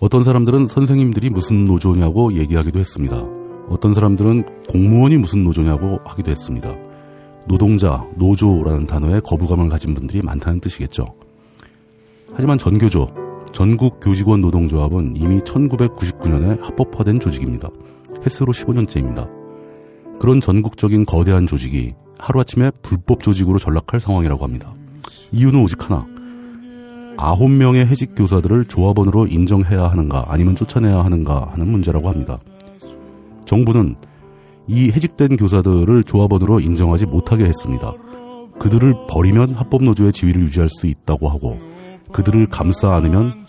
어떤 사람들은 선생님들이 무슨 노조냐고 얘기하기도 했습니다. 어떤 사람들은 공무원이 무슨 노조냐고 하기도 했습니다. 노동자, 노조라는 단어에 거부감을 가진 분들이 많다는 뜻이겠죠. 하지만 전교조, 전국 교직원 노동조합은 이미 1999년에 합법화된 조직입니다. 횟수로 15년째입니다. 그런 전국적인 거대한 조직이 하루아침에 불법 조직으로 전락할 상황이라고 합니다. 이유는 오직 하나. 아홉 명의 해직 교사들을 조합원으로 인정해야 하는가 아니면 쫓아내야 하는가 하는 문제라고 합니다. 정부는 이 해직된 교사들을 조합원으로 인정하지 못하게 했습니다. 그들을 버리면 합법노조의 지위를 유지할 수 있다고 하고 그들을 감싸 안으면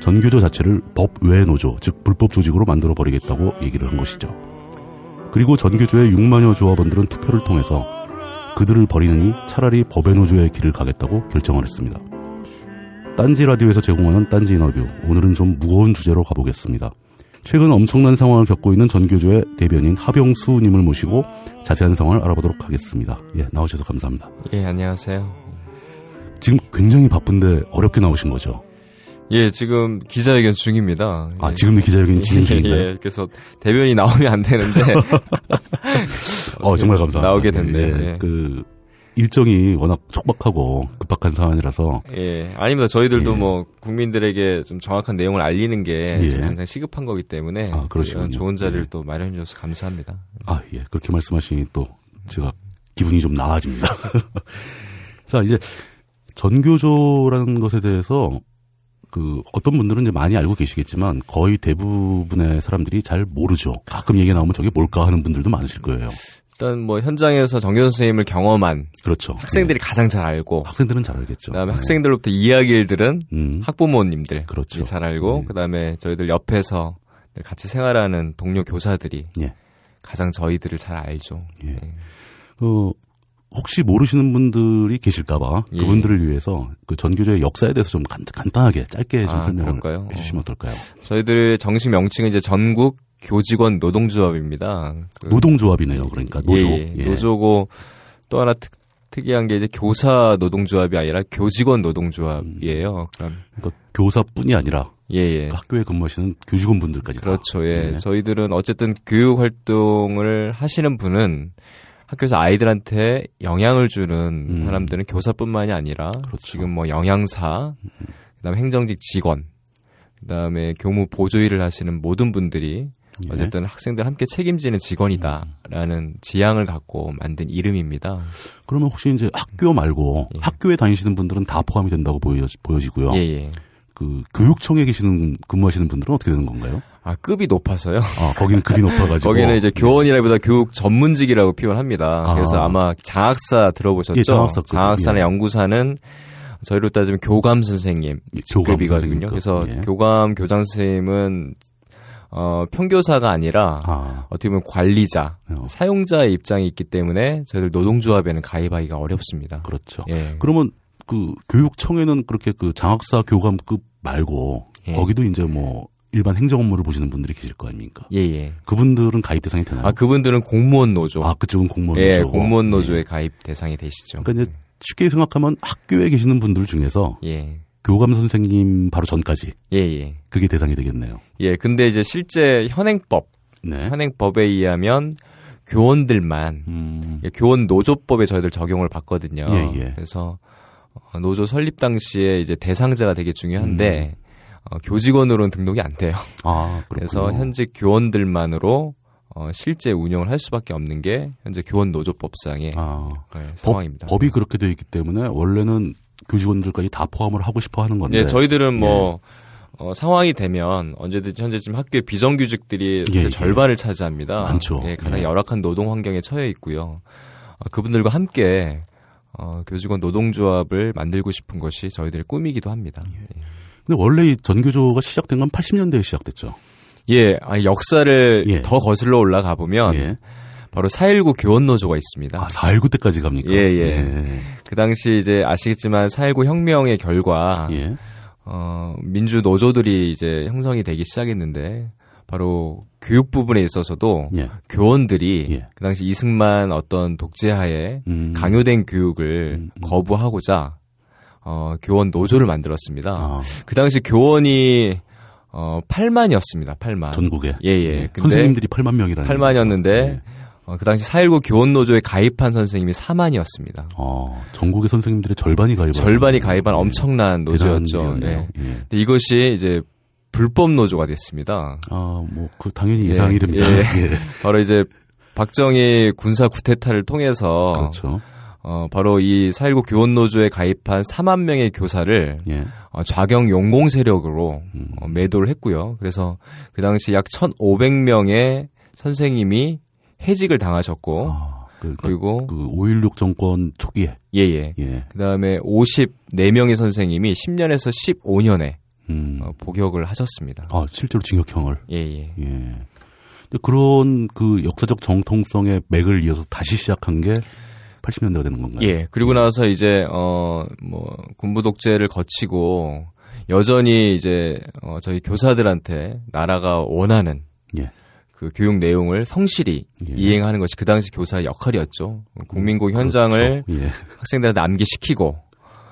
전교조 자체를 법 외 노조, 즉 불법 조직으로 만들어 버리겠다고 얘기를 한 것이죠. 그리고 전교조의 6만여 조합원들은 투표를 통해서 그들을 버리느니 차라리 법의 노조의 길을 가겠다고 결정을 했습니다. 딴지 라디오에서 제공하는 딴지 인터뷰. 오늘은 좀 무거운 주제로 가보겠습니다. 최근 엄청난 상황을 겪고 있는 전교조의 대변인 하병수님을 모시고 자세한 상황을 알아보도록 하겠습니다. 예, 나오셔서 감사합니다. 예, 안녕하세요. 지금 굉장히 바쁜데 어렵게 나오신 거죠? 예, 지금 기자회견 중입니다. 아, 지금도 기자회견 진행 중인가요? 예, 그래서 대변이 나오면 안 되는데. 어, 정말 감사합니다. 나오게 됐네. 예, 그 일정이 워낙 촉박하고 급박한 상황이라서. 예, 아닙니다. 저희들도 예. 뭐 국민들에게 좀 정확한 내용을 알리는 게 예. 굉장히 시급한 거기 때문에 아, 그러시군요. 이런 좋은 자리를 예. 또 마련해 주셔서 감사합니다. 아, 예. 그렇게 말씀하시니 또 제가 기분이 좀 나아집니다. 자, 이제 전교조라는 것에 대해서 그 어떤 분들은 이제 많이 알고 계시겠지만 거의 대부분의 사람들이 잘 모르죠. 가끔 얘기 나오면 저게 뭘까 하는 분들도 많으실 거예요. 일단 뭐 현장에서 정교 선생님을 경험한 그렇죠. 학생들이 가장 잘 알고 네. 학생들은 잘 알겠죠. 그다음에 네. 학생들로부터 이야기를 들은 음, 학부모님들 그렇죠. 잘 알고 네. 그다음에 저희들 옆에서 같이 생활하는 동료 교사들이 예. 가장 저희들을 잘 알죠. 예. 예. 그 혹시 모르시는 분들이 계실까봐 예. 그분들을 위해서 그 전교조의 역사에 대해서 좀 간, 간단하게 짧게 좀 아, 설명을 그럴까요? 해주시면 어떨까요? 저희들의 정식 명칭은 이제 전국 교직원 노동조합입니다. 그- 노동조합이네요. 그러니까 노조. 예, 예. 예. 노조고 또 하나 특, 특이한 게 이제 교사 노동조합이 아니라 교직원 노동조합이에요. 그럼 그러니까 교사뿐이 아니라 예, 예. 학교에 근무하시는 교직원분들까지 다. 그렇죠. 예. 예. 저희들은 어쨌든 교육 활동을 하시는 분은 학교에서 아이들한테 영향을 주는 음. 사람들은 교사뿐만이 아니라 그렇죠. 지금 뭐 영양사, 그다음에 행정직 직원, 그다음에 교무 보조 일을 하시는 모든 분들이 예. 어쨌든 학생들 함께 책임지는 직원이다라는 지향을 갖고 만든 이름입니다. 그러면 혹시 이제 학교 말고 예. 학교에 다니시는 분들은 다 포함이 된다고 보여, 보여지고요. 예, 예. 그 교육청에 계시는 근무하시는 분들은 어떻게 되는 건가요? 아, 급이 높아서요. 아, 거기는 급이 높아가지고. 거기는 이제 교원이라기보다 교육 전문직이라고 표현합니다. 아. 그래서 아마 장학사 들어보셨죠? 예, 장학사 급, 나 예. 연구사는 저희로 따지면 교감 선생님 예, 교감 급이거든요. 그래서 예. 교감 교장 선생님은 어, 평교사가 아니라 아, 어떻게 보면 관리자, 어, 사용자의 입장이 있기 때문에 저희들 노동조합에는 가입하기가 어렵습니다. 그렇죠. 예. 그러면 그 교육청에는 그렇게 그 장학사 교감급 말고 예. 거기도 이제 뭐 일반 행정 업무를 보시는 분들이 계실 거 아닙니까? 예, 예. 그분들은 가입 대상이 되나요? 아, 그분들은 공무원 노조. 아, 그쪽은 공무원 예, 노조고. 공무원 노조에 예. 가입 대상이 되시죠. 그러니까 이제 쉽게 생각하면 학교에 계시는 분들 중에서 예. 교감 선생님 바로 전까지 예, 예. 그게 대상이 되겠네요. 예, 근데 이제 실제 현행법, 네. 현행법에 의하면 교원들만 음, 예, 교원 노조법에 저희들 적용을 받거든요. 예, 예. 그래서 어, 노조 설립 당시에 이제 대상자가 되게 중요한데 음. 어, 교직원으로는 등록이 안 돼요. 아, 그래서 현직 교원들만으로 어, 실제 운영을 할 수밖에 없는 게 현재 교원 노조법상의 아, 예, 법, 상황입니다. 법 이 그렇게 되어 있기 때문에 원래는 교직원들까지 다 포함을 하고 싶어 하는 건데. 예, 저희들은 뭐 어, 상황이 되면 언제든지 현재 지금 학교의 비정규직들이 예, 예. 절반을 차지합니다. 많죠. 예, 가장 예. 열악한 노동 환경에 처해 있고요. 어, 그분들과 함께 어, 교직원 노동조합을 만들고 싶은 것이 저희들의 꿈이기도 합니다. 근데 원래 이 전교조가 시작된 건 80년대에 시작됐죠. 예, 아, 역사를 예. 더 거슬러 올라가 보면 예. 바로 4.19 교원노조가 있습니다. 아, 4.19 때까지 갑니까? 예, 예. 그 당시 이제 아시겠지만 4.19 혁명의 결과 예. 어, 민주 노조들이 이제 형성이 되기 시작했는데 바로 교육 부분에 있어서도 예. 교원들이 예. 그 당시 이승만 어떤 독재하에 음. 강요된 교육을 음, 음. 거부하고자 어, 교원 노조를 만들었습니다. 아, 그 당시 교원이 어 8만이었습니다. 8만. 전국에. 예, 예. 예. 선생님들이 8만 명이라는 8만이었는데 예. 어, 그 당시 4.19 교원노조에 가입한 선생님이 4만이었습니다. 어, 전국의 선생님들의 절반이 가입 절반이 가입한 엄청난 노조였죠. 대단한 예. 예. 근데 이것이 이제 불법 노조가 됐습니다. 아, 뭐, 그, 당연히 예, 예상이 됩니다. 예. 예. 바로 이제 박정희 군사 구태타를 통해서 그렇죠. 어, 바로 이 4.19 교원노조에 가입한 4만 명의 교사를 예. 어, 좌경 용공 세력으로 음. 어, 매도를 했고요. 그래서 그 당시 약 1,500명의 선생님이 해직을 당하셨고, 아, 그, 그, 그리고 그, 5.16 정권 초기에. 예예. 예. 그 다음에 54명의 선생님이 10년에서 15년에 음. 어, 복역을 하셨습니다. 아, 실제로 징역형을. 예예. 예. 근데 그런 그 역사적 정통성의 맥을 이어서 다시 시작한 게 80년대가 되는 건가요? 예. 그리고 나서 이제 어 뭐 군부 독재를 거치고 여전히 이제 어 저희 교사들한테 나라가 원하는 예. 그 교육 내용을 성실히 예. 이행하는 것이 그 당시 교사의 역할이었죠. 국민고 현장을 그렇죠. 예. 학생들한테 암기시키고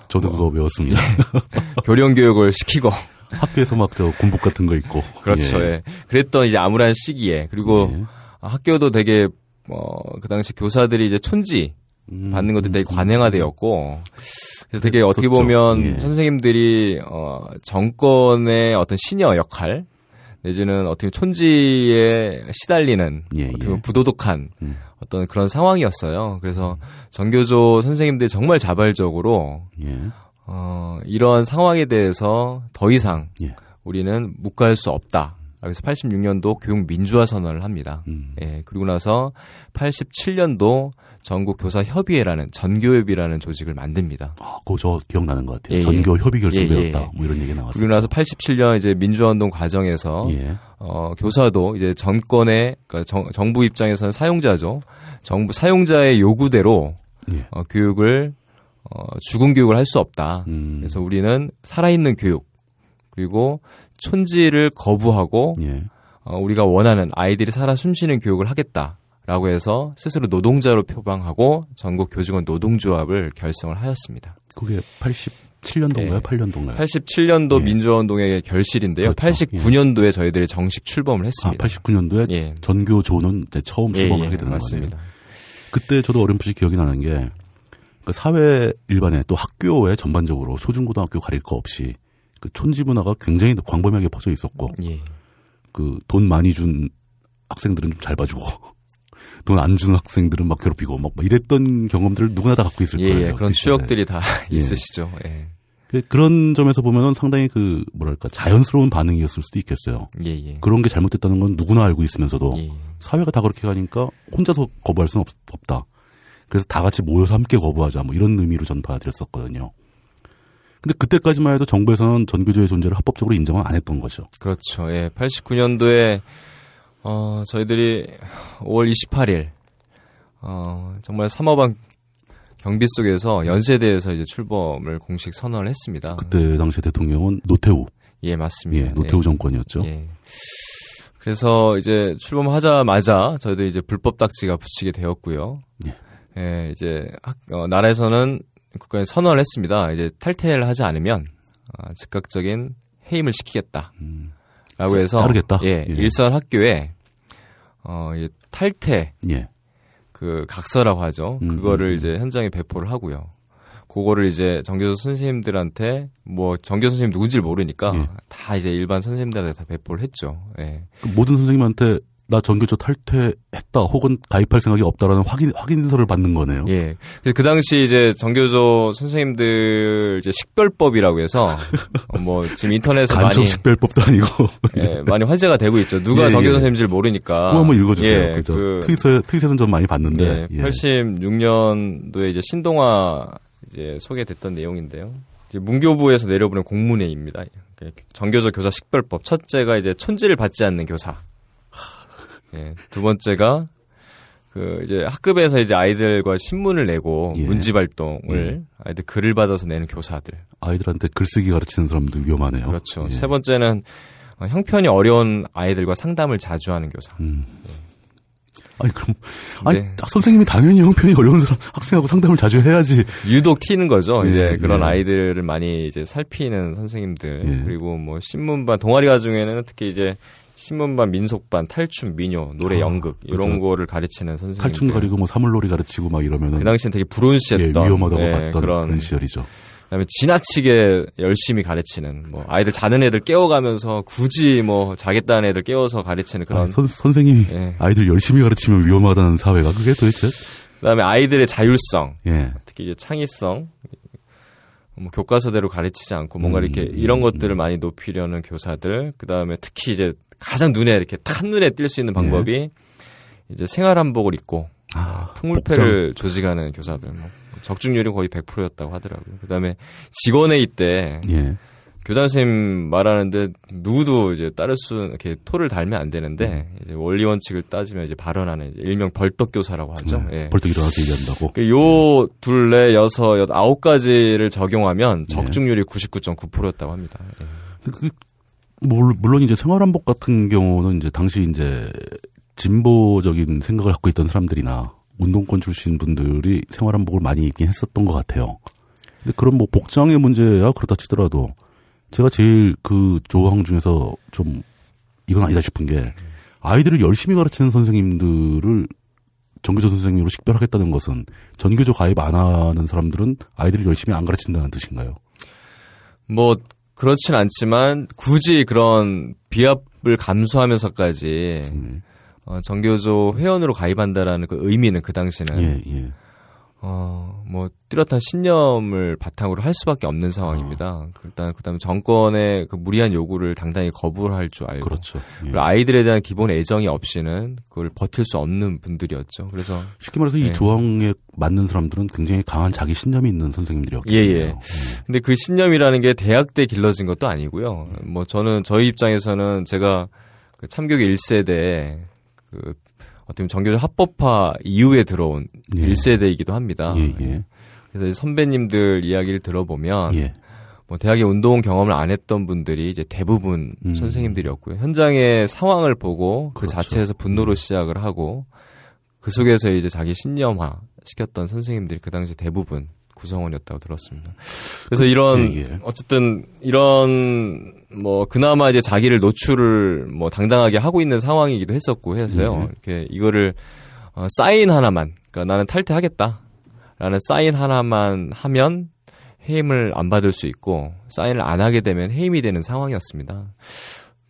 저도 그거 배웠습니다. 교련 교육을 시키고 학교에서 막 저 군복 같은 거 입고. 그렇죠. 예. 그랬던 이제 암울한 시기에 그리고 예. 학교도 되게 어그 당시 교사들이 이제 촌지 음, 받는 것도 되게 음, 관행화되었고 그래서 되게 어떻게 그랬었죠. 보면 예. 선생님들이 어 정권의 어떤 시녀 역할 내지는 어떻게 촌지에 시달리는 예, 어떻게 예. 부도덕한 음. 어떤 그런 상황이었어요. 그래서 전교조 선생님들이 정말 자발적으로 예. 어 이러한 상황에 대해서 더 이상 예. 우리는 묵과할 수 없다. 그래서 86년도 교육 민주화 선언을 합니다. 음. 예, 그리고 나서 87년도 전국 교사 협의회라는 전교협이라는 조직을 만듭니다. 아, 그거 저 기억나는 것 같아요. 예, 전교 협의 결성되었다. 예, 예. 뭐 이런 얘기 나왔었죠. 그리고 나서 87년 이제 민주화 운동 과정에서 예. 어, 교사도 이제 정권의 그러니까 정, 정부 입장에서는 사용자죠. 정부 사용자의 요구대로 예. 어, 교육을 어, 죽은 교육을 할 수 없다. 음. 그래서 우리는 살아있는 교육 그리고 촌지를 거부하고 예. 어, 우리가 원하는 아이들이 살아 숨쉬는 교육을 하겠다 라고 해서 스스로 노동자로 표방하고 전국 교직원 노동조합을 결성을 하였습니다. 그게 87년도인가요? 예. 8년도인가요? 87년도 예. 민주화운동의 결실인데요. 그렇죠. 89년도에 저희들이 정식 출범을 아, 했습니다. 89년도에 예. 전교조는 이제 처음 예, 출범을 예, 하게 되는 맞습니다. 거네요. 그때 저도 어렴풋이 기억이 나는 게, 그 사회 일반에 또 학교에 전반적으로 초중고등학교 가릴 거 없이 그 촌지 문화가 굉장히 광범위하게 퍼져 있었고, 예. 그돈 많이 준 학생들은 좀 잘 봐주고, 돈 안 주는 학생들은 막 괴롭히고, 막 이랬던 경험들을 누구나 다 갖고 있을 예, 거예요. 예, 그런 그. 추억들이 다 예. 있으시죠. 예. 그- 그런 점에서 보면은 상당히 그, 뭐랄까, 자연스러운 반응이었을 수도 있겠어요. 예, 예. 그런 게 잘못됐다는 건 누구나 알고 있으면서도, 예. 사회가 다 그렇게 가니까 혼자서 거부할 수는 없, 다 그래서 다 같이 모여서 함께 거부하자 뭐 이런 의미로 전 받아들였었거든요. 근데 그때까지만 해도 정부에서는 전교조의 존재를 합법적으로 인정을 안 했던 거죠. 그렇죠. 예. 89년도에 어, 저희들이 5월 28일 어, 정말 삼어방 경비 속에서 연세대에서 이제 출범을 공식 선언을 했습니다. 그때 당시 대통령은 노태우, 예, 맞습니다. 예, 노태우 정권이었죠. 예. 그래서 이제 출범하자마자 저희들이 이제 불법 딱지가 붙이게 되었고요. 예. 예, 이제 학, 어, 나라에서는 국가에 선언을 했습니다. 이제 탈퇴를 하지 않으면 어, 즉각적인 해임을 시키겠다. 음, 라고 해서 자르겠다? 예, 예. 일선 학교에 어, 이 탈퇴 예, 그 각서라고 하죠. 음, 그거를 음, 음. 이제 현장에 배포를 하고요. 그거를 이제 정교수 선생님들한테 뭐 정교 선생님 누군지를 모르니까 예. 다 이제 일반 선생님들한테 다 배포를 했죠. 예. 그 모든 선생님한테 나 전교조 탈퇴했다 혹은 가입할 생각이 없다라는 확인 확인서를 받는 거네요. 예. 그 당시 이제 정교조 선생님들 이제 식별법이라고 해서 어, 뭐 지금 인터넷에 많이 간첩 식별법도 아니고 예, 많이 화제가 되고 있죠. 누가 예, 정교 예. 선생님인지를 모르니까. 그거 한번 읽어주세요. 예, 그죠? 그 트윗에 트윗에서는 좀 많이 봤는데 예, 예. 86년도에 이제 신동아 이제 소개됐던 내용인데요. 이제 문교부에서 내려보낸 공문회입니다. 그 정교조 교사 식별법. 첫째가 이제 촌지를 받지 않는 교사. 예, 두 번째가 그 이제 학급에서 이제 아이들과 신문을 내고 예. 문집 활동을 아이들 글을 받아서 내는 교사들. 아이들한테 글쓰기 가르치는 사람도 위험하네요. 그렇죠. 예. 세 번째는 어, 형편이 어려운 아이들과 상담을 자주 하는 교사. 음. 아니 그럼 아니 네. 선생님이 당연히 형편이 어려운 사람 학생하고 상담을 자주 해야지. 유독 튀는 거죠. 예, 이제 그런 예. 아이들을 많이 이제 살피는 선생님들 예. 그리고 뭐 신문반 동아리 가 중에는 특히 이제 신문반, 민속반, 탈춤, 민요, 노래, 아, 연극 이런 그렇죠. 거를 가르치는 선생님. 탈춤 가리고 뭐 사물놀이 가르치고 막 이러면은 그 당시엔 되게 불운시했던 예, 위험하다고 네, 봤던 그런, 그런 시절이죠. 그다음에 지나치게 열심히 가르치는 뭐 아이들 자는 애들 깨워가면서 굳이 뭐 자겠다는 애들 깨워서 가르치는 그런 아, 선, 선생님이 예. 아이들 열심히 가르치면 위험하다는 사회가 그게 도대체 그다음에 아이들의 자율성 예. 특히 이제 창의성 뭐 교과서대로 가르치지 않고 뭔가 음, 이렇게 이런 음, 것들을 음. 많이 높이려는 교사들 그다음에 특히 이제 가장 눈에 이렇게 탄 눈에 띌 수 있는 방법이 예. 이제 생활 한복을 입고 아, 풍물패를 복장. 조직하는 교사들 뭐 적중률이 거의 100%였다고 하더라고요. 그다음에 직원회의 때 예. 교장 선생님 말하는데 누구도 이제 따를 수 이렇게 토를 달면 안 되는데 음. 이제 원리 원칙을 따지면 이제 발언하는 이제 일명 벌떡 교사라고 하죠. 네. 예. 벌떡 일어나서 얘기한다고. 그요 둘레 여섯 여 아홉 가지를 적용하면 네. 적중률이 예. 99.9%였다고 합니다. 예. 그 물론 이제 생활한복 같은 경우는 이제 당시 이제 진보적인 생각을 갖고 있던 사람들이나 운동권 출신 분들이 생활한복을 많이 입긴 했었던 것 같아요. 근데 그런 뭐 복장의 문제야 그렇다 치더라도 제가 제일 그 조항 중에서 좀 이건 아니다 싶은 게 아이들을 열심히 가르치는 선생님들을 전교조 선생님으로 식별하겠다는 것은 전교조 가입 안 하는 사람들은 아이들을 열심히 안 가르친다는 뜻인가요? 뭐 그렇진 않지만 굳이 그런 비합을 감수하면서까지 음. 어, 정교조 회원으로 가입한다라는 그 의미는 그 당시는 예, 예. 어, 뭐 뚜렷한 신념을 바탕으로 할 수밖에 없는 상황입니다. 어. 일단 그 다음에 정권의 그 무리한 요구를 당당히 거부를 할 줄 알고 그렇죠. 예. 아이들에 대한 기본 애정이 없이는 그걸 버틸 수 없는 분들이었죠. 그래서 쉽게 말해서 이 예. 조항에 맞는 사람들은 굉장히 강한 자기 신념이 있는 선생님들이었거든요. 예, 예. 예. 근데 그 신념이라는 게 대학 때 길러진 것도 아니고요. 뭐 저는 저희 입장에서는 제가 그 참교육 1세대 그 어떻게 보면 정교조 합법화 이후에 들어온 예. 1세대이기도 합니다. 예, 예. 그래서 선배님들 이야기를 들어보면 예. 뭐 대학에 운동 경험을 안 했던 분들이 이제 대부분 음. 선생님들이었고요. 현장의 상황을 보고 그 그렇죠. 그 자체에서 분노로 음. 시작을 하고 그 속에서 이제 자기 신념화 시켰던 선생님들이 그 당시 대부분 구성원이었다고 들었습니다. 그래서 그, 이런 예, 예. 어쨌든 이런 뭐 그나마 이제 자기를 노출을 뭐 당당하게 하고 있는 상황이기도 했었고 해서요. 예. 이렇게 이거를 어, 사인 하나만 그러니까 나는 탈퇴하겠다라는 사인 하나만 하면 해임을 안 받을 수 있고 사인을 안 하게 되면 해임이 되는 상황이었습니다.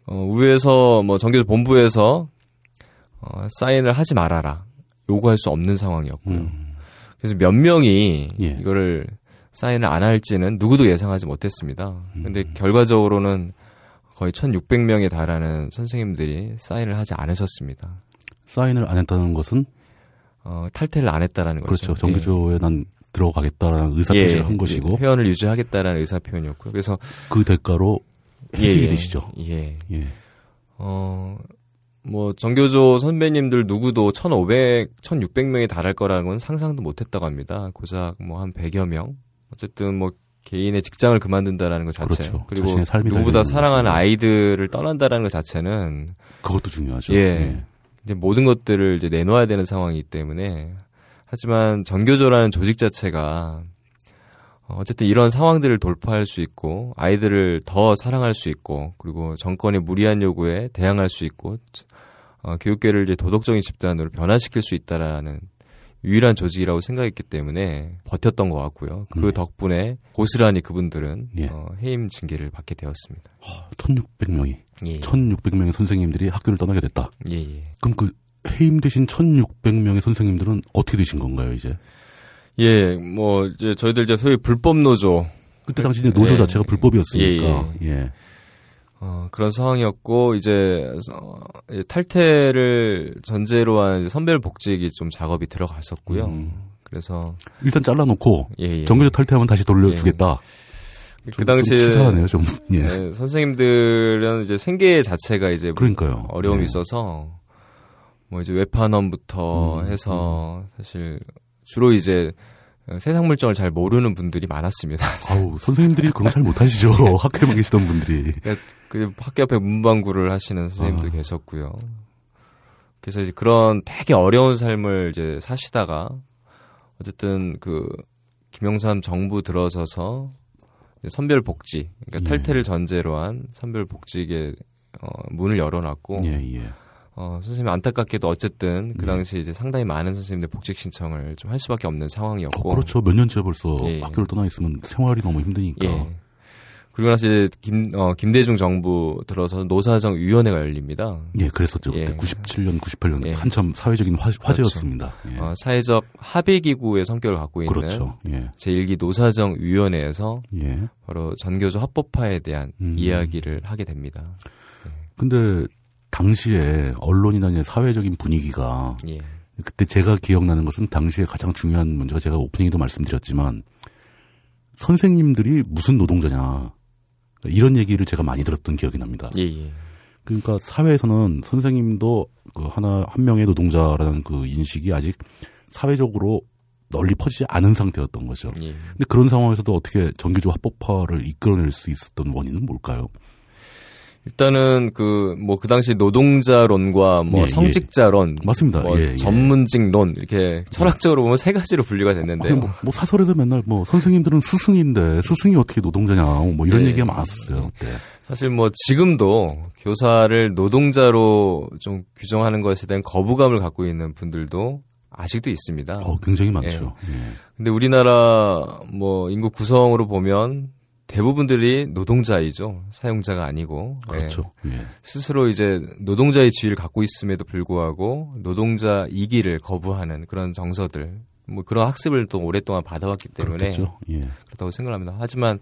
어, 위에서 뭐 정교조 본부에서 어, 사인을 하지 말아라 요구할 수 없는 상황이었고요. 음. 그래서 몇 명이 예. 이거를 사인을 안 할지는 누구도 예상하지 못했습니다. 근데 음. 결과적으로는 거의 1,600명에 달하는 선생님들이 사인을 하지 않으셨습니다. 사인을 안 했다는 것은 어, 탈퇴를 안 했다라는 거죠. 그렇죠. 정규조에 예. 난 들어가겠다라는 의사 표시를 예, 한 것이고 회원을 유지하겠다라는 의사 표현이었고요. 그래서 그 대가로 해직이 예, 되시죠. 예. 예. 어, 뭐 정교조 선배님들 누구도 1,500, 1,600명에 달할 거라는 건 상상도 못 했다고 합니다. 고작 뭐 한 100여 명. 어쨌든 뭐 개인의 직장을 그만둔다라는 것 자체 그렇죠. 그리고 누구보다 사랑하는 아이들을 떠난다라는 것 자체는 그것도 중요하죠. 예. 예. 이제 모든 것들을 이제 내놓아야 되는 상황이기 때문에 하지만 전교조라는 조직 자체가 어쨌든 이런 상황들을 돌파할 수 있고 아이들을 더 사랑할 수 있고 그리고 정권의 무리한 요구에 대항할 수 있고 어, 교육계를 이제 도덕적인 집단으로 변화시킬 수 있다라는 유일한 조직이라고 생각했기 때문에 버텼던 것 같고요. 그 네. 덕분에 고스란히 그분들은 예. 어, 해임 징계를 받게 되었습니다. 1,600명이 예. 1,600명의 선생님들이 학교를 떠나게 됐다. 예, 예. 그럼 그 해임되신 1,600명의 선생님들은 어떻게 되신 건가요, 이제? 예, 뭐 이제 저희들 이제 소위 불법 노조 그때 당시 에 노조 예. 자체가 불법이었으니까. 예. 예. 어, 그런 상황이었고 이제 어, 탈퇴를 전제로 한 선별 복직이 좀 작업이 들어갔었고요. 음. 그래서 일단 잘라놓고 예, 예. 정규직 탈퇴하면 다시 돌려주겠다. 예. 그 당시에 치사하네요, 좀. 예. 네, 선생님들은 이제 생계 자체가 이제 그러니까요. 어려움이 예. 있어서 뭐 이제 외판원부터 음, 해서 음. 사실 주로 이제 세상 물정을 잘 모르는 분들이 많았습니다. 아우, 선생님들이 그런 거 잘 못하시죠. 학교에만 계시던 분들이. 그 학교 앞에 문방구를 하시는 선생님들 아. 계셨고요. 그래서 이제 그런 되게 어려운 삶을 이제 사시다가 어쨌든 그 김영삼 정부 들어서서 선별 복지, 그러니까 예. 탈퇴를 전제로 한 선별 복직에 어, 문을 열어놨고 예, 예. 어, 선생님 안타깝게도 어쨌든 그 예. 당시 이제 상당히 많은 선생님들 복직 신청을 좀 할 수밖에 없는 상황이었고 어, 그렇죠. 몇 년째 벌써 예. 학교를 떠나 있으면 생활이 너무 힘드니까. 예. 그리고 나서 이제 김, 어, 김대중 정부 들어서 노사정 위원회가 열립니다. 예, 그랬었죠. 그때 예. 97년, 98년 예. 한참 사회적인 화, 화제였습니다. 예. 어, 사회적 합의기구의 성격을 갖고 있는 그렇죠. 예. 제1기 노사정 위원회에서 예. 바로 전교조 합법화에 대한 음. 이야기를 하게 됩니다. 근데 당시에 언론이나 사회적인 분위기가 예. 그때 제가 기억나는 것은 당시에 가장 중요한 문제가 제가 오프닝에도 말씀드렸지만 선생님들이 무슨 노동자냐 이런 얘기를 제가 많이 들었던 기억이 납니다. 예, 예. 그러니까 사회에서는 선생님도 그 하나 한 명의 노동자라는 그 인식이 아직 사회적으로 널리 퍼지지 않은 상태였던 거죠. 예. 근데 그런 상황에서도 어떻게 정규조 합법화를 이끌어낼 수 있었던 원인은 뭘까요? 일단은 그 뭐 그 당시 노동자론과 뭐 예, 예. 성직자론, 맞습니다. 뭐 예, 예. 전문직론 이렇게 철학적으로 보면 세 가지로 분류가 됐는데 뭐, 뭐 사설에서 맨날 뭐 선생님들은 스승인데 스승이 어떻게 노동자냐 뭐 이런 예. 얘기가 많았었어요. 그때. 사실 뭐 지금도 교사를 노동자로 좀 규정하는 것에 대한 거부감을 갖고 있는 분들도 아직도 있습니다. 어, 굉장히 많죠. 예. 근데 우리나라 뭐 인구 구성으로 보면 대부분들이 노동자이죠. 사용자가 아니고. 예. 그렇죠. 예. 스스로 이제 노동자의 지위를 갖고 있음에도 불구하고 노동자 이기를 거부하는 그런 정서들, 뭐 그런 학습을 또 오랫동안 받아왔기 때문에. 예. 그렇다고 생각합니다. 하지만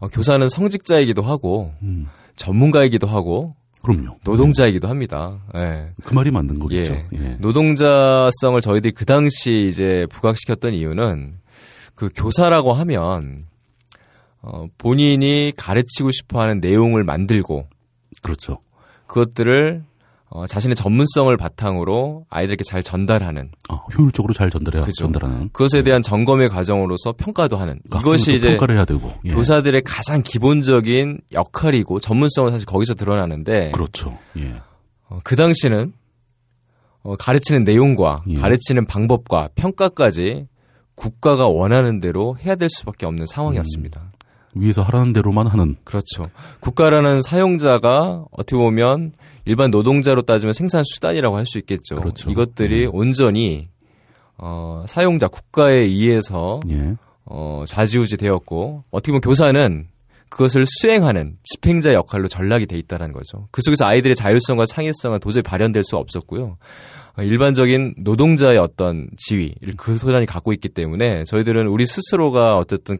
어, 교사는 성직자이기도 하고 음. 전문가이기도 하고 그럼요. 노동자이기도 합니다. 예. 그 말이 맞는 거겠죠. 예. 예. 노동자성을 저희들이 그 당시 이제 부각시켰던 이유는 그 교사라고 하면 어, 본인이 가르치고 싶어 하는 내용을 만들고 그렇죠. 그것들을 어, 자신의 전문성을 바탕으로 아이들에게 잘 전달하는 아, 효율적으로 잘 전달해야 그죠. 전달하는. 그것에 대한 점검의 과정으로서 평가도 하는 이것이 학생을 또 이제 평가를 해야 되고. 예. 교사들의 가장 기본적인 역할이고 전문성은 사실 거기서 드러나는데 그렇죠. 예. 어, 그 당시는 어, 가르치는 내용과 예. 가르치는 방법과 평가까지 국가가 원하는 대로 해야 될 수밖에 없는 상황이었습니다. 음. 위에서 하라는 대로만 하는. 그렇죠. 국가라는 사용자가 어떻게 보면 일반 노동자로 따지면 생산 수단이라고 할 수 있겠죠. 그렇죠. 이것들이 음. 온전히 어, 사용자 국가에 의해서 예. 어, 좌지우지 되었고 어떻게 보면 교사는 그것을 수행하는 집행자 역할로 전락이 돼 있다는 거죠. 그 속에서 아이들의 자율성과 창의성은 도저히 발현될 수 없었고요. 어, 일반적인 노동자의 어떤 지위를 그 소단이 갖고 있기 때문에 저희들은 우리 스스로가 어쨌든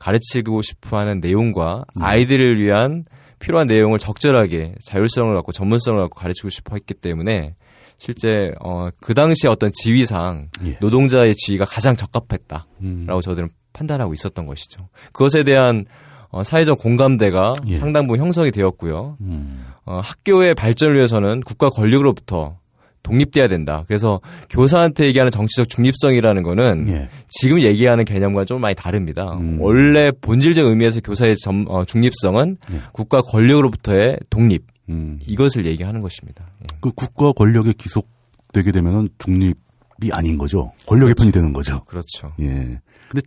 가르치고 싶어하는 내용과 음. 아이들을 위한 필요한 내용을 적절하게 자율성을 갖고 전문성을 갖고 가르치고 싶어 했기 때문에 실제 어, 그 당시 어떤 지위상 예. 노동자의 지위가 가장 적합했다. 음. 라고 저들은 판단하고 있었던 것이죠. 그것에 대한 어, 사회적 공감대가 예. 상당 부분 형성이 되었고요. 음. 어, 학교의 발전을 위해서는 국가 권력으로부터 독립돼야 된다. 그래서 교사한테 얘기하는 정치적 중립성이라는 거는 예. 지금 얘기하는 개념과 좀 많이 다릅니다. 음. 원래 본질적 의미에서 교사의 점, 어, 중립성은 예. 국가 권력으로부터의 독립 음. 이것을 얘기하는 것입니다. 예. 그 국가 권력에 기속되게 되면은 중립이 아닌 거죠. 권력의 편이 되는 거죠. 그렇죠. 예. 근데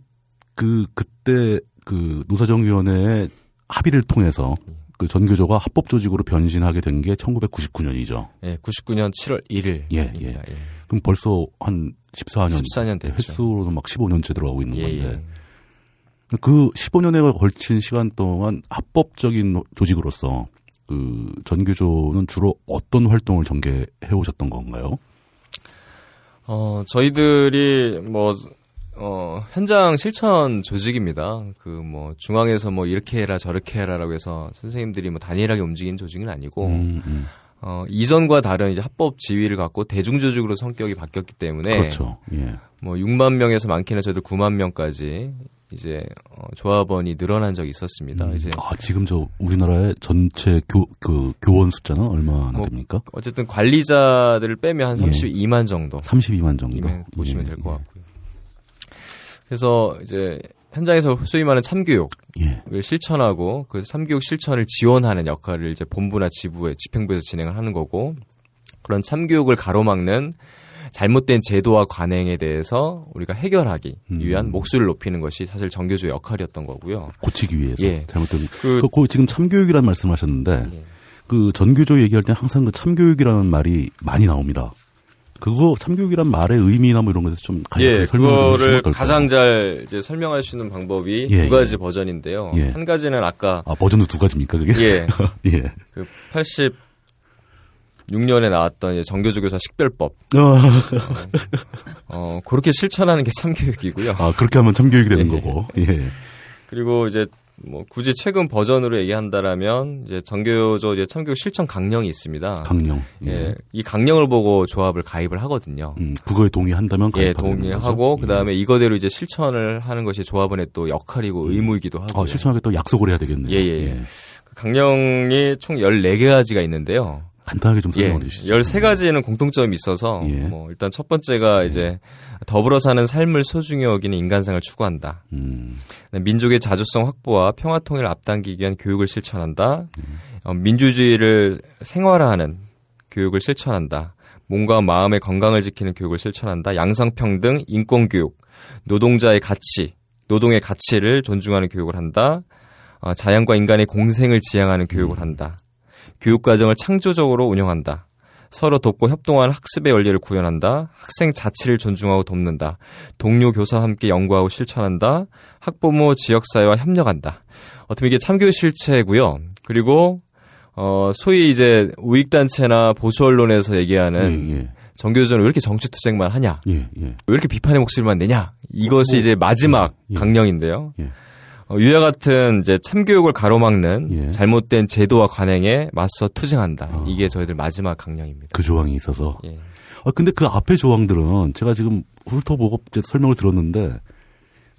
그 그때 그 노사정위원회의 합의를 통해서 그 전교조가 합법 조직으로 변신하게 된 게 1999년이죠. 예, 99년 7월 1일. 예, 예. 그럼 벌써 한 14년, 14년 됐죠. 횟수로는 막 15년째 들어가고 있는 예, 건데 예. 그 15년에 걸친 시간 동안 합법적인 조직으로서 그 전교조는 주로 어떤 활동을 전개해 오셨던 건가요? 어, 저희들이 뭐, 어, 현장 실천 조직입니다. 그 뭐, 중앙에서 뭐, 이렇게 해라, 저렇게 해라라고 해서 선생님들이 뭐, 단일하게 움직이는 조직은 아니고, 음, 음. 어, 이전과 다른 이제 합법 지위를 갖고 대중 조직으로 성격이 바뀌었기 때문에, 그렇죠. 예. 뭐, 6만 명에서 많게는 저희들 9만 명까지 이제, 어, 조합원이 늘어난 적이 있었습니다. 음, 이제, 아, 지금 저 우리나라의 전체 교, 그 교원 숫자는 얼마나 뭐, 됩니까? 어쨌든 관리자들을 빼면 한 예. 32만 정도. 32만 정도. 보시면 예, 될것 예. 같고요. 그래서 이제 현장에서 소위 말하는 참교육을 예. 실천하고 그 참교육 실천을 지원하는 역할을 이제 본부나 지부에 집행부에서 진행을 하는 거고 그런 참교육을 가로막는 잘못된 제도와 관행에 대해서 우리가 해결하기 음. 위한 목소리를 높이는 것이 사실 정교조의 역할이었던 거고요. 고치기 위해서 예. 잘못된 그- 그, 그 지금 참교육이라는 말씀하셨는데 예. 그 전교조 얘기할 때 항상 그 참교육이라는 말이 많이 나옵니다. 그거 참교육이란 말의 의미나 뭐 이런 것에서 좀 간략하게 예, 설명 좀 해주시면 그거를 어떨까요? 가장 잘 이제 설명할 수 있는 방법이 예, 두 가지 예. 버전인데요. 예. 한 가지는 아까 아 버전도 두 가지입니까 그게? 예, 예. 그 86년에 나왔던 정교조교사 식별법. 어, 어, 그렇게 실천하는 게 참교육이고요. 아 그렇게 하면 참교육이 되는 예. 거고. 예. 그리고 이제 뭐 굳이 최근 버전으로 얘기한다라면 이제 정교조 이제 참교육 실천 강령이 있습니다. 강령. 예. 예, 이 강령을 보고 조합을 가입을 하거든요. 음, 그거에 동의한다면 예, 가입하게 되는 동의하고 거죠? 그다음에 이거대로 이제 실천을 하는 것이 조합원의 또 역할이고 의무이기도 하고. 예. 아, 실천하게 또 약속을 해야 되겠네요. 예, 예, 예. 그 강령이 총 14가지가 있는데요. 간단하게 좀 예. 설명해 주시죠. 13가지는 공통점이 있어서 예. 뭐 일단 첫 번째가 이제 더불어 사는 삶을 소중히 여기는 인간상을 추구한다. 음, 민족의 자주성 확보와 평화 통일을 앞당기기 위한 교육을 실천한다. 음. 어, 민주주의를 생활화하는 교육을 실천한다. 몸과 마음의 건강을 지키는 교육을 실천한다. 양성평등, 인권교육, 노동자의 가치, 노동의 가치를 존중하는 교육을 한다. 어, 자연과 인간의 공생을 지향하는 교육을 한다. 교육과정을 창조적으로 운영한다. 서로 돕고 협동하는 학습의 원리를 구현한다. 학생 자치를 존중하고 돕는다. 동료 교사와 함께 연구하고 실천한다. 학부모 지역사회와 협력한다. 어떻게 이게 참교육 실체고요. 그리고 어 소위 이제 우익 단체나 보수 언론에서 얘기하는 예, 예. 정교조는 왜 이렇게 정치 투쟁만 하냐? 예, 예. 왜 이렇게 비판의 목소리만 내냐? 이것이 뭐, 이제 마지막 예, 예. 강령인데요. 예. 어, 유야 같은 이제 참교육을 가로막는 예. 잘못된 제도와 관행에 맞서 투쟁한다. 어. 이게 저희들 마지막 강령입니다. 그 조항이 있어서. 예. 아, 근데 그 앞에 조항들은 제가 지금 훑어보고 설명을 들었는데,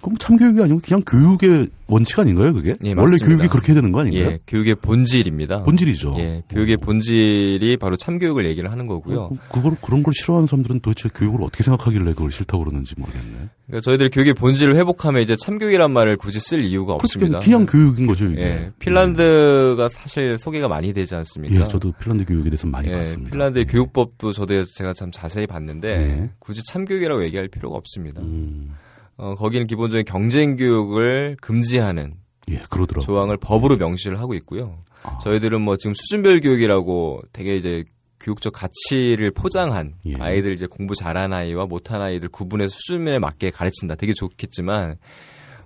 그럼 참교육이 아니고 그냥 교육의 원칙 아닌가요, 그게? 예, 원래. 교육이 그렇게 되는 거 아닌가요? 예, 교육의 본질입니다. 본질이죠. 예, 교육의 본질이 바로 참교육을 얘기를 하는 거고요. 어, 그걸, 그런 걸 싫어하는 사람들은 도대체 교육을 어떻게 생각하길래 그걸 싫다고 그러는지 모르겠네. 그러니까 저희들이 교육의 본질을 회복하면 이제 참교육이란 말을 굳이 쓸 이유가 없습니다. 그냥 그냥 교육인 거죠, 이게. 예, 핀란드가 사실 소개가 많이 되지 않습니까? 예, 저도 핀란드 교육에 대해서 많이 예, 봤습니다. 핀란드의 예. 교육법도 저도 제가 참 자세히 봤는데 예. 굳이 참교육이라고 얘기할 필요가 없습니다. 음, 어, 거기는 기본적인 경쟁 교육을 금지하는 예, 그러더라고요. 조항을 법으로 명시를 하고 있고요. 아. 저희들은 뭐 지금 수준별 교육이라고 되게 이제 교육적 가치를 포장한 예. 아이들 이제 공부 잘하는 아이와 못하는 아이들 구분해서 수준에 맞게 가르친다. 되게 좋겠지만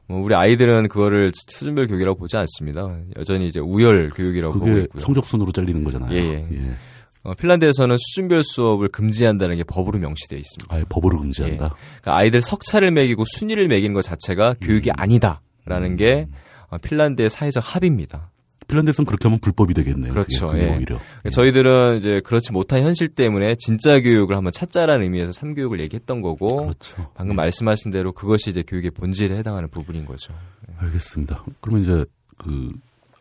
뭐 우리 아이들은 그거를 수준별 교육이라고 보지 않습니다. 여전히 이제 우열 교육이라고 보고 있고요. 성적 순으로 잘리는 거잖아요. 예, 예. 어, 핀란드에서는 수준별 수업을 금지한다는 게 법으로 명시되어 있습니다. 아예 법으로 금지한다. 그러니까 아이들 석차를 매기고 순위를 매기는 것 자체가 교육이 아니다라는 게 어, 핀란드의 사회적 합의입니다. 핀란드에서는 그렇게 하면 불법이 되겠네요. 그렇죠, 그게, 그게 예. 오히려. 저희들은 이제 그렇지 못한 현실 때문에 진짜 교육을 한번 찾자라는 의미에서 삼교육을 얘기했던 거고 그렇죠. 방금 말씀하신 대로 그것이 이제 교육의 본질에 해당하는 부분인 거죠. 알겠습니다. 그러면 이제 그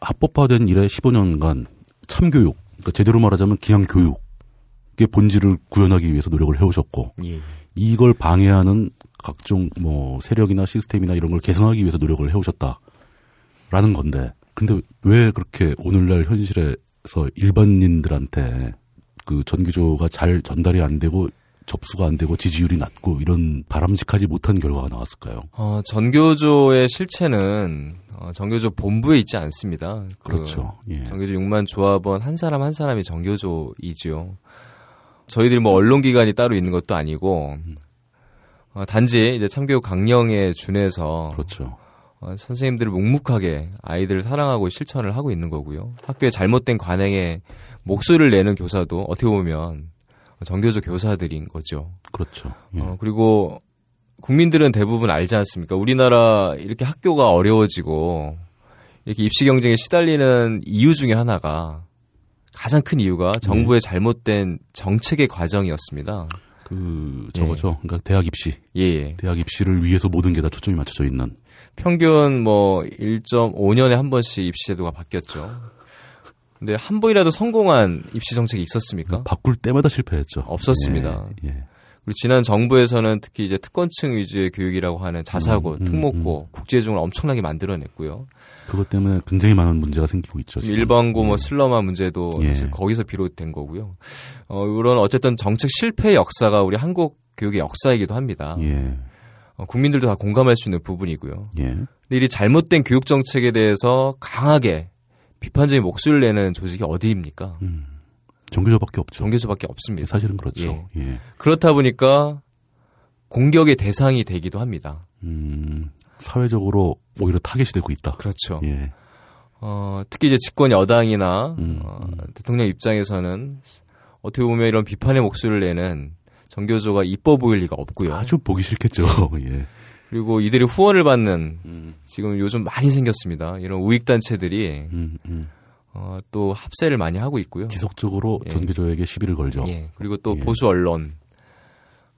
합법화된 이래 15년간 참교육, 그러니까 제대로 말하자면 기양 교육의 본질을 구현하기 위해서 노력을 해오셨고 예. 이걸 방해하는 각종 뭐 세력이나 시스템이나 이런 걸 개선하기 위해서 노력을 해오셨다라는 건데, 근데 왜 그렇게 오늘날 현실에서 일반인들한테 그 전기조가 잘 전달이 안 되고 접수가 안 되고 지지율이 낮고 이런 바람직하지 못한 결과가 나왔을까요? 어, 전교조의 실체는 어, 전교조 본부에 있지 않습니다. 그 그렇죠. 예. 전교조 6만 조합원 한 사람 한 사람이 전교조이죠. 저희들이 뭐 언론기관이 따로 있는 것도 아니고 어, 단지 이제 참교육 강령에 준해서 그렇죠. 어, 선생님들을 묵묵하게 아이들을 사랑하고 실천을 하고 있는 거고요. 학교에 잘못된 관행에 목소리를 내는 교사도 어떻게 보면 전교조 교사들인 거죠. 그렇죠. 예. 어, 그리고 국민들은 대부분 알지 않습니까? 우리나라 이렇게 학교가 어려워지고 이렇게 입시 경쟁에 시달리는 이유 중에 하나가 가장 큰 이유가 정부의 잘못된 정책의 과정이었습니다. 그 저거죠. 그러니까 대학 입시, 예, 예. 대학 입시를 위해서 모든 게 다 초점이 맞춰져 있는. 평균 뭐 1.5년에 한 번씩 입시 제도가 바뀌었죠. 근데 한 번이라도 성공한 입시 정책이 있었습니까? 바꿀 때마다 실패했죠. 없었습니다. 예, 예. 그리고 지난 정부에서는 특히 이제 특권층 위주의 교육이라고 하는 자사고, 음, 음, 특목고, 국제중을 엄청나게 만들어냈고요. 그것 때문에 굉장히 많은 문제가 생기고 있죠. 지금. 일반고 뭐 예. 슬럼화 문제도 예. 사실 거기서 비롯된 거고요. 어, 이런 어쨌든 정책 실패의 역사가 우리 한국 교육의 역사이기도 합니다. 예. 어, 국민들도 다 공감할 수 있는 부분이고요. 예. 근데 이 잘못된 교육 정책에 대해서 강하게 비판적인 목소리를 내는 조직이 어디입니까? 음. 종교조밖에 없죠. 종교수밖에 예, 없습니다. 사실은 그렇죠. 예. 그렇다 보니까 공격의 대상이 되기도 합니다. 음, 사회적으로 오히려 타겟이 되고 있다. 그렇죠. 예. 어, 특히 이제 집권 여당이나 음, 어, 음. 대통령 입장에서는 어떻게 보면 이런 비판의 목소리를 내는 정교조가 이뻐 보일 리가 없고요. 아주 보기 싫겠죠. 예. 그리고 이들이 후원을 받는 음, 지금 요즘 많이 생겼습니다. 이런 우익 단체들이 음, 음. 어, 또 합세를 많이 하고 있고요. 지속적으로 예. 전교조에게 시비를 걸죠. 예. 그리고 또 예. 보수 언론,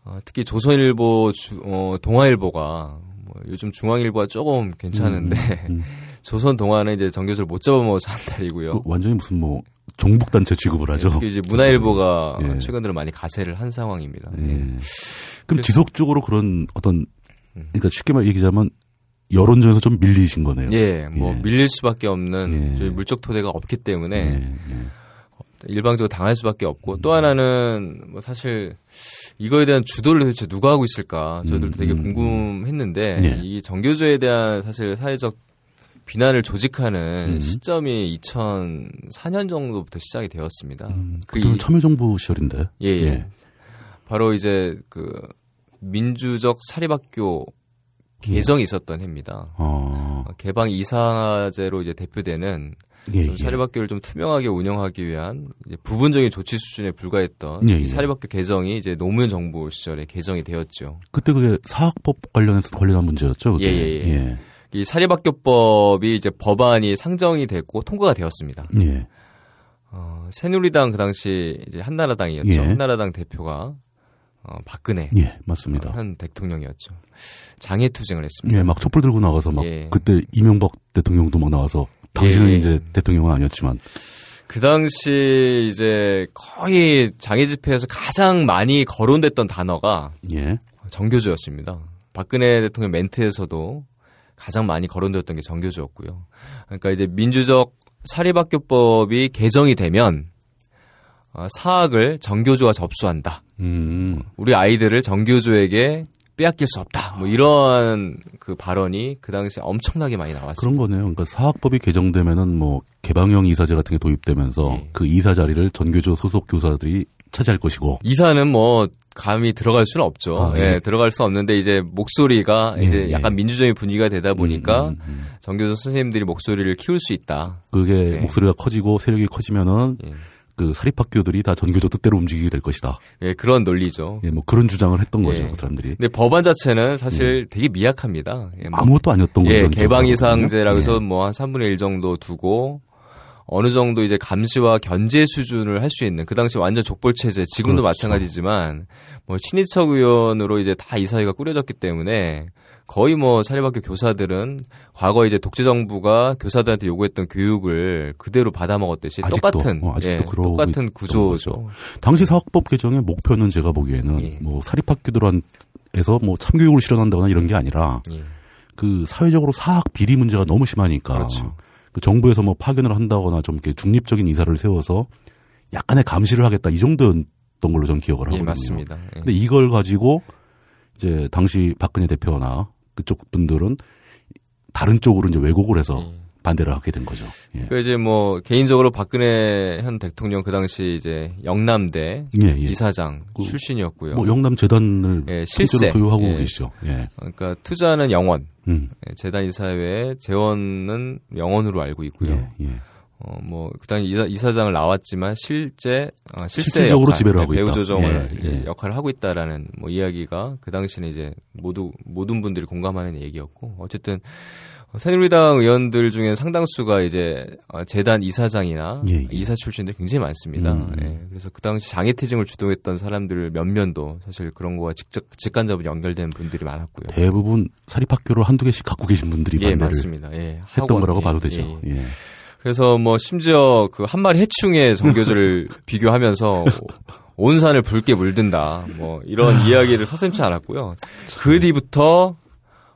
어, 특히 조선일보, 주, 어, 동아일보가 뭐 요즘 중앙일보가 조금 괜찮은데. 조선 동아는 이제 정교조를 못 잡아먹어서 한 달이고요. 그 완전히 무슨 뭐 종북 단체 취급을 하죠. 특히 이제 문화일보가 예. 최근 들어 많이 가세를 한 상황입니다. 예. 예. 그럼 지속적으로 그런 어떤 음. 그러니까 쉽게 말 얘기하자면 여론전에서 좀 밀리신 거네요. 예, 뭐 예. 밀릴 수밖에 없는 예. 저희 물적 토대가 없기 때문에 예, 예. 일방적으로 당할 수밖에 없고 또 하나는 뭐 사실 이거에 대한 주도를 도대체 누가 하고 있을까 저희들도 음, 되게 음, 궁금했는데 예. 이 정교조에 대한 사실 사회적 비난을 조직하는 음. 시점이 2004년 정도부터 시작이 되었습니다. 음, 그 참여정부 시절인데. 예, 예. 예. 바로 이제 그 민주적 사립학교 개정이 있었던 해입니다. 어, 개방 이사제로 이제 대표되는 예, 좀 예. 사립학교를 좀 투명하게 운영하기 위한 부분적인 조치 수준에 불과했던 예, 이 예. 사립학교 개정이 이제 노무현 정부 시절에 개정이 되었죠. 그때 그게 사학법 관련해서 관련한 문제였죠. 그게. 예, 예, 예. 이 사립학교법이 이제 법안이 상정이 됐고 통과가 되었습니다. 예. 어, 새누리당 그 당시 이제 한나라당이었죠. 예. 한나라당 대표가 어, 박근혜 예, 맞습니다. 현 대통령이었죠. 장애 투쟁을 했습니다. 예, 막 촛불 들고 나가서 막 예. 그때 이명박 대통령도 막 나와서 당신은 예, 예. 이제 대통령은 아니었지만 그 당시 이제 거의 장애 집회에서 가장 많이 거론됐던 단어가 예. 정교조였습니다. 박근혜 대통령 멘트에서도 가장 많이 거론되었던 게 정교조였고요. 그러니까 이제 민주적 사립학교법이 개정이 되면 어, 사학을 정교조가 접수한다. 음. 우리 아이들을 정교조에게 빼앗길 수 없다. 뭐 이런 그 발언이 그 당시에 엄청나게 많이 나왔습니다. 그런 거네요. 그러니까 사학법이 개정되면은 뭐 개방형 이사제 같은 게 도입되면서 예. 그 이사 자리를 전교조 소속 교사들이 차지할 것이고 이사는 뭐 감히 들어갈 수는 없죠. 아, 예. 예. 들어갈 수 없는데 이제 목소리가 예, 이제 예. 약간 민주적인 분위기가 되다 보니까 음, 음, 음. 정교조 선생님들이 목소리를 키울 수 있다. 그게 예. 목소리가 커지고 세력이 커지면은 예. 그 사립학교들이 다 전교조 뜻대로 움직이게 될 것이다. 예, 그런 논리죠. 예, 뭐 그런 주장을 했던 거죠, 예. 그 사람들이. 근데 법안 자체는 사실 되게 미약합니다. 예, 뭐 아무것도 아니었던 거죠. 예, 개방 이상제라고 기억하거든요. 해서 예. 뭐한 3분의 1 정도 두고 어느 정도 이제 감시와 견제 수준을 할 수 있는 그 당시 완전 족벌 체제 지금도 그렇죠. 마찬가지지만 뭐 친인척 의원으로 이제 다 이 사회가 꾸려졌기 때문에 거의 뭐 사립학교 교사들은 과거 이제 독재 정부가 교사들한테 요구했던 교육을 그대로 받아먹었듯이 아직도, 똑같은 어, 아직도 예, 똑같은 구조죠. 당시 사학법 개정의 목표는 제가 보기에는 예. 뭐 사립학교들한에서 뭐 참교육을 실현한다거나 이런 게 아니라 예. 그 사회적으로 사학 비리 문제가 너무 심하니까 그렇죠. 그 정부에서 뭐 파견을 한다거나 좀 이렇게 중립적인 이사를 세워서 약간의 감시를 하겠다 이 정도였던 걸로 저는 기억을 예, 하거든요. 맞습니다. 예. 근데 이걸 가지고 이제 당시 박근혜 대표나 그쪽 분들은 다른 쪽으로 이제 왜곡을 해서 예. 반대를 하게 된 거죠. 예. 그 이제 뭐 개인적으로 박근혜 현 대통령 그 당시 이제 영남대 예, 예. 이사장 그 출신이었고요. 뭐 영남 재단을 예, 실제로 실세. 소유하고 예. 계시죠. 예. 그러니까 투자는 영원, 음. 예, 재단 이사회 재원은 영원으로 알고 있고요. 예, 예. 어, 뭐, 그 당시 이사, 이사장을 나왔지만 실제, 어, 실세 역할, 지배를 예, 하고 배우 있다. 조정을 예, 예. 역할을 하고 있다라는 뭐 이야기가 그 당시는 이제 모두, 모든 분들이 공감하는 얘기였고, 어쨌든, 어, 새누리당 의원들 중에 상당수가 이제 어, 재단 이사장이나 예, 예. 이사 출신들이 굉장히 많습니다. 음. 예, 그래서 그 당시 장애퇴직을 주도했던 사람들 몇면도 사실 그런 거와 직접 직간접으로 연결된 분들이 많았고요. 대부분 사립학교를 한두 개씩 갖고 계신 분들이 예, 반대를 맞습니다. 예, 했던 학원, 거라고 예, 봐도 되죠. 예, 예. 예. 그래서 뭐 심지어 그 한 마리 해충의 정교조를 비교하면서 온 산을 붉게 물든다. 뭐 이런 이야기를 서슴지 않았고요. 그 뒤부터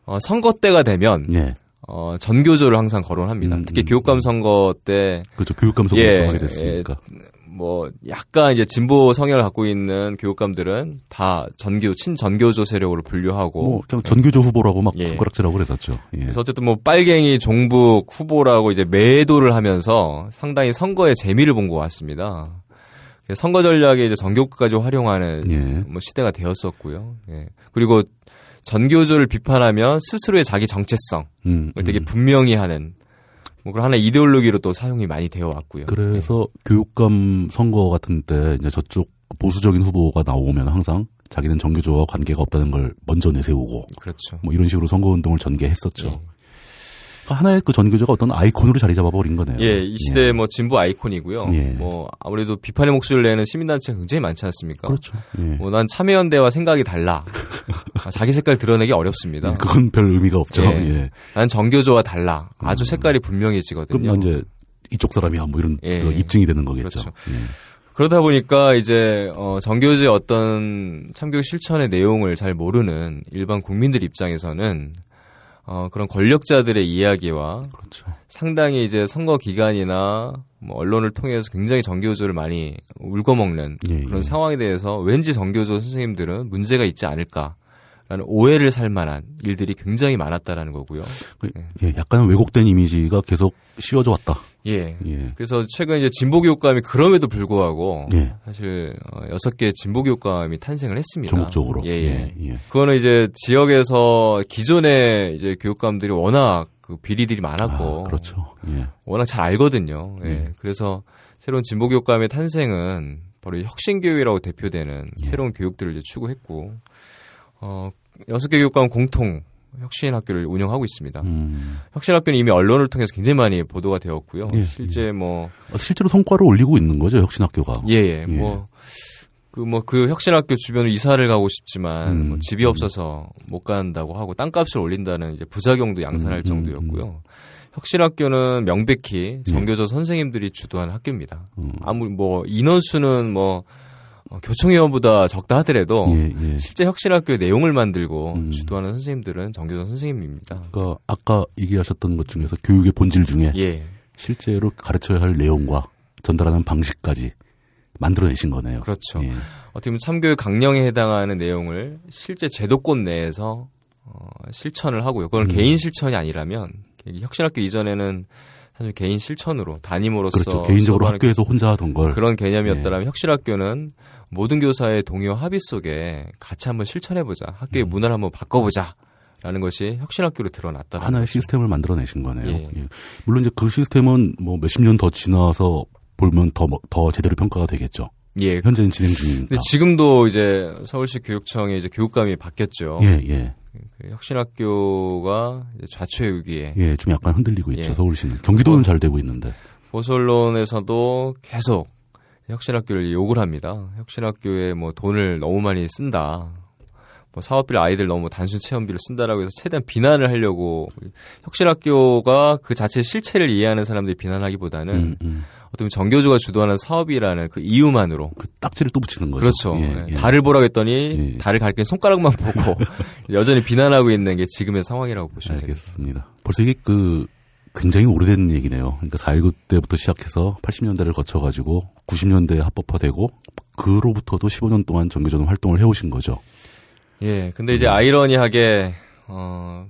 어, 선거 때가 되면 예. 어, 전교조를 항상 거론합니다. 음, 특히 음, 교육감 선거 때 그렇죠. 교육감 선거를 예, 하게 됐으니까. 뭐 약간 이제 진보 성향을 갖고 있는 교육감들은 다 전교 친전교조 세력으로 분류하고 뭐 전교조 후보라고 막 예. 손가락질하고 그랬었죠. 예. 그래서 어쨌든 뭐 빨갱이 종북 후보라고 이제 매도를 하면서 상당히 선거의 재미를 본 것 같습니다. 선거 전략에 이제 전교까지 활용하는 예. 뭐 시대가 되었었고요. 예. 그리고 전교조를 비판하면 스스로의 자기 정체성을 음, 되게 음. 분명히 하는 뭐 그런 하나의 이데올로기로 또 사용이 많이 되어 왔고요. 그래서 교육감 선거 같은 때 이제 저쪽 보수적인 후보가 나오면 항상 자기는 정교조와 관계가 없다는 걸 먼저 내세우고 예. 그렇죠. 뭐 이런 식으로 선거 운동을 전개했었죠. 예. 하나의 그 전교조가 어떤 아이콘으로 자리 잡아버린 거네요. 예, 이 시대의 뭐 진보 아이콘이고요. 예. 뭐 아무래도 비판의 목소리를 내는 시민단체가 굉장히 많지 않습니까? 그렇죠. 예. 뭐난 참여연대와 생각이 달라. 아, 자기 색깔 드러내기 어렵습니다. 예, 그건 별 의미가 없죠. 예. 예. 난 정교조와 달라. 아주 색깔이 분명해지거든요. 그럼 난 이제 이쪽 사람이야 뭐 이런 예. 그 입증이 되는 거겠죠. 그렇죠. 예. 그러다 보니까 이제 어, 정교조의 어떤 참교육 실천의 내용을 잘 모르는 일반 국민들 입장에서는 어, 그런 권력자들의 이야기와 그렇죠. 상당히 이제 선거 기간이나 뭐 언론을 통해서 굉장히 정교조를 많이 울거먹는 예, 그런 예. 상황에 대해서 왠지 정교조 선생님들은 문제가 있지 않을까 라는 오해를 살 만한 일들이 굉장히 많았다라는 거고요. 그, 예, 약간 왜곡된 이미지가 계속 씌워져 왔다. 예. 예. 그래서 최근 이제 진보교육감이 그럼에도 불구하고 예. 사실 어, 여섯 개 진보교육감이 탄생을 했습니다. 전국적으로. 예, 예. 예. 그거는 이제 지역에서 기존의 이제 교육감들이 워낙 그 비리들이 많았고 아, 그렇죠. 예. 워낙 잘 알거든요. 예. 네. 그래서 새로운 진보교육감의 탄생은 바로 이 혁신교육이라고 대표되는 예. 새로운 교육들을 이제 추구했고, 어, 여섯 개 교육감 공통 혁신학교를 운영하고 있습니다. 음. 혁신학교는 이미 언론을 통해서 굉장히 많이 보도가 되었고요. 예, 실제 뭐, 어, 실제로 성과를 올리고 있는 거죠, 혁신학교가. 예, 예, 뭐, 그 뭐 그 혁신학교 주변으로 이사를 가고 싶지만 음, 뭐 집이 음. 없어서 못 간다고 하고 땅값을 올린다는 이제 부작용도 양산할 음, 음, 정도였고요. 혁신학교는 명백히 정교조 선생님들이 주도하는 학교입니다. 음. 아무리 뭐 인원수는 뭐 어, 교총회원보다 적다 하더라도 예, 예. 실제 혁신학교의 내용을 만들고 음. 주도하는 선생님들은 정교조 선생님입니다. 그러니까 아까 얘기하셨던 것 중에서 교육의 본질 중에 예, 실제로 가르쳐야 할 내용과 전달하는 방식까지 만들어내신 거네요. 그렇죠. 예. 어떻게 보면 참교육 강령에 해당하는 내용을 실제 제도권 내에서 어, 실천을 하고요. 그건 음. 개인 실천이 아니라면 혁신학교 이전에는 사실 개인 실천으로 담임으로서 그렇죠. 개인적으로 학교에서 혼자 하던 걸 그런 개념이었다면 혁신학교는 모든 교사의 동요 합의 속에 같이 한번 실천해보자. 학교의 음. 문화를 한번 바꿔보자. 라는 것이 혁신학교로 드러났다. 하나의 시스템을 만들어내신 거네요. 예. 예. 물론 이제 그 시스템은 뭐 몇십 년 더 지나서 보면 더, 뭐- 더 제대로 평가가 되겠죠. 예. 현재는 진행. 근데 지금도 이제 서울시 교육청의 이제 교육감이 바뀌었죠. 예, 예. 그 혁신학교가 좌초의 위기에 예, 좀 약간 흔들리고 있죠, 예. 서울시는. 경기도는 어. 잘 되고 있는데. 보수 언론에서도 계속 혁신학교를 욕을 합니다. 혁신학교에 뭐 돈을 너무 많이 쓴다. 뭐 사업비를 아이들 너무 단순 체험비를 쓴다라고 해서 최대한 비난을 하려고 혁신학교가 그 자체 실체를 이해하는 사람들이 비난하기보다는 음, 음. 어떤 정교조가 주도하는 사업이라는 그 이유만으로 그 딱지를 또 붙이는 거죠. 그렇죠. 예, 예, 예. 달을 보라고 했더니 예. 달을 가리키는 손가락만 보고 여전히 비난하고 있는 게 지금의 상황이라고 보시면 됩니다. 알겠습니다. 벌써 이게 그 굉장히 오래된 얘기네요. 그러니까 4.19 때부터 시작해서 80년대를 거쳐가지고 90년대에 합법화되고 그로부터도 15년 동안 정교조는 활동을 해오신 거죠. 예, 근데 이제 아이러니하게 어,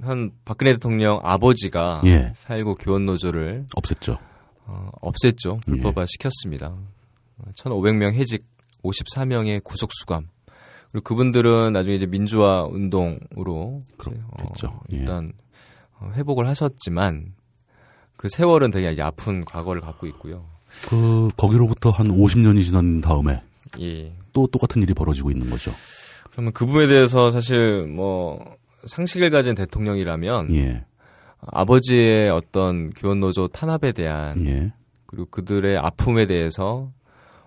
한 박근혜 대통령 아버지가 예. 4.19 교원노조를 없앴죠. 어, 없앴죠. 불법화 시켰습니다. 1,500명 해직, 54명의 구속 수감. 그리고 그분들은 나중에 이제 민주화 운동으로 이제, 그렇겠죠. 예. 일단 어, 회복을 하셨지만 그 세월은 되게 이제 아픈 과거를 갖고 있고요. 그 거기로부터 한 50년이 지난 다음에 예. 또 똑같은 일이 벌어지고 있는 거죠. 그러면 그 부분에 대해서 사실 뭐 상식을 가진 대통령이라면 예. 아버지의 어떤 교원노조 탄압에 대한 예. 그리고 그들의 아픔에 대해서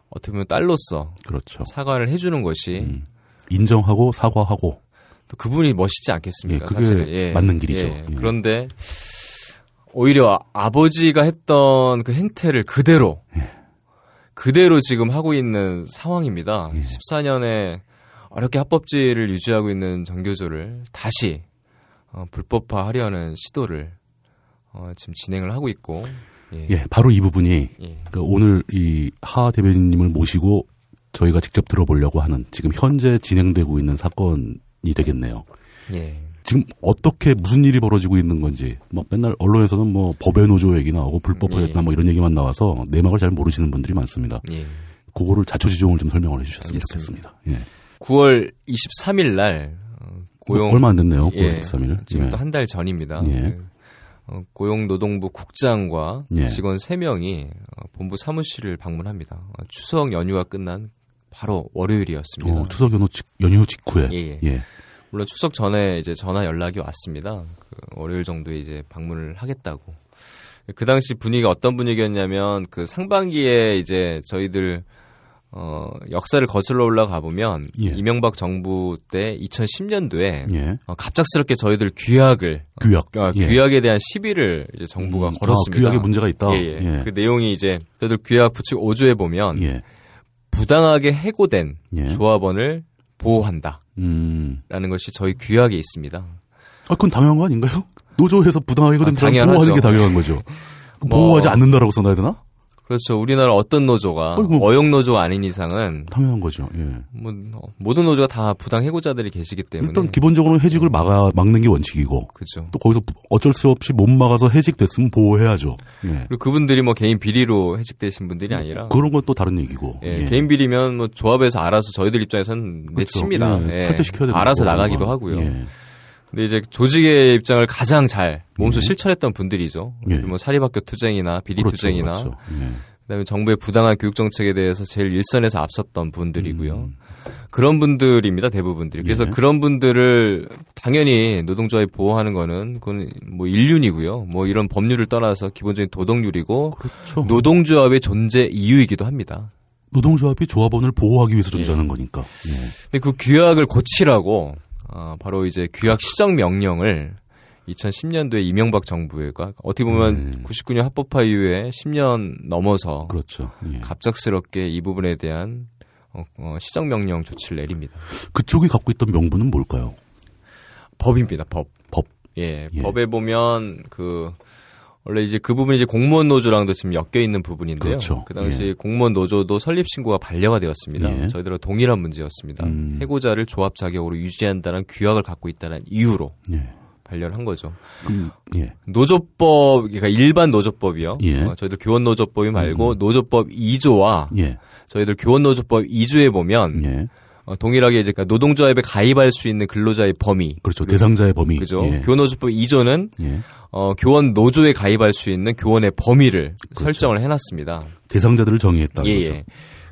어떻게 보면 딸로서 그렇죠. 사과를 해주는 것이 음. 인정하고 사과하고 또 그분이 멋있지 않겠습니까? 예, 그게 사실은. 맞는 길이죠. 예. 예. 그런데 오히려 아- 아버지가 했던 그 행태를 그대로 예. 그대로 지금 하고 있는 상황입니다. 예. 14년에 어렵게 합법지를 유지하고 있는 정교조를 다시 어, 불법화하려는 시도를 어, 지금 진행을 하고 있고 예. 예, 바로 이 부분이 예. 그 오늘 이 하 대변인님을 모시고 저희가 직접 들어보려고 하는 지금 현재 진행되고 있는 사건이 되겠네요. 예. 지금 어떻게 무슨 일이 벌어지고 있는 건지 뭐 맨날 언론에서는 뭐 법의 노조 얘기나 하고 불법화했나 예. 뭐 이런 얘기만 나와서 내막을 잘 모르시는 분들이 많습니다. 예. 그거를 자초지종을 좀 설명을 해주셨으면 알겠습니다. 좋겠습니다. 예. 9월 23일 날 어, 고용 뭐 얼마 안 됐네요. 9월 예, 13일. 지금부터 한달 전입니다. 예. 어, 고용노동부 국장과 예. 직원 3명이 어, 본부 사무실을 방문합니다. 어, 추석 연휴가 끝난 바로 월요일이었습니다. 어, 추석 연휴, 직, 연휴 직후에. 예, 예. 물론 추석 전에 이제 전화 연락이 왔습니다. 그 월요일 정도에 이제 방문을 하겠다고. 그 당시 분위기가 어떤 분위기였냐면 그 상반기에 이제 저희들 어 역사를 거슬러 올라가 보면 예. 이명박 정부 때 2010년도에 예. 어, 갑작스럽게 저희들 규약을 규약. 어, 예. 규약에 대한 시비를 이제 정부가 음, 걸었습니다. 아, 규약에 문제가 있다. 예, 예. 그 내용이 이제 저희들 규약 부칙 5조에 보면 예. 부당하게 해고된 예. 조합원을 보호한다라는 음. 것이 저희 규약에 있습니다. 아, 그건 당연한 거 아닌가요? 노조에서 부당하게 된 아, 사람. 보호하는 게 당연한 거죠. 뭐- 보호하지 않는다라고 써놔야 되나? 그렇죠. 우리나라 어떤 노조가 아니, 뭐- 어용 노조 아닌 이상은 당연한 거죠. 예. 뭐 어, 모든 노조가 다 부당 해고자들이 계시기 때문에 일단 기본적으로는 해직을 막아 막는 게 원칙이고 그렇죠. 또 거기서 어쩔 수 없이 못 막아서 해직됐으면 보호해야죠. 예. 그리고 그분들이 뭐 개인 비리로 해직되신 분들이 아니라 그런 건 또 다른 얘기고. 예, 예. 개인 비리면 뭐 조합에서 알아서 저희들 입장에서는 그렇죠. 내칩니다. 예, 예. 탈퇴시켜야 되는 알아서. 나가기도 하고요. 예. 근데 이제 조직의 입장을 가장 잘 몸소 예. 실천했던 분들이죠. 예. 뭐 사립학교 투쟁이나 비리 그렇죠, 투쟁이나 그렇죠. 예. 그다음에 정부의 부당한 교육 정책에 대해서 제일 일선에서 앞섰던 분들이고요. 음. 그런 분들입니다 대부분들이. 그래서 예. 그런 분들을 당연히 노동조합이 보호하는 거는 그건 뭐 인륜이고요. 뭐 이런 법률을 떠나서 기본적인 도덕률이고 그렇죠. 노동조합의 존재 이유이기도 합니다. 노동조합이 조합원을 보호하기 위해서 예. 존재하는 거니까. 예. 근데 그 규약을 고치라고 어, 바로 이제 규약 시정 명령을 2010년도에 이명박 정부가 어떻게 보면 음. 99년 합법화 이후에 10년 넘어서 그렇죠. 예. 갑작스럽게 이 부분에 대한 어, 어, 시정 명령 조치를 내립니다. 그쪽이 갖고 있던 명분은 뭘까요? 법입니다. 법. 법. 예, 예. 법에 보면 그 원래 이제 그 부분이 이제 공무원 노조랑도 지금 엮여 있는 부분인데요. 그렇죠. 그 당시 공무원 노조도 설립 신고가 반려가 되었습니다. 예. 저희들은 동일한 문제였습니다. 음. 해고자를 조합 자격으로 유지한다는 규약을 갖고 있다는 이유로 예. 반려를 한 거죠. 그럼 예. 노조법, 그러니까 일반 노조법이요. 예. 어, 저희들 교원 노조법이 말고 노조법 2조와 예. 저희들 교원 노조법 2조에 보면 예. 어, 동일하게 이제 그러니까 노동조합에 가입할 수 있는 근로자의 범위. 그렇죠. 대상자의 범위. 그죠. 예. 교원노조법 2조는 예. 어, 교원 노조에 가입할 수 있는 교원의 범위를 그렇죠. 설정을 해놨습니다. 대상자들을 정의했다. 예. 예.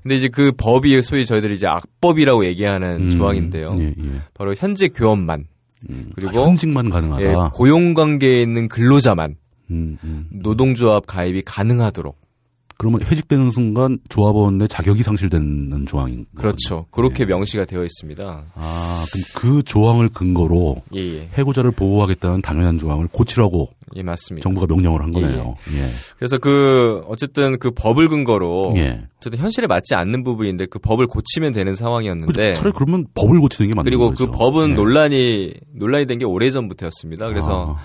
근데 이제 그 법이 소위 저희들이 이제 악법이라고 얘기하는 음, 조항인데요. 예, 예. 바로 현직 교원만 음, 그리고 아, 현직만 가능하다. 예, 고용 관계에 있는 근로자만 음, 음. 노동조합 가입이 가능하도록 그러면 해직되는 순간 조합원의 자격이 상실되는 조항인 그렇죠. 그렇게 명시가 되어 있습니다. 아, 그럼 그 조항을 근거로 예, 예. 해고자를 보호하겠다는 당연한 조항을 고치라고 예, 맞습니다. 정부가 명령을 한 예, 거네요. 예. 그래서 그 어쨌든 그 법을 근거로 예. 어쨌든 현실에 맞지 않는 부분인데 그 법을 고치면 되는? 상황이었는데 차라리 그러면 법을 고치는 게 맞는 그리고 거죠. 그 법은 예. 논란이 논란이 된 게 오래 전부터였습니다. 그래서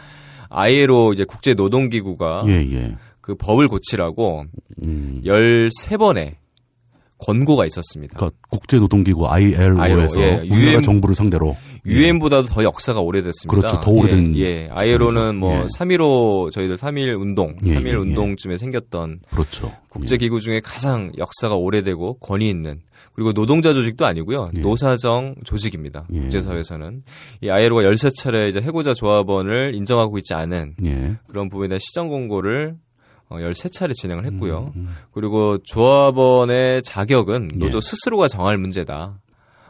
ILO 이제 국제 노동기구가 아, 예, 예. 그 법을 고치라고 음. 13번의 권고가 있었습니다. 그러니까 국제노동기구 ILO에서 예, 우리나라 UN 정부를 상대로 유엔보다도 더 역사가 오래됐습니다. 그렇죠. 더 오래된 예, 예. ILO는 뭐 예. 3.15 저희들 3.1 운동, 예, 3.1 예, 예. 운동쯤에 생겼던 그렇죠. 국제기구 중에 가장 역사가 오래되고 권위 있는 그리고 노동자 조직도 아니고요. 예. 노사정 조직입니다. 예. 국제사회에서는. 이 ILO가 13차례 이제 해고자 조합원을 인정하고 있지 않은 예. 예. 그런 부분에 대한 시정 공고를 어, 13차례 진행을 했고요. 음, 음. 그리고 조합원의 자격은 노조 예. 스스로가 정할 문제다.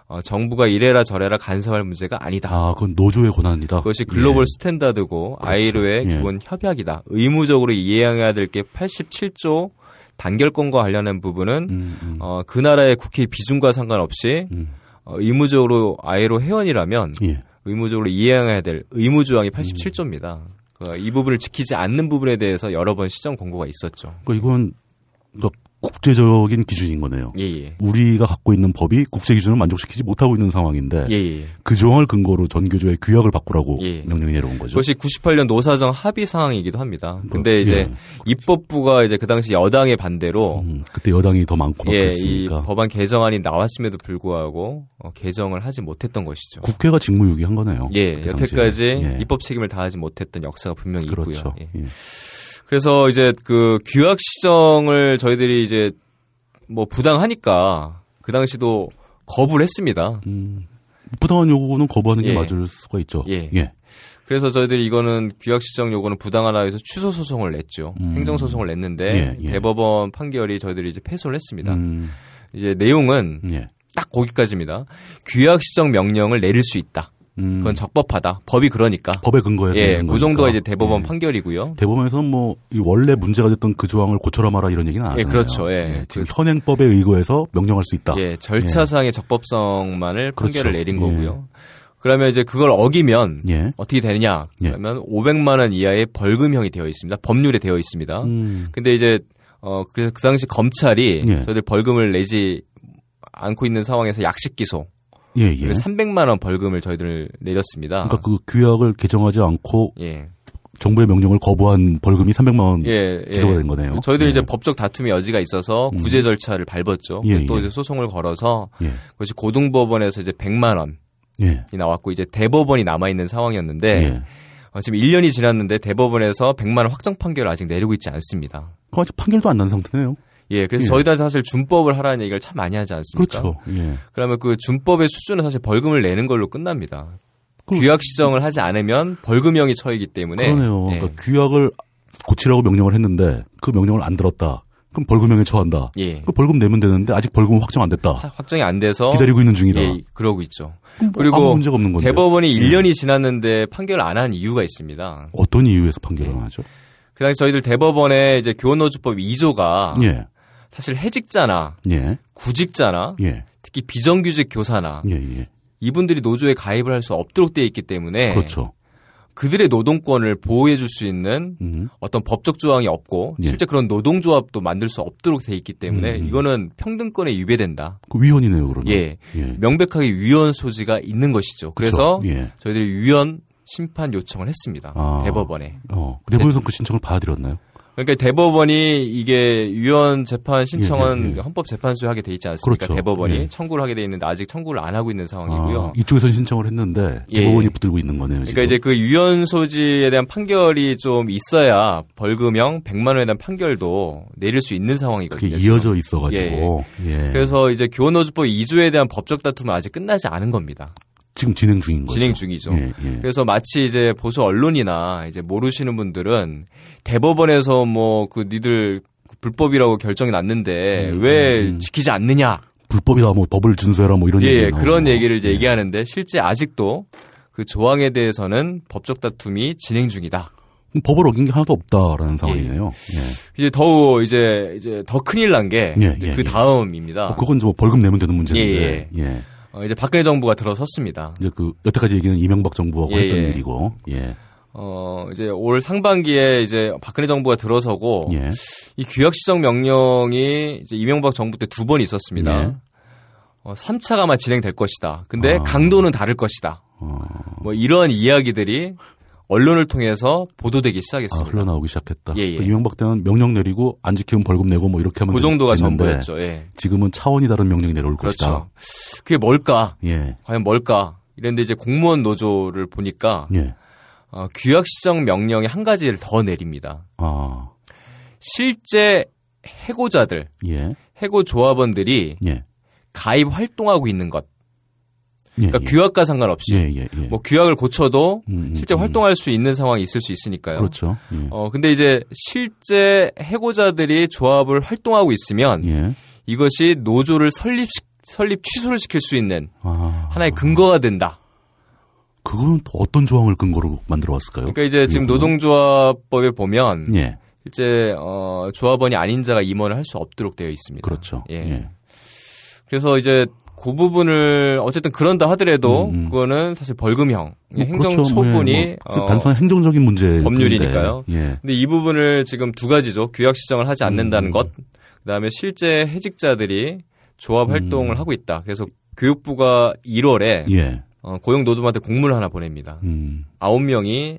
어, 정부가 이래라 저래라 간섭할 문제가 아니다. 아, 그건 노조의 권한이다. 그것이 글로벌 예. 스탠다드고 그렇죠. 아이로의 예. 기본 협약이다. 의무적으로 이행해야 될 게 87조 단결권과 관련한 부분은 음, 음, 어, 그 나라의 국회 비중과 상관없이 음. 어, 의무적으로 아이로 회원이라면 예. 의무적으로 이행해야 될 의무 조항이 87조입니다. 이 부분을 지키지 않는 부분에 대해서 여러 번 시정 공고가 있었죠. 그러니까 이건 국제적인 기준인 거네요. 예, 예. 우리가 갖고 있는 법이 국제 기준을 만족시키지 못하고 있는 상황인데 예, 예. 그 조항을 근거로 전교조의 규약을 바꾸라고 예. 명령이 내려온 거죠. 그것이 98년 노사정 합의 상황이기도 합니다. 근데 이제 예. 입법부가 이제 그 당시 여당의 반대로 음, 그때 여당이 더 많고 막 예, 법안 개정안이 나왔음에도 불구하고 어, 개정을 하지 못했던 것이죠. 국회가 직무유기한 거네요. 예, 여태까지. 예. 입법 책임을 다하지 못했던 역사가 분명히 그렇죠. 있고요. 예. 예. 그래서 이제 그 규약 시정을 저희들이 이제 뭐 부당하니까 그 당시도 거부를 했습니다. 음, 부당한 요구는 거부하는 게 예. 맞을 수가 있죠. 예. 예. 그래서 저희들이 이거는 규약 시정 요구는 부당하다 해서 취소 소송을 냈죠. 음. 행정 소송을 냈는데 예, 예. 대법원 판결이 저희들이 이제 패소를 했습니다. 음, 이제 내용은 예. 딱 거기까지입니다. 규약 시정 명령을 내릴 수 있다. 음, 그건 적법하다. 법이 그러니까. 법에 근거해서 예, 그 정도가 거니까. 이제 대법원 예. 판결이고요. 대법원에서는 뭐, 이 원래 문제가 됐던 그 조항을 고쳐라 마라 이런 얘기는 안 예, 하잖아요. 그렇죠. 예. 지금 현행법에 의거해서 명령할 수 있다. 예, 절차상의 적법성만을 판결을 그렇죠. 내린 예. 거고요. 그러면 이제 그걸 어기면 예. 어떻게 되느냐? 예. 그러면 500만 원 이하의 벌금형이 되어 있습니다. 법률에 되어 있습니다. 음, 근데 이제 어 그래서 그 당시 검찰이 예. 저희들 벌금을 내지 않고 있는 상황에서 약식 기소 예, 예. 그리고 300만 원 벌금을 저희들 내렸습니다. 그러니까 그 규약을 개정하지 않고 예. 정부의 명령을 거부한 벌금이 300만 원 예, 기소가 예. 된 거네요. 저희들이 예. 이제 법적 다툼의 여지가 있어서 구제 절차를 밟았죠. 예, 또 예. 이제 소송을 걸어서 예. 그것이 고등법원에서 이제 100만 원이 예. 나왔고 이제 대법원이 남아 있는 상황이었는데 예. 어, 지금 1년이 지났는데 대법원에서 100만 원 확정 판결을 아직 내리고 있지 않습니다. 그 아직 판결도 안 난 상태네요. 예, 그래서 예. 저희들한테 사실 준법을 하라는 얘기를 참 많이 하지 않습니까? 그렇죠. 예. 그러면 그 준법의 수준은 사실 벌금을 내는 걸로 끝납니다. 그- 규약 시정을 하지 않으면 벌금형이 처이기 때문에 그러네요. 예. 그러니까 규약을 고치라고 명령을 했는데 그 명령을 안 들었다. 그럼 벌금형에 처한다. 예. 그 벌금 내면 되는데 아직 벌금은 확정 안 됐다. 하- 확정이 안 돼서 기다리고 있는 중이다. 예, 그러고 있죠. 뭐 그리고. 대법원이 1년이 지났는데 판결을 안 한 이유가 있습니다. 어떤 이유에서 판결을 예. 안 하죠? 그 당시 저희들 대법원에 이제 교원노조법 2조가 예. 사실 해직자나 예. 구직자나 예. 특히 비정규직 교사나 예. 예. 이분들이 노조에 가입을 할 수 없도록 되어 있기 때문에 그렇죠. 그들의 노동권을 보호해 줄 수 있는 음. 어떤 법적 조항이 없고 예. 실제 그런 노동조합도 만들 수 없도록 돼 있기 때문에 음. 이거는 평등권에 위배된다. 그 위헌이네요, 그러면. 예. 예. 명백하게 위헌 소지가 있는 것이죠. 그래서? 예. 저희들이 위헌 심판 요청을 했습니다. 아. 대법원에. 어. 대법원에서 그 신청을 받아들였나요? 그러니까 대법원이 이게 위헌 재판 신청은 예, 예, 예. 헌법재판소에 하게 돼 있지 않습니까? 그렇죠. 대법원이 예. 청구를 하게 돼 있는데 아직 청구를 안 하고 있는 상황이고요. 아, 이쪽에서는 신청을 했는데 예. 대법원이 붙들고 있는 거네요. 그러니까 이제 그 위헌 소지에 대한 판결이 좀 있어야 벌금형 100만 원에 대한 판결도 내릴 수 있는 그게 상황이거든요. 이어져 있어가지고. 예. 그래서 이제 교원노조법 2조에 대한 법적 다툼은 아직 끝나지 않은 겁니다. 지금 진행 중인 거죠. 진행 중이죠. 예, 예. 그래서 마치 이제 보수 언론이나 이제 모르시는 분들은 대법원에서 뭐 그 니들 불법이라고 결정이 났는데 음, 왜 음. 지키지 않느냐. 불법이다, 뭐 법을 준수해라, 뭐 이런 예, 얘기. 예, 그런 얘기를 이제 예. 얘기하는데 실제 아직도 그 조항에 대해서는 법적 다툼이 진행 중이다. 법을 어긴 게 하나도 없다라는 상황이네요. 예. 이제 더우 이제 이제 더 큰일 난게그 예, 예, 예. 다음입니다. 어, 그건 좀 벌금 내면 되는 문제인데. 예, 예. 어, 이제 박근혜 정부가 들어섰습니다. 이제 그 여태까지 얘기는 이명박 정부하고 예, 했던 예. 일이고. 예. 어, 이제 올 상반기에 이제 박근혜 정부가 들어서고 예. 이 규약 시정 명령이 이제 이명박 정부 때 두 번 있었습니다. 예. 어, 3차가 아마 진행될 것이다. 근데 아. 강도는 다를 것이다. 어, 뭐 이런 이야기들이 언론을 통해서 보도되기 아, 시작했습니다. 흘러나오기 시작했다. 예, 예. 그 이명박 때는 명령 내리고 안 지키면 벌금 내고 뭐 이렇게 하면 그 정도가 전부였죠. 예. 지금은 차원이 다른 명령이 내려올 것이다. 그렇죠. 그게 뭘까? 예. 과연 뭘까? 이랬는데 이제 공무원 노조를 보니까 예. 어, 규약 시정 명령이 한 가지를 더 내립니다. 아. 실제 해고자들, 예. 해고 조합원들이 예. 가입 활동하고 있는 것. 예. 그러니까 예. 규약과 상관없이 예, 예, 예. 뭐 규약을 고쳐도 음, 음, 실제 음. 활동할 수 있는 상황이 있을 수 있으니까요. 그렇죠. 예. 어 근데 이제 실제 해고자들이 조합을 활동하고 있으면 예. 이것이 노조를 설립 설립 취소를 시킬 수 있는 아. 하나의 근거가 된다. 그건 또 어떤 조항을 근거로 만들어 왔을까요? 그러니까 이제 지금? 노동조합법에 보면 예. 실제 어 조합원이 아닌 자가 임원을 할 수 없도록 되어 있습니다. 그렇죠. 예. 예. 그래서 이제 그 부분을 어쨌든 그런다 하더라도 음, 음. 그거는 사실 벌금형 뭐 행정 그렇죠. 뭐, 처분이 예, 뭐 어, 단순한 행정적인 문제 법률이니까요. 예. 근데 이 부분을 지금 두 가지죠. 규약 시정을 하지 않는다는 음. 것. 그다음에 실제 해직자들이 조합 음. 활동을 하고 있다. 그래서 교육부가 1월에 예. 어, 고용노동부한테 공문을 하나 보냅니다. 음. 아홉 명이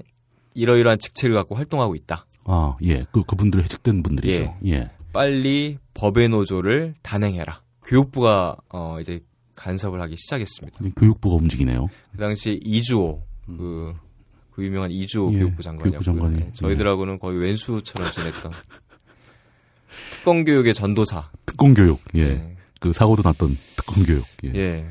이러이러한 직책을 갖고 활동하고 있다. 아, 예. 그, 그분들 해직된 분들이죠. 예. 빨리 법의 노조를 단행해라. 교육부가 어, 이제 간섭을 하기 시작했습니다. 교육부가 움직이네요. 그 당시 이주호 그, 그 유명한 이주호 예, 교육부 장관이었고요. 교육부 장관이, 네, 저희들하고는 거의 왼수처럼 지냈던 특권 교육의 전도사. 특공교육. 예. 예. 그 사고도 났던 특공교육. 예. 예.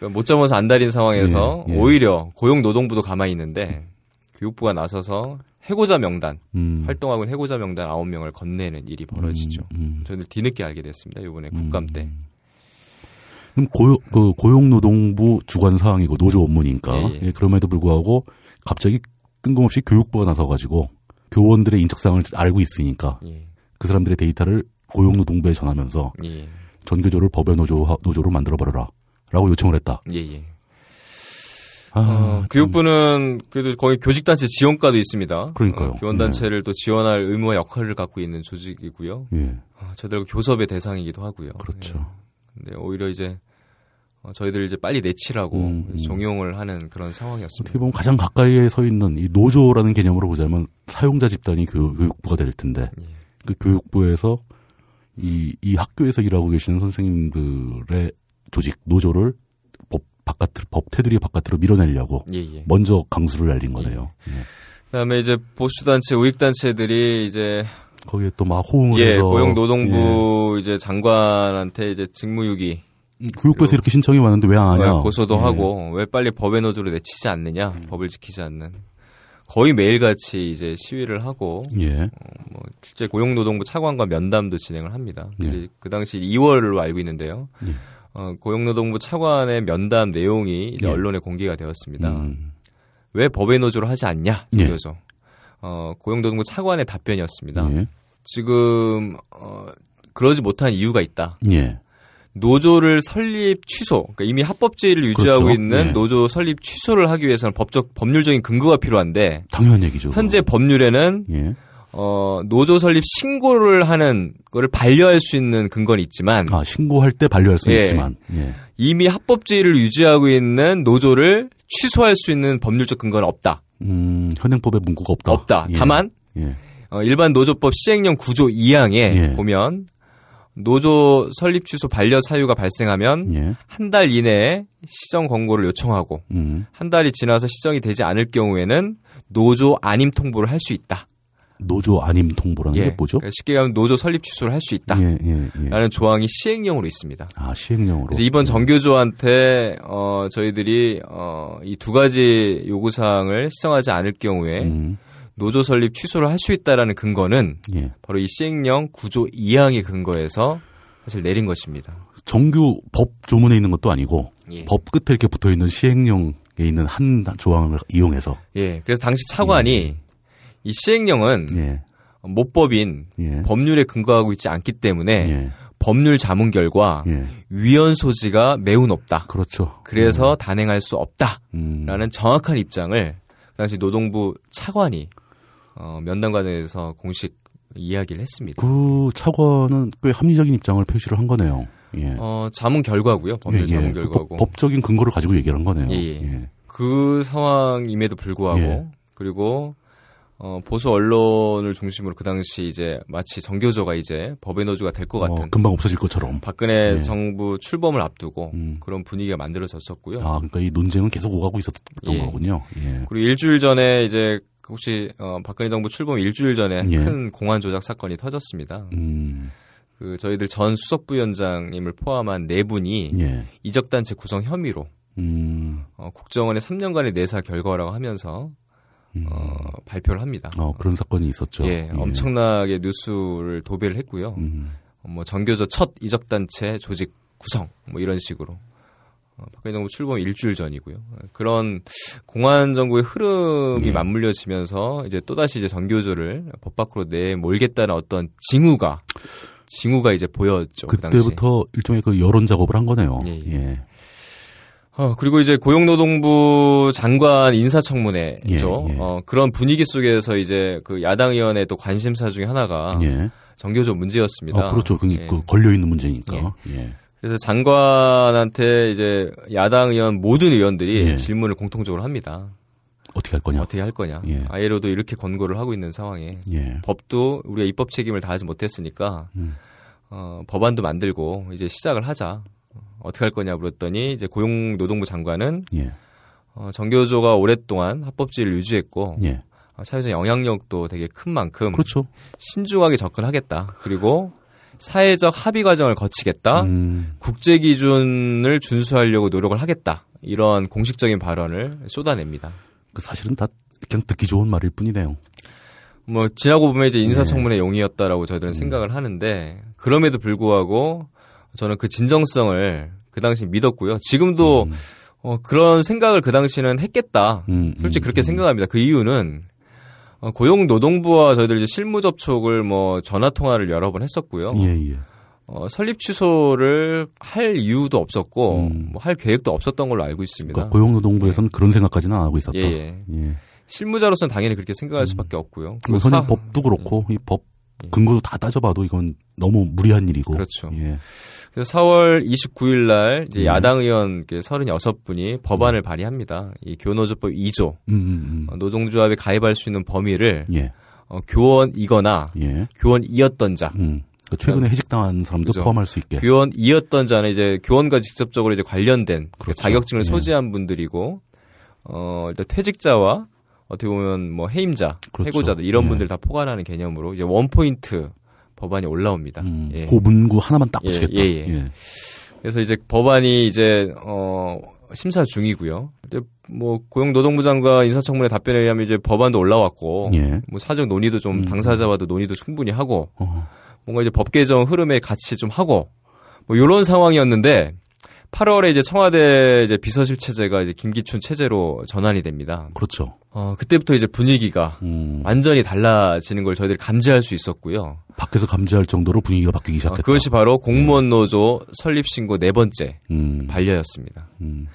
그못 잡아서 안달인 상황에서 예, 예. 오히려 고용노동부도 가만히 있는데 교육부가 나서서 해고자 명단 음. 활동하고 있는 해고자 명단 9명을 건네는 일이 벌어지죠. 음, 음. 저희들 뒤늦게 알게 됐습니다. 이번에 국감 때. 그럼 고용, 그 고용노동부 주관 사항이고 노조 업무니까. 예, 예. 예, 그럼에도 불구하고 갑자기 뜬금없이 교육부가 나서가지고 교원들의 인적사항을 알고 있으니까 예. 그 사람들의 데이터를 고용노동부에 전하면서 예. 전교조를 법의 노조, 노조로 만들어 버려라. 라고 요청을 했다. 예, 예. 아, 어, 참. 교육부는 그래도 거의 교직단체 지원과도 있습니다. 그러니까요. 어, 교원단체를 또 지원할 의무와 역할을 갖고 있는 조직이고요. 예, 아, 저희들 교섭의 대상이기도 하고요. 그렇죠. 예. 근데 오히려 이제 어, 저희들 이제 빨리 내치라고 음, 음. 종용을 하는 그런 어떻게 상황이었습니다. 보면 가장 가까이에 서 있는 이 노조라는 개념으로 보자면 사용자 집단이 교, 교육부가 될 텐데 예. 그 교육부에서 이, 이 학교에서 일하고 계시는 선생님들의 조직 노조를 법 바깥으로 법 테두리 바깥으로 밀어내려고 예, 예. 먼저 강수를 날린 거네요. 예. 그다음에 이제 보수 단체, 우익 단체들이 이제 거기에 또 막 호응을 예, 해서 고용노동부 이제 장관한테 이제 직무유기 예. 교육부에서 이렇게 신청이 왔는데 왜 안 하냐? 고소도 예. 음. 하고 왜 빨리 법의 노조로 내치지 않느냐, 법을 지키지 않는 거의 매일같이 이제 시위를 하고 예. 뭐 실제 고용노동부 차관과 면담도 진행을 합니다. 예. 그 당시 2월로 알고 있는데요. 예. 어, 고용노동부 차관의 면담 내용이 이제 예. 언론에 공개가 되었습니다. 음. 왜 법의 노조를 하지 않냐 예. 이거죠. 어, 고용노동부 차관의 답변이었습니다. 예. 지금 어, 그러지 못한 이유가 있다. 예. 노조를 설립 취소, 그러니까 이미 합법제의를 유지하고 그렇죠. 있는 예. 노조 설립 취소를 하기 위해서는 법적 법률적인 근거가 필요한데 당연한 얘기죠. 현재 법률에는 예. 어, 노조 설립 신고를 하는 거를 반려할 수 있는 근거는 있지만 아 신고할 때 반려할 수는 예. 있지만 예. 이미 합법제의를 유지하고 있는 노조를 취소할 수 있는 법률적 근거는 없다. 음, 현행법에 문구가 없다. 없다. 예. 다만 예. 어, 일반 노조법 시행령 9조 2항에 예. 보면 노조 설립 취소 반려 사유가 발생하면 예. 한달 이내에 시정 권고를 요청하고 음. 한 달이 지나서 시정이 되지 않을 경우에는 노조 안임 통보를 할 수 있다. 노조 안임 통보라는 게 뭐죠? 그러니까 쉽게 말하면 노조 설립 취소를 할 수 있다. 예, 예, 예. 라는 조항이 시행령으로 있습니다. 아, 시행령으로. 그래서 이번 정교조한테 어 저희들이 어 이 두 가지 요구 사항을 시정하지 않을 경우에 음, 노조 설립 취소를 할 수 있다라는 근거는 예. 바로 이 시행령 9조 2항의 근거에서 사실 내린 것입니다. 정규 법 조문에 있는 것도 아니고 예. 법 끝에 이렇게 붙어 있는 시행령에 있는 한 조항을 이용해서 예. 그래서 당시 차관이 이 시행령은 예. 모법인 예. 법률에 근거하고 있지 않기 때문에 예. 법률 자문 결과 예. 위헌 소지가 매우 높다. 그렇죠. 그래서 단행할 수 없다라는 음. 정확한 입장을 그 당시 노동부 차관이 어, 면담 과정에서 공식 이야기를 했습니다. 그 차관은 꽤 합리적인 입장을 표시를 한 거네요. 예. 어, 자문 결과고요. 법률 예, 예. 자문 그 결과고. 법, 적인 근거를 가지고 얘기를 한 거네요. 예, 예. 그 상황임에도 불구하고 예. 그리고 어, 보수 언론을 중심으로 그 당시 이제 마치 정교조가 이제 법의 노조가 될 것 같은 어, 금방 없어질 것처럼. 박근혜 예. 정부 출범을 앞두고 음. 그런 분위기가 만들어졌었고요. 아, 그러니까 이 논쟁은 계속 오가고 있었던 예. 거군요. 예. 그리고 일주일 전에 이제 혹시 어, 박근혜 정부 출범 일주일 전에 예. 큰 공안 조작 사건이 터졌습니다. 음, 그 저희들 전 수석부위원장님을 포함한 네 분이 예. 이적단체 구성 혐의로 음, 어, 국정원의 3년간의 내사 결과라고 하면서 음. 어, 발표를 합니다. 어, 그런 사건이 있었죠. 예, 엄청나게 뉴스를 도배를 했고요. 음, 어, 뭐 정교조 첫 이적 단체 조직 구성 뭐 이런 식으로 어, 박근혜 정부 출범 일주일 전이고요. 그런 공안 정부의 흐름이 예. 맞물려지면서 이제 또 다시 이제 정교조를 법 밖으로 내 몰겠다는 어떤 징후가 징후가 이제 보였죠. 그. 그때부터 일종의 그 여론 작업을 한 거네요. 예, 예. 예. 어, 그리고 이제 고용노동부 장관 인사청문회죠. 예, 예. 어, 그런 분위기 속에서 이제 그 야당 의원의 또 관심사 중에 하나가 예. 정교조 문제였습니다. 아, 그렇죠. 그, 예. 그 걸려 있는 문제니까. 예. 그래서 장관한테 이제 야당 의원 모든 의원들이 예. 질문을 공통적으로 합니다. 어떻게 할 거냐? 어떻게 할 거냐. 예. 아예로도 이렇게 권고를 하고 있는 상황에 예. 법도 우리가 입법 책임을 다하지 못했으니까 음. 어, 법안도 만들고 이제 시작을 하자. 어떻게 할 거냐 물었더니 이제 고용노동부 장관은 예. 어, 정교조가 오랫동안 합법지를 유지했고 예. 어, 사회적 영향력도 되게 큰 만큼 그렇죠. 신중하게 접근하겠다. 그리고 사회적 합의 과정을 거치겠다. 음, 국제 기준을 준수하려고 노력을 하겠다. 이런 공식적인 발언을 쏟아냅니다. 그 사실은 다 그냥 듣기 좋은 말일 뿐이네요. 뭐 지나고 보면 이제 네. 인사청문회 용이었다라고 음. 저희들은 생각을 하는데 그럼에도 불구하고 저는 그 진정성을 그 당시 믿었고요. 지금도 음, 어, 그런 생각을 그 당시는 했겠다. 음, 솔직히 음, 그렇게 음. 생각합니다. 그 이유는 어, 고용노동부와 저희들 이제 실무 접촉을 뭐 전화 통화를 여러 번 했었고요. 예, 예. 어, 설립 취소를 할 이유도 없었고 음. 뭐할 계획도 없었던 걸로 알고 있습니다. 그러니까 고용노동부에서는 그런 생각까지는 안 하고 있었다. 예, 예. 예. 실무자로서는 당연히 그렇게 생각할 수밖에 없고요. 선임 사- 법도 그렇고 이법 예. 근거도 다 따져봐도 이건 너무 무리한 일이고. 그렇죠. 예. 그래서 4월 29일 날 이제 예. 야당 의원 36분이 법안을 발의합니다. 이 교노조법 2조 음, 음, 어, 노동조합에 가입할 수 있는 범위를 음. 예. 어, 교원이거나 예. 교원이었던 자, 음. 그러니까 최근에 해직당한 사람도 그죠. 포함할 수 있게. 교원이었던 자는 이제 교원과 직접적으로 이제 관련된 그 그렇죠. 자격증을 예. 소지한 분들이고 어 일단 퇴직자와 어떻게 보면 뭐 해임자, 그렇죠. 해고자들 이런 예. 분들 다 포괄하는 개념으로 이제 원 포인트 법안이 올라옵니다. 음, 예. 고문구 하나만 딱 예, 붙이겠다. 예, 예. 그래서 이제 법안이 이제 어 심사 중이고요. 근데 뭐 고용노동부 장관 인사청문회 답변에 의하면 이제 법안도 올라왔고 예. 뭐 사적 논의도 좀 음. 당사자와도 논의도 충분히 하고 어, 뭔가 이제 법 개정 흐름에 같이 좀 하고 뭐 이런 상황이었는데 8월에 이제 청와대 이제 비서실 체제가 이제 김기춘 체제로 전환이 됩니다. 그렇죠. 어 그때부터 이제 분위기가 음, 완전히 달라지는 걸 저희들이 감지할 수 있었고요. 밖에서 감지할 정도로 분위기가 바뀌기 어, 시작했다. 그것이 바로 공무원 노조 설립 신고 네 번째 음, 반려였습니다. 음,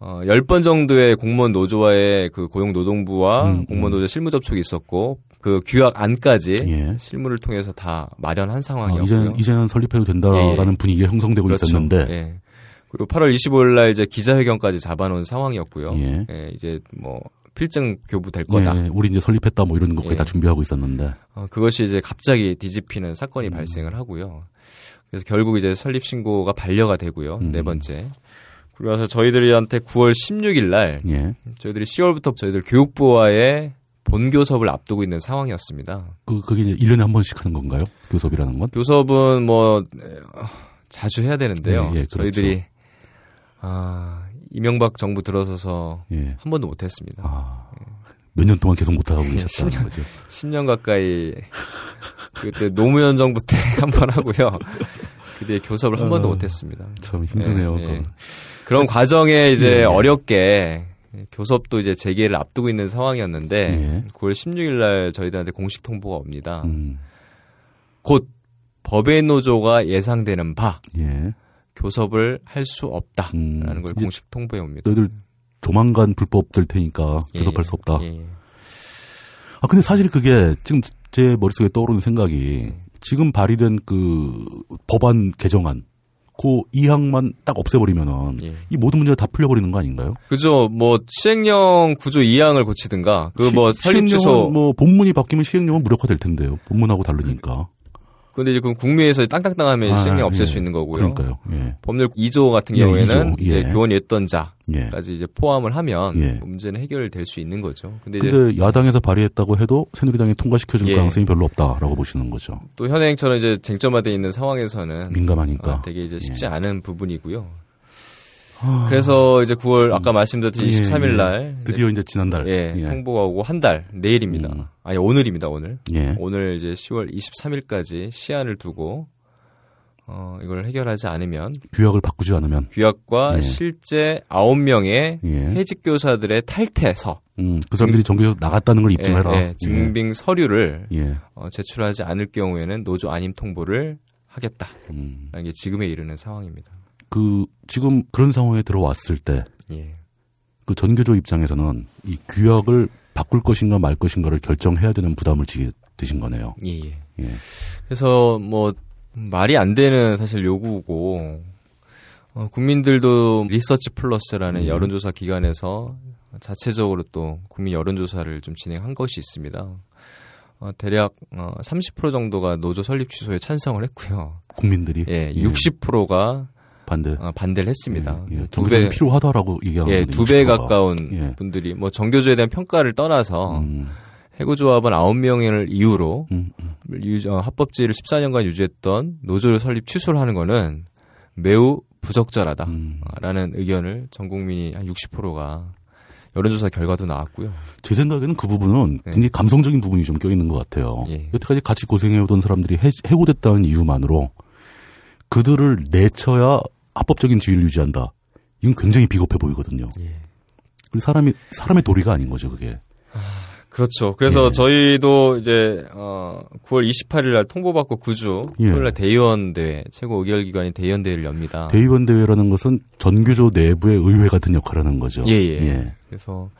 어, 10번 정도의 공무원 노조와의 그 고용노동부와 음, 공무원 노조 실무 접촉이 있었고 그 규약 안까지 예. 실무를 통해서 다 마련한 어, 상황이었고요. 이제는, 이제는 설립해도 된다라는 예, 예. 분위기가 형성되고 그렇죠. 있었는데. 예. 그리고 8월 25일 날 이제 기자회견까지 잡아놓은 상황이었고요. 예. 예, 이제 뭐 필증 교부 될 거다. 예, 우리 이제 설립했다 뭐 이런 것까지 예. 다 준비하고 있었는데. 어, 그것이 이제 갑자기 뒤집히는 음. 사건이 발생을 하고요. 그래서 결국 이제 설립 신고가 반려가 되고요. 음. 네 번째. 그래서 저희들한테 9월 16일 날 예. 저희들이 10월부터 저희들 교육부와의 본교 섭을 앞두고 있는 상황이었습니다. 그, 그게 이제 1년에 한 번씩 하는 건가요? 교섭이라는 건? 교섭은 뭐 에, 자주 해야 되는데요. 예, 예, 그렇죠. 저희들이 아, 이명박 정부 들어서서 예. 한 번도 못했습니다. 아, 몇년 동안 계속 못하고 예, 계셨다는 10년. 거죠. 10년 가까이 그때 노무현 정부 때 한 번 하고요. 그때 교섭을 한 번도 어, 못했습니다. 참 힘드네요. 예, 예. 그런 과정에 이제 예. 어렵게 교섭도 이제 재개를 앞두고 있는 상황이었는데 예. 9월 16일 날 저희들한테 공식 통보가 옵니다. 음, 곧 법의 노조가 예상되는 바 예. 교섭을 할 수 없다라는 음, 걸 공식 통보해 옵니다. 너희들 조만간 불법 될 테니까 예, 교섭할 예. 수 없다. 예, 예. 아, 근데 사실 그게 지금 제 머릿속에 떠오르는 생각이 지금 발의된 그 법안 개정안, 그 이항만 딱 없애버리면은 예. 이 모든 문제가 다 풀려버리는 거 아닌가요? 그죠. 뭐 시행령 구조 2항을 고치든가 그뭐 시- 설립 시행령은 뭐 본문이 바뀌면 시행령은 무력화될 텐데요. 본문하고 다르니까. 근데 이제 그 국무회에서 땅땅땅 하면 아, 시행령 없앨 예. 수 있는 거고요. 그러니까요. 예. 법률 2조 같은 예, 경우에는 2조. 이제 예. 교원이었던 자까지 예. 이제 포함을 하면 예. 문제는 해결될 수 있는 거죠. 근데 이제 근데 야당에서 발의했다고 해도 새누리당이 통과시켜줄 예. 가능성이 별로 없다라고 보시는 거죠. 또 현행처럼 이제 쟁점화돼 있는 상황에서는 민감하니까. 아, 되게 이제 쉽지 예. 않은 부분이고요. 그래서 이제 9월 아까 말씀드렸듯이 예, 23일 예. 날 이제 드디어 이제 지난달. 예, 예. 통보가 오고 한 달 내일입니다. 음. 아니 오늘입니다 오늘. 예. 오늘 이제 10월 23일까지 시한을 두고 어 이걸 해결하지 않으면 규약을 바꾸지 않으면. 규약과 예. 실제 9명의 예. 해직 교사들의 탈퇴서 음, 그 사람들이 정규에서 나갔다는 걸 입증해라. 예, 예, 증빙 서류를 예. 어, 제출하지 않을 경우에는 노조 안임 통보를 하겠다라는 음. 게 지금에 이르는 상황입니다. 그 지금 그런 상황에 들어왔을 때그 예. 전교조 입장에서는 이 규약을 바꿀 것인가 말 것인가를 결정해야 되는 부담을 지게 되신 거네요. 예, 예. 예. 그래서 뭐 말이 안 되는 사실 요구고 어, 국민들도 리서치 플러스라는 예. 여론조사 기관에서 자체적으로 또 국민 여론조사를 좀 진행한 것이 있습니다. 어, 대략 어, 30% 정도가 노조 설립 취소에 찬성을 했고요. 국민들이 예, 60%가 반대. 어, 반대를 했습니다. 예, 예. 두 정교조는 배, 필요하다라고 얘기하는 예, 건데, 두배 60%가. 가까운 예. 분들이 뭐 정교조에 대한 평가를 떠나서 음, 해고조합은 9명을 이유로 음, 음. 유, 어, 합법제를 14년간 유지했던 노조 설립 취소를 하는 거는 매우 부적절하다라는 음. 의견을 전 국민이 한 60%가 여론조사 결과도 나왔고요. 제 생각에는 그 부분은 네. 굉장히 감성적인 부분이 좀 껴있는 것 같아요. 예. 여태까지 같이 고생해오던 사람들이 해, 해고됐다는 이유만으로 그들을 내쳐야 합법적인 지위를 유지한다. 이건 굉장히 비겁해 보이거든요. 예. 그리고 사람이 사람의 도리가 아닌 거죠, 그게. 그렇죠. 그래서 예. 저희도 이제 어 9월 28일 날 통보받고 9주 예. 토요일 날 대의원 대회 최고 의결 기관인 대의원 대회를 엽니다. 대의원 대회라는 것은 전교조 내부의 의회 같은 역할을 하는 거죠. 예, 예. 그래서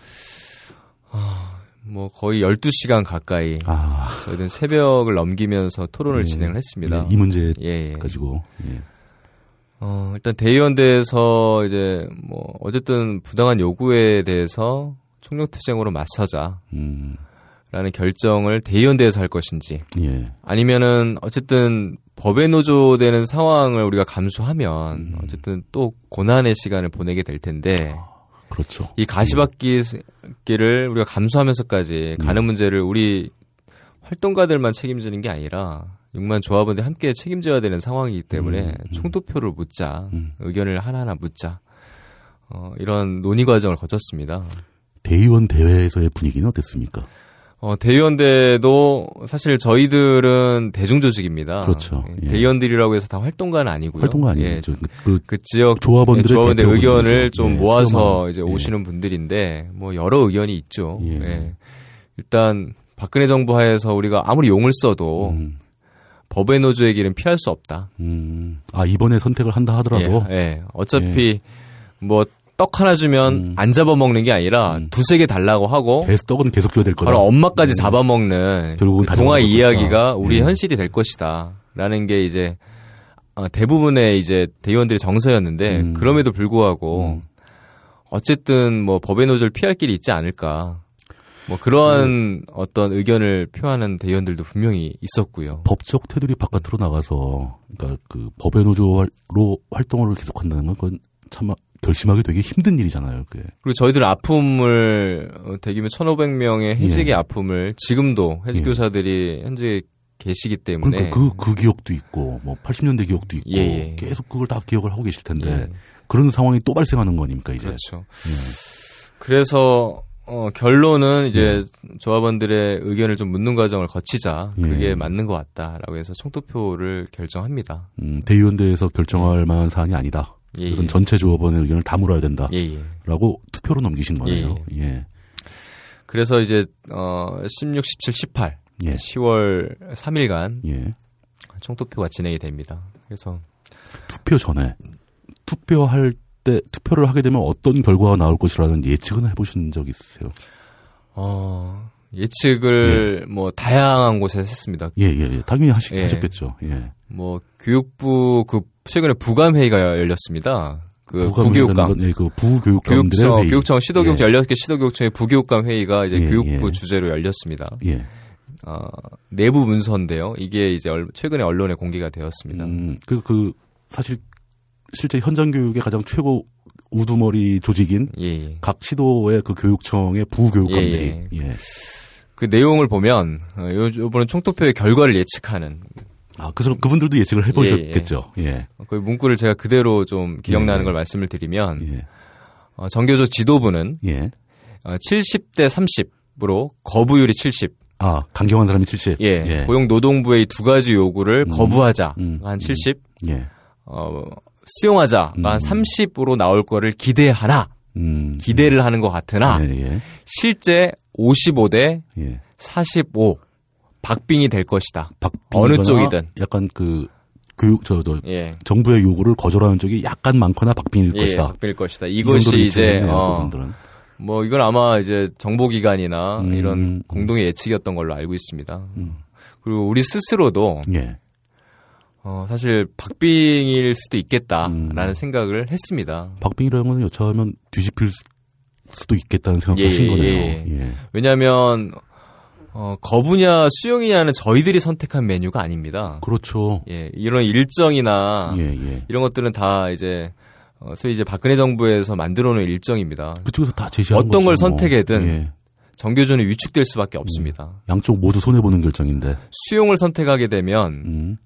아, 뭐 거의 12시간 가까이 아, 저희는 새벽을 넘기면서 토론을 예. 진행을 했습니다. 예, 이 문제 예, 예. 가지고. 예. 어, 일단 대의원대에서 이제 뭐 어쨌든 부당한 요구에 대해서 총력투쟁으로 맞서자라는 음, 결정을 대의원대에서 할 것인지 예. 아니면은 어쨌든 법에 노조되는 상황을 우리가 감수하면 음. 어쨌든 또 고난의 시간을 보내게 될 텐데 그렇죠. 이 가시밭길을 우리가 감수하면서까지 음. 가는 문제를 우리 활동가들만 책임지는 게 아니라 6만 조합원들 함께 책임져야 되는 상황이기 때문에 음, 음. 총투표를 묻자 음. 의견을 하나하나 묻자 어, 이런 논의 과정을 거쳤습니다. 대의원 대회에서의 분위기는 어땠습니까? 어, 대의원대도 사실 저희들은 대중조직입니다. 그렇죠. 예, 예. 대의원들이라고 해서 다 활동가는 아니고요. 활동가 예, 아니죠. 그그 지역 조합원들의 예, 조합원들 대표분들이죠. 의견을 좀 예, 모아서. 이제 예. 오시는 분들인데 뭐 여러 의견이 있죠. 예. 예. 일단 박근혜 정부 하에서 우리가 아무리 용을 써도 음, 법의 노조의 길은 피할 수 없다. 음, 아 이번에 선택을 한다 하더라도 예, 예. 어차피 뭐떡 하나 주면 음. 안 잡아먹는 게 아니라 음. 두세 개 달라고 하고 계속 떡은 계속 줘야 될 거다. 바로 엄마까지 음. 잡아먹는 결국은 그다 동화 이야기가 것이다. 우리 예. 현실이 될 것이다. 라는 게 이제 어, 대부분의 이제 대의원들의 정서였는데 음. 그럼에도 불구하고 음. 어쨌든 뭐 법의 노조를 피할 길이 있지 않을까. 뭐 그런 음. 어떤 의견을 표하는 대의원들도 분명히 있었고요. 법적 테두리 바깥으로 나가서 그러니까 그 법의 노조로 활동을 계속한다는 건 그건 참 결심하기 되게 힘든 일이잖아요. 그게. 그리고 저희들 아픔을 어, 대기면 1,500명의 해직의 예. 아픔을 지금도 해직 예. 교사들이 현재 계시기 때문에 그러니까 그, 그 기억도 있고, 뭐 80년대 기억도 있고, 예, 예. 계속 그걸 다 기억을 하고 계실 텐데, 예, 그런 상황이 또 발생하는 거 아닙니까, 이제. 그렇죠. 예. 그래서 어, 결론은 이제 조합원들의 의견을 좀 묻는 과정을 거치자 예. 그게 맞는 것 같다라고 해서 총투표를 결정합니다. 음, 대의원대에서 결정할 만한 사안이 아니다. 예, 우선 예. 전체 조합원의 의견을 다 물어야 된다. 예, 예. 라고 투표로 넘기신 거네요. 예. 그래서 이제 어 16, 17, 18 예. 10월 3일간 예. 총투표가 진행이 됩니다. 그래서 투표 전에 투표할 때 투표를 하게 되면 어떤 결과가 나올 것이라는 예측은 해보신 적 있으세요? 어 예측을 뭐 다양한 곳에서 했습니다. 예, 예, 예. 당연히 하시, 예. 하셨겠죠. 예. 뭐 교육부 그 최근에 부감 회의가 열렸습니다. 그 부교육감 건, 예, 그 부교육감들의 교육청, 회의. 교육청 시도교육청 예. 16개 시도교육청의 부교육감 회의가 이제 예, 교육부 예. 주제로 열렸습니다. 예. 어, 내부 문서인데요. 이게 이제 얼- 최근에 언론에 공개가 되었습니다. 음, 그, 그, 사실, 실제 현장 교육의 가장 최고 우두머리 조직인 예, 예. 각 시도의 그 교육청의 부교육감들이, 예, 예. 그 내용을 보면 어, 요, 요번에 총투표의 결과를 예측하는 아, 그, 그분들도 예측을 해보셨겠죠. 예. 그 문구를 제가 그대로 좀 기억나는 예. 걸 말씀을 드리면 예. 어, 정교조 지도부는 예. 어, 70대 30으로 거부율이 70. 아, 강경한 사람이 70. 예. 고용노동부의 두 가지 요구를 음. 거부하자 음. 한 70. 예. 어, 수용하자가 음. 한 30으로 나올 거를 기대하나 음. 기대를 하는 것 같으나 예, 예. 실제 55대 예. 45 박빙이 될 것이다. 어느 쪽이든. 약간 그 교육 저 저 예. 정부의 요구를 거절하는 쪽이 약간 많거나 박빙일 예, 것이다. 박빙일 것이다. 이 이것이 이제 어. 뭐 이건 아마 이제 정보기관이나 음. 이런 공동의 예측이었던 걸로 알고 있습니다. 음. 그리고 우리 스스로도 예. 어, 사실 박빙일 수도 있겠다라는 음. 생각을 했습니다. 박빙이라는 건 여차하면 뒤집힐 수- 수도 있겠다는 생각을 예, 하신 예, 거네요. 예. 예. 왜냐하면 어, 거부냐 수용이냐는 저희들이 선택한 메뉴가 아닙니다. 그렇죠. 예, 이런 일정이나 예, 예. 이런 것들은 다 이제 어, 소위 이제 박근혜 정부에서 만들어놓은 일정입니다. 그쪽에서 다 제시한 어떤 걸 거죠, 뭐. 선택해든 예. 정교조는 위축될 수밖에 없습니다. 양쪽 모두 손해 보는 결정인데. 수용을 선택하게 되면 음.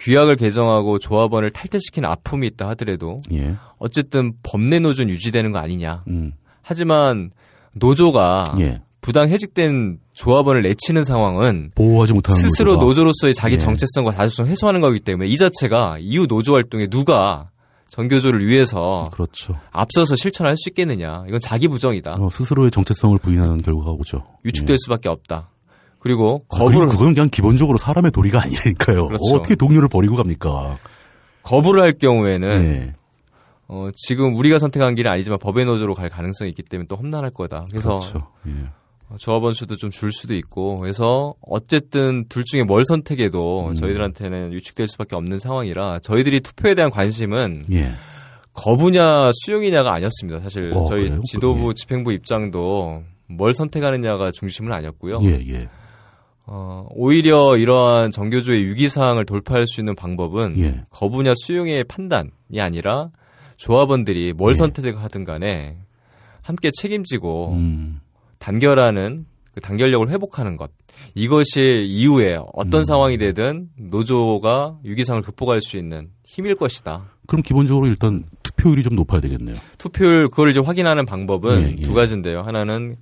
규약을 개정하고 조합원을 탈퇴시키는 아픔이 있다 하더라도 예. 어쨌든 법내 노조는 유지되는 거 아니냐. 음. 하지만 노조가 예. 부당 해직된 조합원을 내치는 상황은 보호하지 못하는 스스로 노조가. 노조로서의 자기 예. 정체성과 자주성 을 해소하는 거기 때문에 이 자체가 이후 노조 활동에 누가 정교조를 위해서 그렇죠. 앞서서 실천할 수 있겠느냐. 이건 자기 부정이다. 어, 스스로의 정체성을 부인하는 결과가 오죠. 유축될 수밖에 없다. 그리고 아, 그리고 거부를 그건 그냥 기본적으로 사람의 도리가 아니라니까요. 그렇죠. 어떻게 동료를 버리고 갑니까? 거부를 할 경우에는 예. 어, 지금 우리가 선택한 길은 아니지만 법의 노조로 갈 가능성이 있기 때문에 또 험난할 거다. 그래서 그렇죠. 예. 어, 조합원 수도 좀 줄 수도 있고 그래서 어쨌든 둘 중에 뭘 선택해도 음. 저희들한테는 유축될 수밖에 없는 상황이라 저희들이 투표에 대한 관심은 예. 거부냐 수용이냐가 아니었습니다. 사실 어, 저희 그래요? 지도부 예. 집행부 입장도 뭘 선택하느냐가 중심은 아니었고요. 예, 예. 어, 오히려 이러한 정교조의 위기사항을 돌파할 수 있는 방법은 예. 거부냐 수용의 판단이 아니라 조합원들이 뭘 예. 선택하든 간에 함께 책임지고 음. 단결하는 그 단결력을 회복하는 것 이것이 이후에 어떤 음. 상황이 되든 노조가 위기상을 극복할 수 있는 힘일 것이다. 그럼 기본적으로 일단 투표율이 좀 높아야 되겠네요. 투표율 그걸 이제 확인하는 방법은 예, 예. 두 가지인데요. 하나는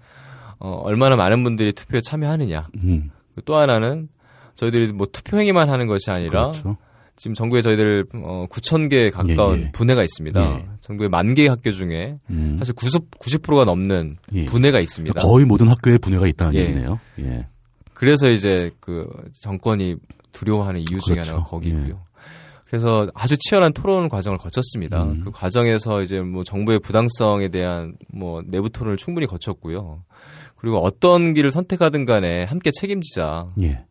어, 얼마나 많은 분들이 투표에 참여하느냐. 음. 또 하나는 저희들이 뭐 투표 행위만 하는 것이 아니라 그렇죠. 지금 전국에 저희들 어, 9천 개에 가까운 예, 예. 분해가 있습니다. 예. 전국에 만 개의 학교 중에 음. 사실 90 90%가 넘는 예. 분해가 있습니다. 거의 모든 학교에 분해가 있다는 예. 얘기네요. 예. 그래서 이제 그 정권이 두려워하는 이유 중에 그렇죠. 하나가 거기고요. 그래서 아주 치열한 토론 과정을 거쳤습니다. 음. 그 과정에서 이제 뭐 정부의 부당성에 대한 뭐 내부 토론을 충분히 거쳤고요. 그리고 어떤 길을 선택하든 간에 함께 책임지자. 예.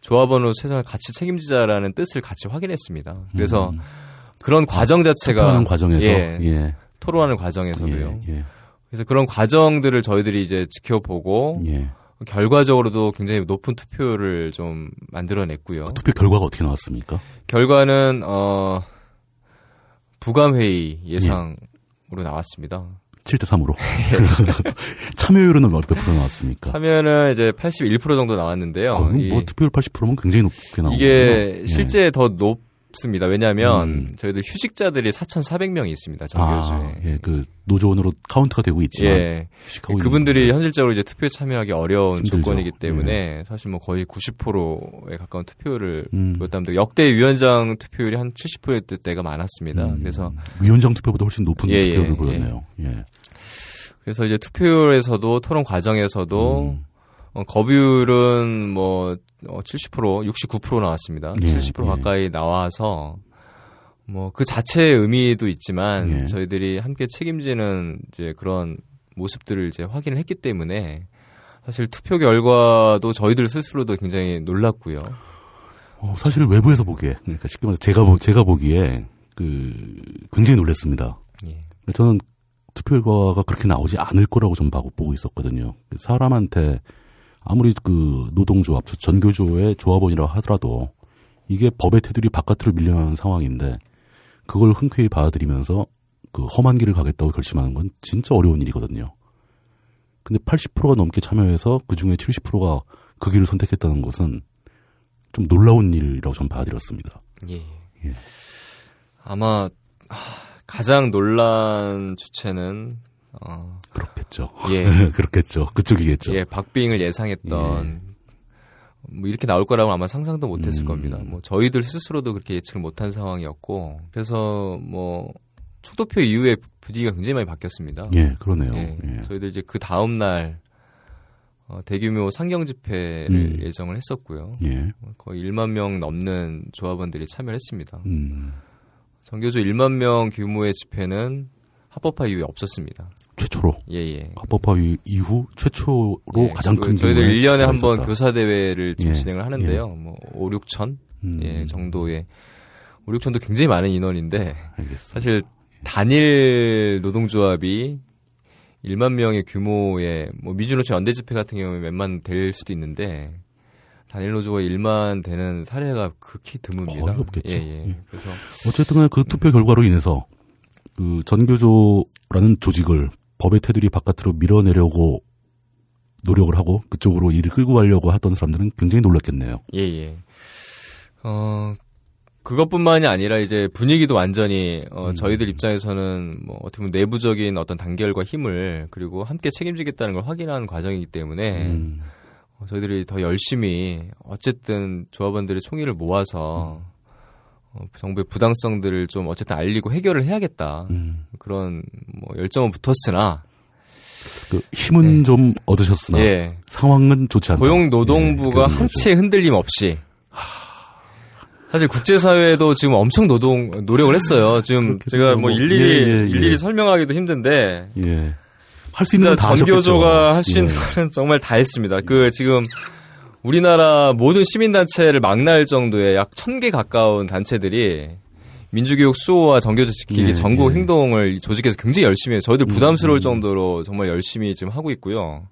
조합원으로 최소한 같이 책임지자라는 뜻을 같이 확인했습니다. 그래서 음. 그런 과정 자체가 투표하는 과정에서 예, 예. 토론하는 과정에서도요. 예. 예. 그래서 그런 과정들을 저희들이 이제 지켜보고 예. 결과적으로도 굉장히 높은 투표를 좀 만들어냈고요. 그 투표 결과가 어떻게 나왔습니까? 결과는 어 부감 회의 예상으로 나왔습니다. 7대 3으로. 참여율은 몇 프로 나왔습니까? 참여는 이제 81% 정도 나왔는데요. 아, 이- 뭐 투표율 80%면 굉장히 높게 나오고 이게 실제 더높 습니다. 왜냐하면 음. 저희들 휴직자들이 4,400명이 있습니다. 아, 정교조에. 예, 그 노조원으로 카운트가 되고 있지만 예. 그분들이. 현실적으로 이제 투표에 참여하기 어려운 힘들죠. 예. 조건이기 때문에 사실 뭐 거의 90%에 가까운 투표를 음. 보였다면 역대 위원장 투표율이 한 70%대가 많았습니다. 음, 그래서 위원장 투표보다 훨씬 높은 예, 투표율을 예, 보였네요. 예. 그래서 이제 투표율에서도 토론 과정에서도 음. 어, 거부율은 뭐 어, 70% 69% 나왔습니다. 예, 70% 예. 가까이 나와서 뭐 그 자체의 의미도 있지만 예. 저희들이 함께 책임지는 이제 그런 모습들을 이제 확인을 했기 때문에 사실 투표 결과도 저희들 스스로도 굉장히 놀랐고요. 어, 사실 외부에서 보기에, 그러니까 쉽게 말해서 제가, 보, 제가 보기에, 그, 굉장히 놀랐습니다. 예. 저는 투표 결과가 그렇게 나오지 않을 거라고 좀 보고, 보고 있었거든요. 사람한테 아무리 그 노동조합, 전교조의 조합원이라 하더라도 이게 법의 테두리 바깥으로 밀려나는 상황인데 그걸 흔쾌히 받아들이면서 그 험한 길을 가겠다고 결심하는 건 진짜 어려운 일이거든요. 근데 80%가 넘게 참여해서 그 중에 70%가 그 길을 선택했다는 것은 좀 놀라운 일이라고 좀 받아들였습니다. 예. 예. 아마 하, 가장 놀란 주체는 어, 그렇겠죠. 예. 그렇겠죠. 그쪽이겠죠. 예, 박빙을 예상했던 뭐 이렇게 나올 거라고 아마 상상도 못했을 음. 겁니다. 뭐 저희들 스스로도 그렇게 예측을 못한 상황이었고 그래서 뭐 초도표 이후에 분위기가 굉장히 많이 바뀌었습니다. 예, 그러네요. 예, 예. 저희들 이제 그 다음 날 어, 대규모 상경 집회를 음. 예정을 했었고요. 예. 거의 1만 명 넘는 조합원들이 참여했습니다. 음. 정교조 1만 명 규모의 집회는 합법화 이후에 없었습니다. 최초로 예, 예. 합법화 이후 최초로 예, 가장 큰 저희들 1년에 한 번. 교사 대회를 지금 예, 진행을 하는데요. 뭐 5, 6천 음, 예, 정도의 5, 6천도 굉장히 많은 인원인데 알겠습니다. 사실 단일 노동조합이 1만 명의 규모의 뭐 미주노총 연대 집회 같은 경우에 몇만 될 수도 있는데 단일 노조가 1만 되는 사례가 극히 드뭅니다. 거의 없겠죠. 예, 예. 예. 그래서 어쨌든 그 투표 결과로 인해서 그 전교조라는 조직을 법의 테두리 바깥으로 밀어내려고 노력을 하고 그쪽으로 일을 끌고 가려고 하던 사람들은 굉장히 놀랐겠네요. 예, 예. 어, 그것뿐만이 아니라 이제 분위기도 완전히 어, 음. 저희들 입장에서는 뭐 어떻게 보면 내부적인 어떤 단결과 힘을 그리고 함께 책임지겠다는 걸 확인하는 과정이기 때문에 음, 어, 저희들이 더 열심히 어쨌든 조합원들의 총의를 모아서 어, 정부의 부당성들을 좀 어쨌든 알리고 해결을 해야겠다 음. 그런 뭐 열정은 붙었으나 그 힘은 네. 좀 얻으셨으나 예 상황은 좋지 않다. 고용노동부가 예, 거죠. 한치의 흔들림 없이 사실 국제사회도 지금 엄청 노동 노력을 했어요. 지금. 제가 뭐 뭐, 일일이 예, 예, 예. 일일이 설명하기도 힘든데 예. 할수 있는 하셨겠죠. 전교조가 할 수 있는 예. 거는 정말 다 했습니다. 그 지금 우리나라 모든 시민단체를 막날 정도의 약 천 개 가까운 단체들이 민주교육 수호와 전교조 지키기 예, 전국 예. 행동을 조직해서 굉장히 열심히 해요. 저희들 부담스러울 음. 정도로 정말 열심히 지금 하고 있고요.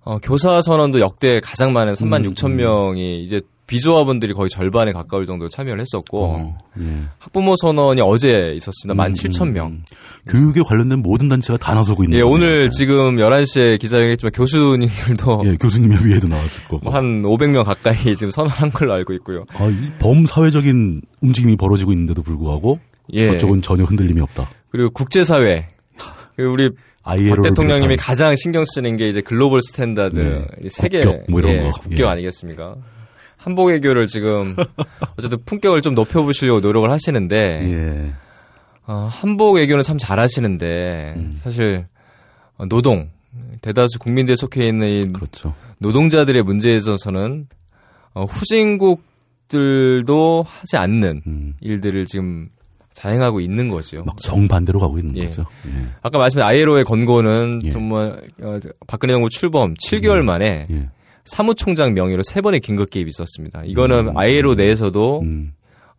어, 교사 선언도 역대 가장 많은 3만 음, 6천 명이 이제 비조합원들이 거의 절반에 가까울 정도로 참여를 했었고 어, 예. 학부모 선언이 어제 있었습니다. 1만 음, 7천 음, 명. 음. 교육에 관련된 모든 단체가 다 나서고 있는 예, 거네요. 오늘 예. 지금 11시에 기자회견했지만 교수님들도 예, 교수님 협의회도 나왔을 거고. 뭐한 500명 가까이 지금 선언한 걸로 알고 있고요. 아, 이 범사회적인 움직임이 벌어지고 있는데도 불구하고 예. 저쪽은 전혀 흔들림이 없다. 그리고 국제사회. 그리고 우리 박 대통령님이 가장 신경 쓰는 게 이제 global standard, 네. 이 세계 국격 뭐 이런 예, 거. 국격 예. 아니겠습니까? 한복외교를 지금 어쨌든 품격을 좀 높여보시려고 노력을 하시는데 예. 어, 한복외교는 참 잘하시는데 음. 사실 어, 노동 대다수 국민들에 속해 있는 이 그렇죠. 노동자들의 문제에 있어서는 어, 후진국들도 하지 않는 음. 일들을 지금 자행하고 있는 거죠. 막 정반대로 가고 있는 예. 거죠. 예. 아까 말씀드린 아이로의 권고는 예. 정말 어, 박근혜 정부 출범 7개월 만에 예. 사무총장 명의로 세 번의 긴급 개입이 있었습니다. 이거는 음. 아이로 내에서도 음.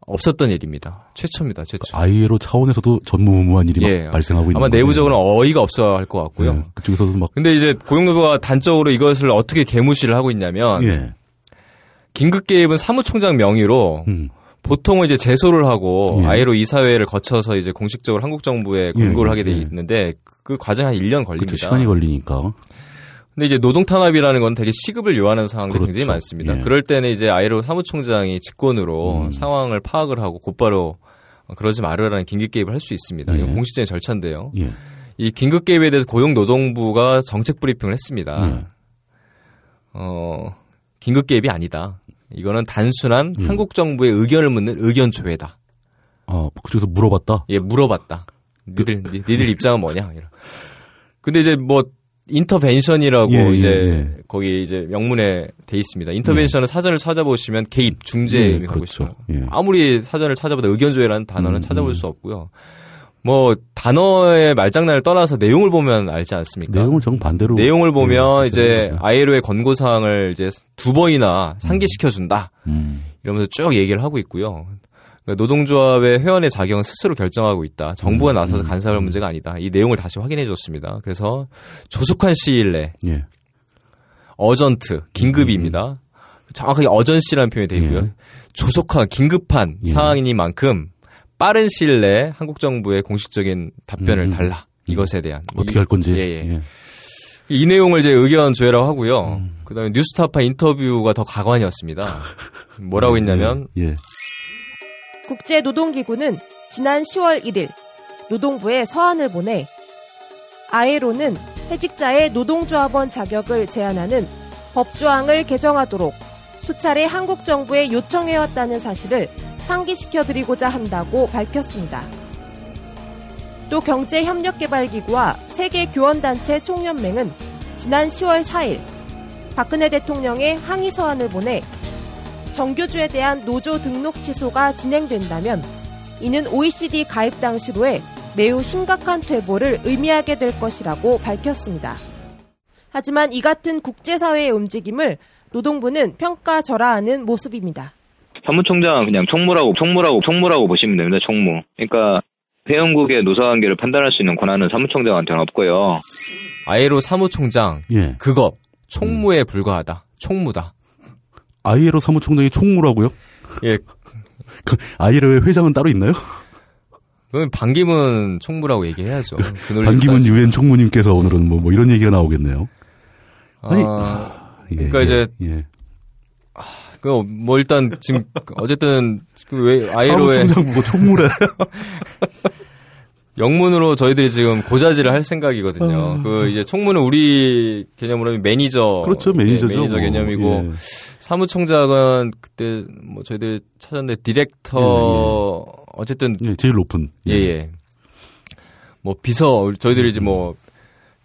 없었던 일입니다. 최초입니다. 최초. ILO 차원에서도 전무후무한 일이 막 예. 발생하고 있는 아마. 내부적으로는 어이가 없어 할 것 같고요. 예. 그쪽에서도 막 근데 이제 고용노조가 단적으로 이것을 어떻게 개무시를 하고 있냐면 예. 긴급 개입은 사무총장 명의로 음. 보통은 이제 제소를 하고 예. 아이로 이사회를 거쳐서 이제 공식적으로 한국 정부에 공고를 예, 하게 돼 예. 있는데 그 과정 한 1년 걸립니다. 그렇죠. 시간이 걸리니까. 근데 이제 노동 탄압이라는 건 되게 시급을 요하는 상황들이 그렇죠. 굉장히 많습니다. 예. 그럴 때는 이제 아이로 사무총장이 직권으로 음. 상황을 파악을 하고 곧바로 어, 그러지 말으라는 긴급 개입을 할 수 있습니다. 예. 이건 공식적인 절차인데요. 예. 이 긴급 개입에 대해서 고용노동부가 정책 브리핑을 했습니다. 예. 어, 긴급 개입이 아니다. 이거는 단순한 예. 한국 정부의 의견을 묻는 의견 조회다. 아, 그쪽에서 물어봤다. 예, 물어봤다. 니들 니- 니들 입장은 뭐냐? 이런. 근데 이제 뭐 인터벤션이라고 예, 예, 이제 예. 거기 이제 명문에 돼 있습니다. 인터벤션은 사전을 찾아보시면 개입, 중재 예, 의미하고 그렇죠. 있어요. 예. 아무리 사전을 찾아봐도 의견조회라는 단어는 음, 찾아볼 음. 수 없고요. 뭐 단어의 말장난을 떠나서 내용을 보면 알지 않습니까? 내용을 정반대로 내용을 보면 예, 이제. 아이로의 권고 사항을 이제 두 번이나 상기시켜 준다. 음. 이러면서 쭉 얘기를 하고 있고요. 그러니까 노동조합의 회원의 자격은 스스로 결정하고 있다. 정부가 음, 나서서 음, 간섭할 음. 문제가 아니다. 이 내용을 다시 확인해 줬습니다. 그래서 조속한 시일 내 예. 어전트, 긴급입니다. 정확하게 어전시라는 표현이 되어 있고요. 예. 조속한, 긴급한 예. 상황이니만큼 빠른 시일 내에 한국 정부의 공식적인 답변을 음, 음. 달라. 이것에 대한. 어떻게 이- 할 건지. 예, 예. 이 내용을 이제 의견 조회라고 하고요. 음. 그다음에 뉴스타파 인터뷰가 더 가관이었습니다. 뭐라고 했냐면 예. 예. 국제노동기구는 지난 10월 1일 노동부에 서한을 보내 아에로는 해직자의 노동조합원 자격을 제한하는 법조항을 개정하도록 수차례 한국 정부에 요청해왔다는 사실을 상기시켜드리고자 한다고 밝혔습니다. 또 경제협력개발기구와 세계교원단체 총연맹은 지난 10월 4일 박근혜 대통령의 항의 서한을 보내 정교주에 대한 노조 등록 취소가 진행된다면 이는 OECD 가입 당시로의 매우 심각한 퇴보를 의미하게 될 것이라고 밝혔습니다. 하지만 이 같은 국제사회의 움직임을 노동부는 평가절하하는 모습입니다. 사무총장은 그냥 총무라고 총무라고 총무라고 보시면 됩니다. 총무. 그러니까 회원국의 노사관계를 판단할 수 있는 권한은 사무총장한테는 없고요. 아이로 사무총장 예. 그거 총무에 불과하다. 총무다. 아이에로 사무총장이 총무라고요? 예. 그 아이에로의 회장은 따로 있나요? 그러면 반기문 총무라고 얘기해야죠. 그 반기문. 유엔 총무님께서 오늘은 뭐, 뭐 이런 얘기가 나오겠네요. 아니, 아, 예, 그러니까 예, 이제 예. 그뭐 일단 지금 어쨌든 그 왜 ILO의 사무총장 보고 총무래. 영문으로 저희들이 지금 고자질을 할 생각이거든요. 그 이제 총무는 우리 개념으로 하면 매니저 그렇죠, 매니저죠. 예, 매니저 뭐. 개념이고 예. 사무총장은 그때 뭐 저희들이 찾았는데 디렉터 어쨌든 예, 제일 높은. 예, 예. 뭐 비서 저희들이 이제 뭐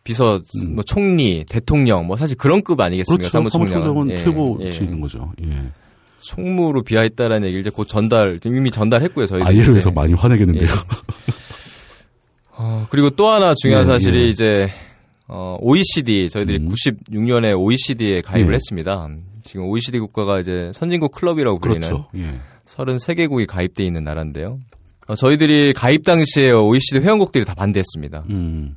비서 뭐 총리, 대통령 뭐 사실 그런 급 아니겠습니까? 그렇죠. 사무총장은 사무총장은 예, 최고 예. 치 있는 거죠. 예. 총무로 비하했다라는 얘기를 이제 곧 전달 이미 전달했고요. 저희들이 아이에로에서 네. 많이 화내겠는데요. 예. 어, 그리고 또 하나 중요한 예, 사실이 예. 이제 어, OECD 저희들이 음. 96년에 OECD에 가입을 예. 했습니다. 지금 OECD 국가가 이제 선진국 클럽이라고 불리는 그렇죠. 예. 33개국이 가입돼 있는 나라인데요. 어, 저희들이 가입 당시에 OECD 회원국들이 다 반대했습니다. 음.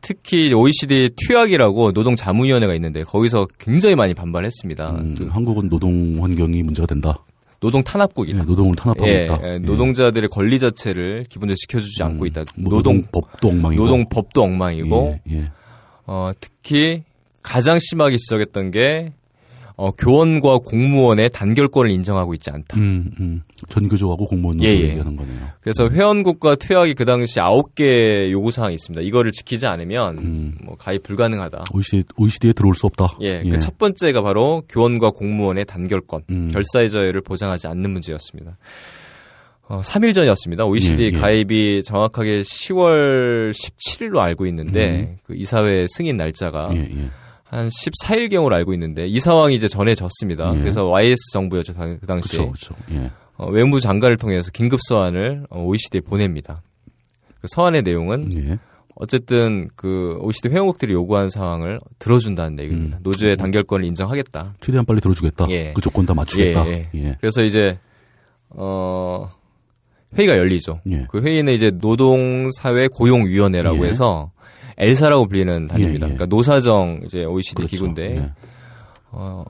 특히 OECD 투약이라고 노동자문위원회가 있는데 거기서 굉장히 많이 반발했습니다. 음, 그 한국은 노동 환경이 문제가 된다. 노동 탄압국이다. 예, 노동을 탄압하고 예, 있다. 예, 예. 노동자들의 권리 자체를 기본적으로 지켜주지 음, 않고 있다. 뭐 노동 노동 법도 엉망이고. 노동 법도 엉망이고 예, 예. 어, 특히 가장 심하게 지적했던 게 어, 교원과 공무원의 단결권을 인정하고 있지 않다. 음, 음. 전교조하고 공무원 노조 예, 예. 얘기하는 거네요. 그래서 회원국과 투약이 그 당시 아홉 개 요구 사항이 있습니다. 이거를 지키지 않으면 음. 뭐 가입 불가능하다. OECD, OECD에 들어올 수 없다. 예, 그 첫 번째가 바로 교원과 공무원의 단결권, 음. 결사의 자유를 보장하지 않는 문제였습니다. 어, 3일 전이었습니다. OECD 예, 예. 가입이 정확하게 10월 17일로 알고 있는데 그 이사회 승인 날짜가 예, 예. 한 14일경으로 알고 있는데 이 상황이 이제 전해졌습니다. 예. 그래서 YS 정부였죠 당- 그 당시에 그렇죠, 그렇죠. 예. 어, 외무부 장관을 통해서 긴급 서한을 어, OECD에 보냅니다. 그 서한의 내용은 예. 어쨌든 그 OECD 회원국들이 요구한 사항을 들어준다는 얘기입니다. 음. 노조의 단결권을 인정하겠다. 최대한 빨리 들어주겠다. 예. 그 조건 다 맞추겠다. 예, 예. 그래서 이제 어 회의가 열리죠. 예. 그 회의는 이제 노동사회 고용위원회라고 예. 해서 엘사라고 불리는 단위입니다. 예, 예. 그러니까 노사정 이제 OECD 그렇죠. 기구인데 예. 어,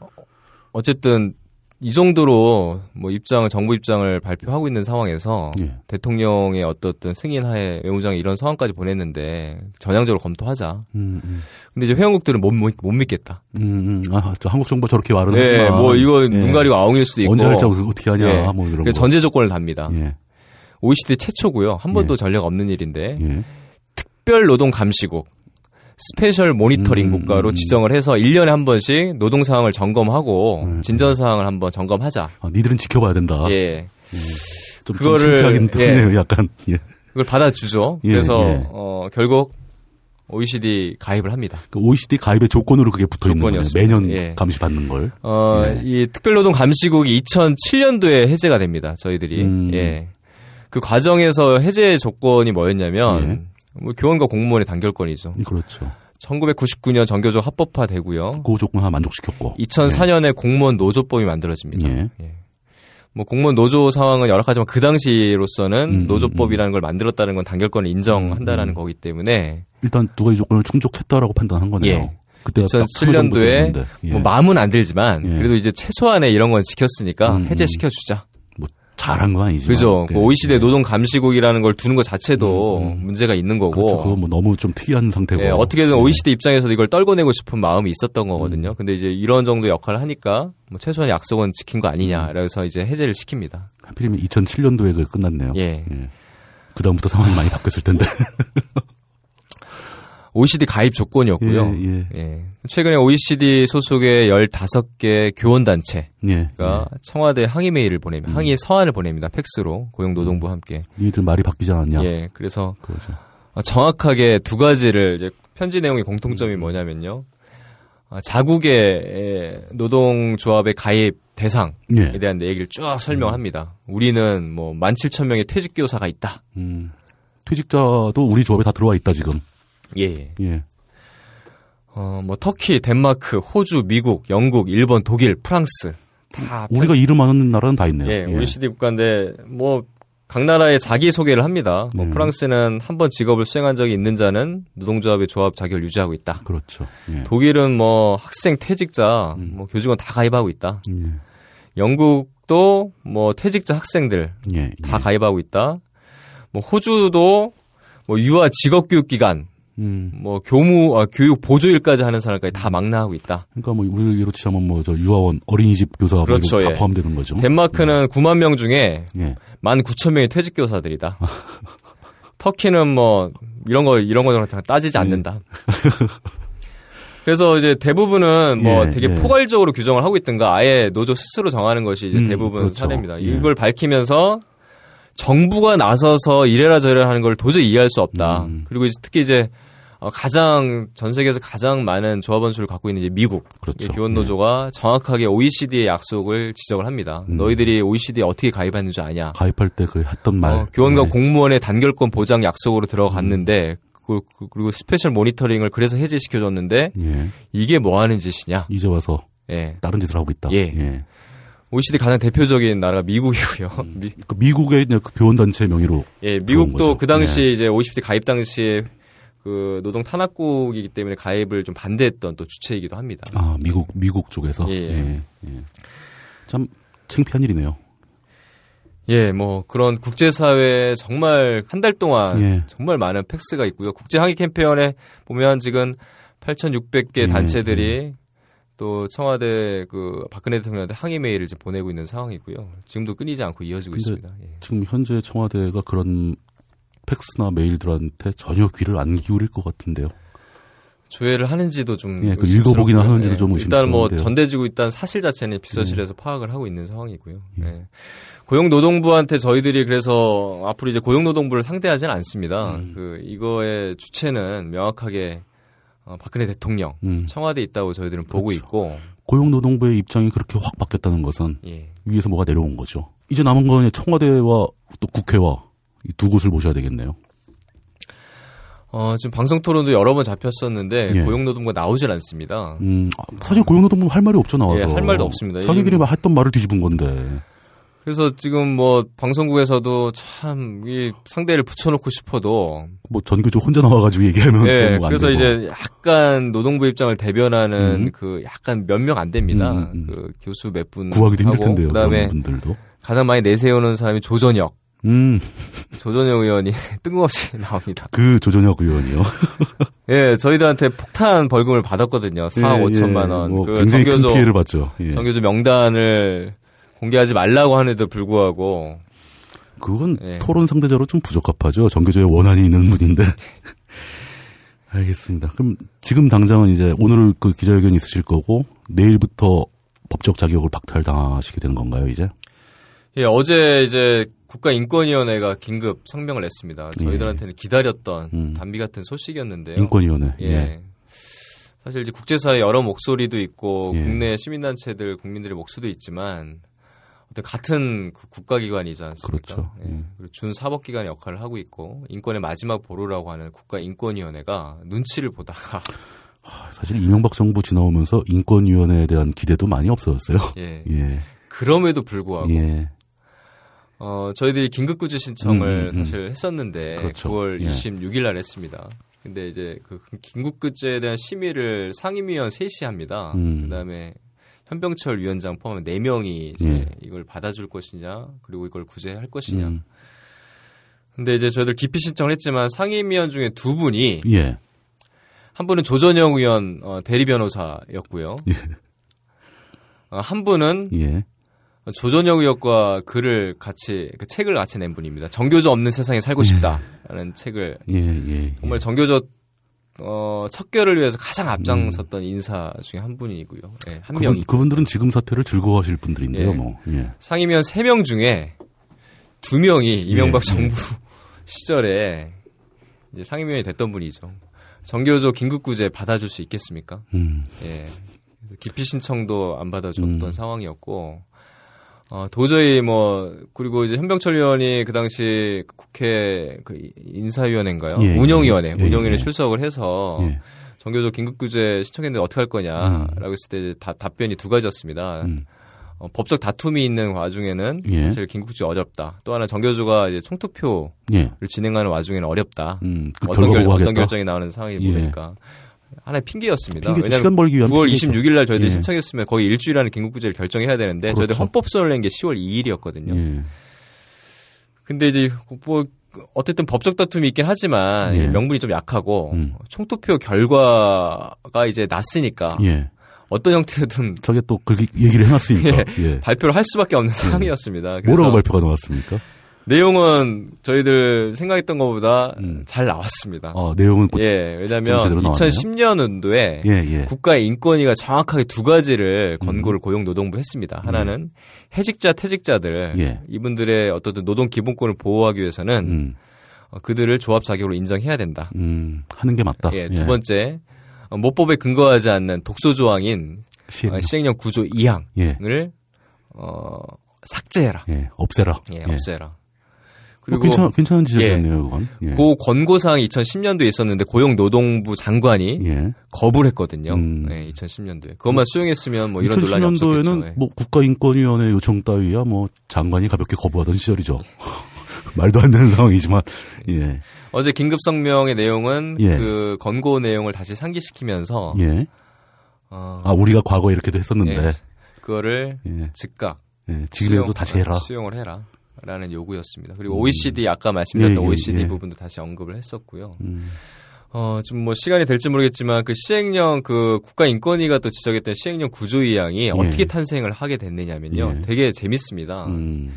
어쨌든 이 정도로 뭐 입장을 정부 입장을 발표하고 있는 상황에서 예. 대통령의 어떻든 승인하에 외무장이 이런 상황까지 보냈는데 전향적으로 검토하자. 음, 음. 근데 이제 회원국들은 못, 못, 못 믿겠다. 음, 음. 아, 저 한국 정부 저렇게 말은 네, 하지만 뭐 이거 예. 눈 가리고 아웅일 수도 있고. 언제 할지 어떻게 하냐, 예. 뭐 이런 전제 조건을 답니다. 예. OECD 최초고요. 한 번도 예. 전례가 없는 일인데 예. 특별 노동 감시국 special monitoring 음, 국가로 음. 지정을 해서 1년에 한 번씩 노동 상황을 점검하고 음. 진전 사항을 한번 점검하자. 아, 니들은 지켜봐야 된다. 예. 좀, 그거를- 좀 하네요, 약간. 예. 그걸 받아주죠. 예, 그래서 예. 어, 결국 OECD 가입을 합니다. 그 OECD 가입의 조건으로 그게 붙어 있는. 조건이었습니다. 매년 예. 감시 받는 걸. 어, 예. 이 특별노동 감시국이 2007년도에 해제가 됩니다. 저희들이. 음. 예. 그 과정에서 해제 조건이 뭐였냐면 예. 뭐 교원과 공무원의 단결권이죠. 그렇죠. 1999년 정교조 합법화 되고요. 그 조건 하나 만족시켰고. 2004년에 공무원 노조법이 만들어집니다. 예. 예. 뭐 공무원 노조 상황은 여러 가지만 그 당시로서는 음, 노조법이라는 걸 만들었다는 건 단결권을 인정한다라는 음. 거기 때문에 일단 두 가지 조건을 충족했다라고 판단한 거네요. 예. 그때가 딱 2007년도에 3월 예. 뭐 마음은 안 들지만 예. 그래도 이제 최소한의 이런 건 지켰으니까 음, 해제시켜 주자. 잘한 건 아니지만. 그죠. 예. 그 OECD 노동 감시국이라는 걸 두는 것 자체도 음, 음. 문제가 있는 거고. 그렇죠. 그거 뭐 너무 좀 특이한 상태고. 예, 어떻게든 예. OECD 입장에서도 이걸 떨궈내고 싶은 마음이 있었던 음. 거거든요. 근데 이제 이런 정도 역할을 하니까 뭐 최소한 약속은 지킨 거 아니냐. 음. 그래서 이제 해제를 시킵니다. 하필이면 2007년도에 그 끝났네요. 예. 그 다음부터 상황이 많이 바뀌었을 텐데. OECD 가입 조건이었고요. 예, 예. 예. 최근에 OECD 소속의 15개 교원단체가 예. 청와대 항의 메일을 보냅니다. 음. 항의 서한을 보냅니다. 팩스로 고용노동부와 함께. 예. 니들 말이 바뀌지 않았냐. 예. 그래서 그거죠. 어, 정확하게 두 가지를 이제 편지 내용의 공통점이 뭐냐면요. 어, 자국의 노동조합의 가입 대상에 예. 대한 얘기를 쭉 설명합니다. 우리는 뭐 17,000명의 퇴직교사가 있다. 음. 퇴직자도 우리 조합에 다 들어와 있다 지금. 예. 예. 어, 뭐 터키, 덴마크, 호주, 미국, 영국, 일본, 독일, 프랑스 다 우리가 이름 많은 나라는 다 있네요. 예, OECD 국가인데 뭐 각 나라의 자기 소개를 합니다. 뭐 음. 프랑스는 한 번 직업을 수행한 적이 있는 자는 노동조합의 조합 자격을 유지하고 있다. 그렇죠. 예. 독일은 뭐 학생, 퇴직자, 음. 뭐 교직원 다 가입하고 있다. 예. 영국도 뭐 퇴직자 학생들 예. 다 예. 가입하고 있다. 뭐 호주도 뭐 유아 직업교육기관, 음. 뭐 교무, 아, 교육 보조일까지 하는 사람까지 다 망라하고 있다. 그러니까 뭐 우리로 치자면 뭐 저 유아원 어린이집 교사 뭐 그렇죠, 거다 예. 포함되는 거죠. 덴마크는 9만 명 중에 예. 19,000명이 퇴직 교사들이다. 터키는 뭐 이런 거 이런 거다 따지지 네. 않는다. 그래서 이제 대부분은 뭐 예, 되게 예. 포괄적으로 규정을 하고 있든가 아예 노조 스스로 정하는 것이 이제 음, 대부분 그렇죠. 사례입니다. 예. 이걸 밝히면서 정부가 나서서 이래라 저래라 하는 걸 도저히 이해할 수 없다. 음. 그리고 이제 특히 이제 어, 가장 전 세계에서 가장 많은 조합원 수를 갖고 있는 이제 미국 그렇죠. 이 교원 노조가 정확하게 OECD의 약속을 지적을 합니다. 음. 너희들이 OECD에 어떻게 가입했는지 아냐? 가입할 때 그 했던 말. 어, 교원과 예. 공무원의 단결권 보장 약속으로 들어갔는데 그, 그- 그리고 special monitoring을 그래서 해제시켜줬는데 예. 이게 뭐 하는 짓이냐? 이제 와서 예. 다른 짓을 하고 있다. 예. OECD 가장 대표적인 나라가 미국이고요. 미, 그 미국의 그 교원 단체 명의로 예. 미국도 그 당시 예. 이제 OECD 가입 당시에 그 노동 탄압국이기 때문에 가입을 좀 반대했던 또 주체이기도 합니다. 아 미국 미국 쪽에서 예. 예. 예. 참 창피한 일이네요. 예, 뭐 그런 국제사회에 정말 한 달 동안 예. 정말 많은 팩스가 있고요. 국제 항의 캠페인에 보면 지금 8,600개 예, 단체들이 또 청와대 그 박근혜 대통령한테 항의 메일을 지금 보내고 있는 상황이고요. 지금도 끊이지 않고 이어지고 있습니다. 예. 지금 현재 청와대가 그런 팩스나 메일들한테 전혀 귀를 안 기울일 것 같은데요. 조회를 하는지도 좀 예, 그. 읽어보기나 하는지도 좀 일단 뭐. 전대지고 있다는 사실 자체는 비서실에서 파악을 하고 있는 상황이고요. 예. 예. 고용노동부한테 저희들이 그래서 앞으로 이제 고용노동부를 상대하지는 않습니다. 음. 그 이거의 주체는 명확하게 어, 박근혜 대통령 음. 청와대 에 있다고 저희들은 보고 그렇죠. 있고 고용노동부의 입장이 그렇게 확 바뀌었다는 것은 예. 위에서 뭐가 내려온 거죠. 이제 남은 건 청와대와 또 국회와 이 두 곳을 모셔야 되겠네요. 어, 지금 방송 토론도 여러 번 잡혔었는데 예. 고용노동부가 나오질 않습니다. 음, 아, 사실 고용노동부 할 말이 없죠 나와서. 예, 할 말도 없습니다. 자기들이 이- 막 했던 말을 뒤집은 건데. 그래서 지금 뭐 방송국에서도 참 이 상대를 붙여놓고 싶어도 뭐 전교조 혼자 나와가지고 얘기하면 예, 안 그래서 되고. 이제 약간 노동부 입장을 대변하는 음. 그 약간 몇 명 안 됩니다. 음, 음, 음. 그 교수 몇 분 구하기도 힘들 텐데요. 그다음에 분들도. 가장 많이 내세우는 사람이 조전혁. 음, 조전혁 의원이 뜬금없이 나옵니다. 그 조전혁 의원이요. 예, 저희들한테 폭탄 벌금을 받았거든요. 4억 예, 5천만 예. 원. 뭐 그 굉장히 큰 정교조 피해를 봤죠. 예. 정교조 명단을 공개하지 말라고 하는데도 불구하고 그건 예. 토론 상대자로 좀 부적합하죠. 정교조에 원한이 있는 분인데. 알겠습니다. 그럼 지금 당장은 이제 오늘 그 기자회견 있으실 거고 내일부터 법적 자격을 박탈당하시게 되는 건가요, 이제? 예, 어제 이제 국가인권위원회가 긴급 성명을 냈습니다. 저희들한테는 기다렸던 예. 음. 단비 같은 소식이었는데요. 인권위원회. 예. 사실 이제 국제사회 여러 목소리도 있고 예. 국내 시민단체들 국민들의 목소리도 있지만 어떤 같은 그 국가기관이지 않습니까? 그렇죠. 예. 예. 그리고 준 사법기관의 역할을 하고 있고 인권의 마지막 보루라고 하는 국가인권위원회가 눈치를 보다가 사실 이명박 정부 지나오면서 인권위원회에 대한 기대도 많이 없어졌어요. 예. 예. 그럼에도 불구하고 예. 어, 저희들이 긴급구제 신청을 음, 음, 음. 사실 했었는데 그렇죠. 9월 예. 26일 날 했습니다. 근데 이제 그 긴급구제에 대한 심의를 상임위원 셋이 합니다. 음. 그다음에 현병철 위원장 포함한 4명이 이제 예. 이걸 받아줄 것이냐, 그리고 이걸 구제할 것이냐. 음. 근데 이제 저희들 기피 신청을 했지만 상임위원 중에 두 분이 예. 한 분은 조전영 의원 어, 대리 변호사였고요. 예. 어, 한 분은 예. 조전혁 의원과 글을 같이 그 책을 같이 낸 분입니다. 정교조 없는 세상에 살고 싶다라는 책을 예, 예. 정말 정교조 어, 척결을 위해서 가장 앞장섰던 인사 중에 한 분이고요. 예, 한 그분, 명이 그분들은 지금 사태를 즐거워하실 분들인데요, 예. 뭐. 예. 상임위원 3명 중에 2명이 이명박 예. 정부 시절에 이제 상임위원이 됐던 분이죠. 정교조 긴급구제 받아줄 수 있겠습니까? 음. 예. 기피 신청도 안 받아줬던 음. 상황이었고, 어, 도저히 뭐 그리고 이제 현병철 의원이 그 당시 국회 그 인사위원회인가요? 예, 운영위원회, 예, 운영위원회 예. 출석을 해서 예. 정교조 긴급구제 신청했는데 어떻게 할 거냐라고 했을 때 다- 답변이 두 가지였습니다. 음. 어, 법적 다툼이 있는 와중에는 예. 사실 긴급구제 어렵다. 또 하나 정교조가 이제 총투표를 예. 진행하는 와중에는 어렵다. 음, 그 어떤, 결, 어떤. 결정이 나오는 상황이 예. 보니까 하나의 핑계였습니다. 핑계, 왜냐하면 시간 벌기 위한 9월 핑계죠. 26일 날 저희들이 예. 신청했으면 거의 일주일 안에 긴급구제를 결정해야 되는데 그렇죠. 저희들 헌법소를 낸게 10월 2일이었거든요. 예. 근데 이제 뭐 어쨌든 법적 다툼이 있긴 하지만 예. 명분이 좀 약하고 음. 총투표 결과가 이제 났으니까 예. 어떤 형태로든 저게 또 그 얘기를 해놨으니까. 예. 발표를 할 수밖에 없는 상황이었습니다. 그래서 뭐라고 발표가 나왔습니까? 내용은 저희들 생각했던 것보다 음. 잘 나왔습니다. 어, 내용은 곧- 예, 왜냐하면 제대로 나왔네요. 2010년도에 예, 예. 국가의 인권위가 정확하게 두 가지를 음. 권고를 고용노동부 했습니다. 하나는 해직자, 퇴직자들 예. 이분들의 어떤 노동 기본권을 보호하기 위해서는 음, 어, 그들을 조합 자격으로 인정해야 된다. 음, 하는 게 맞다. 예, 두 번째 어, 모법에 근거하지 않는 독소 조항인 시행. 어, 시행령 구조 2항을 예, 어, 삭제해라. 예, 없애라. 예, 예. 없애라. 뭐 그리고 괜찮, 괜찮은 지적이었네요, 그건. 예. 그 권고사항이 2010년도에 있었는데 고용노동부 장관이 예. 거부를 했거든요. 음. 네, 2010년도에. 그것만 수용했으면 뭐 이런 논란이 2010년도에는 없었겠죠. 네. 뭐 국가인권위원회 요청 따위야 뭐 장관이 가볍게 거부하던 시절이죠. 말도 안 되는 상황이지만 예, 어제 긴급 성명의 내용은 예. 그 권고 내용을 다시 상기시키면서 예. 어, 아 우리가 과거 에 이렇게도 했었는데 예, 그거를 예, 즉각 예, 지금에도 다시 해라. 수용을 해라. 라는 요구였습니다. 그리고 음. OECD 아까 말씀드렸던 예, 예, OECD 예. 부분도 다시 언급을 했었고요. 음, 어, 좀 뭐 시간이 될지 모르겠지만 그 시행령 그 국가인권위가 또 지적했던 시행령 구조의항이 어떻게 탄생을 하게 됐느냐면요. 예. 되게 재밌습니다. 음,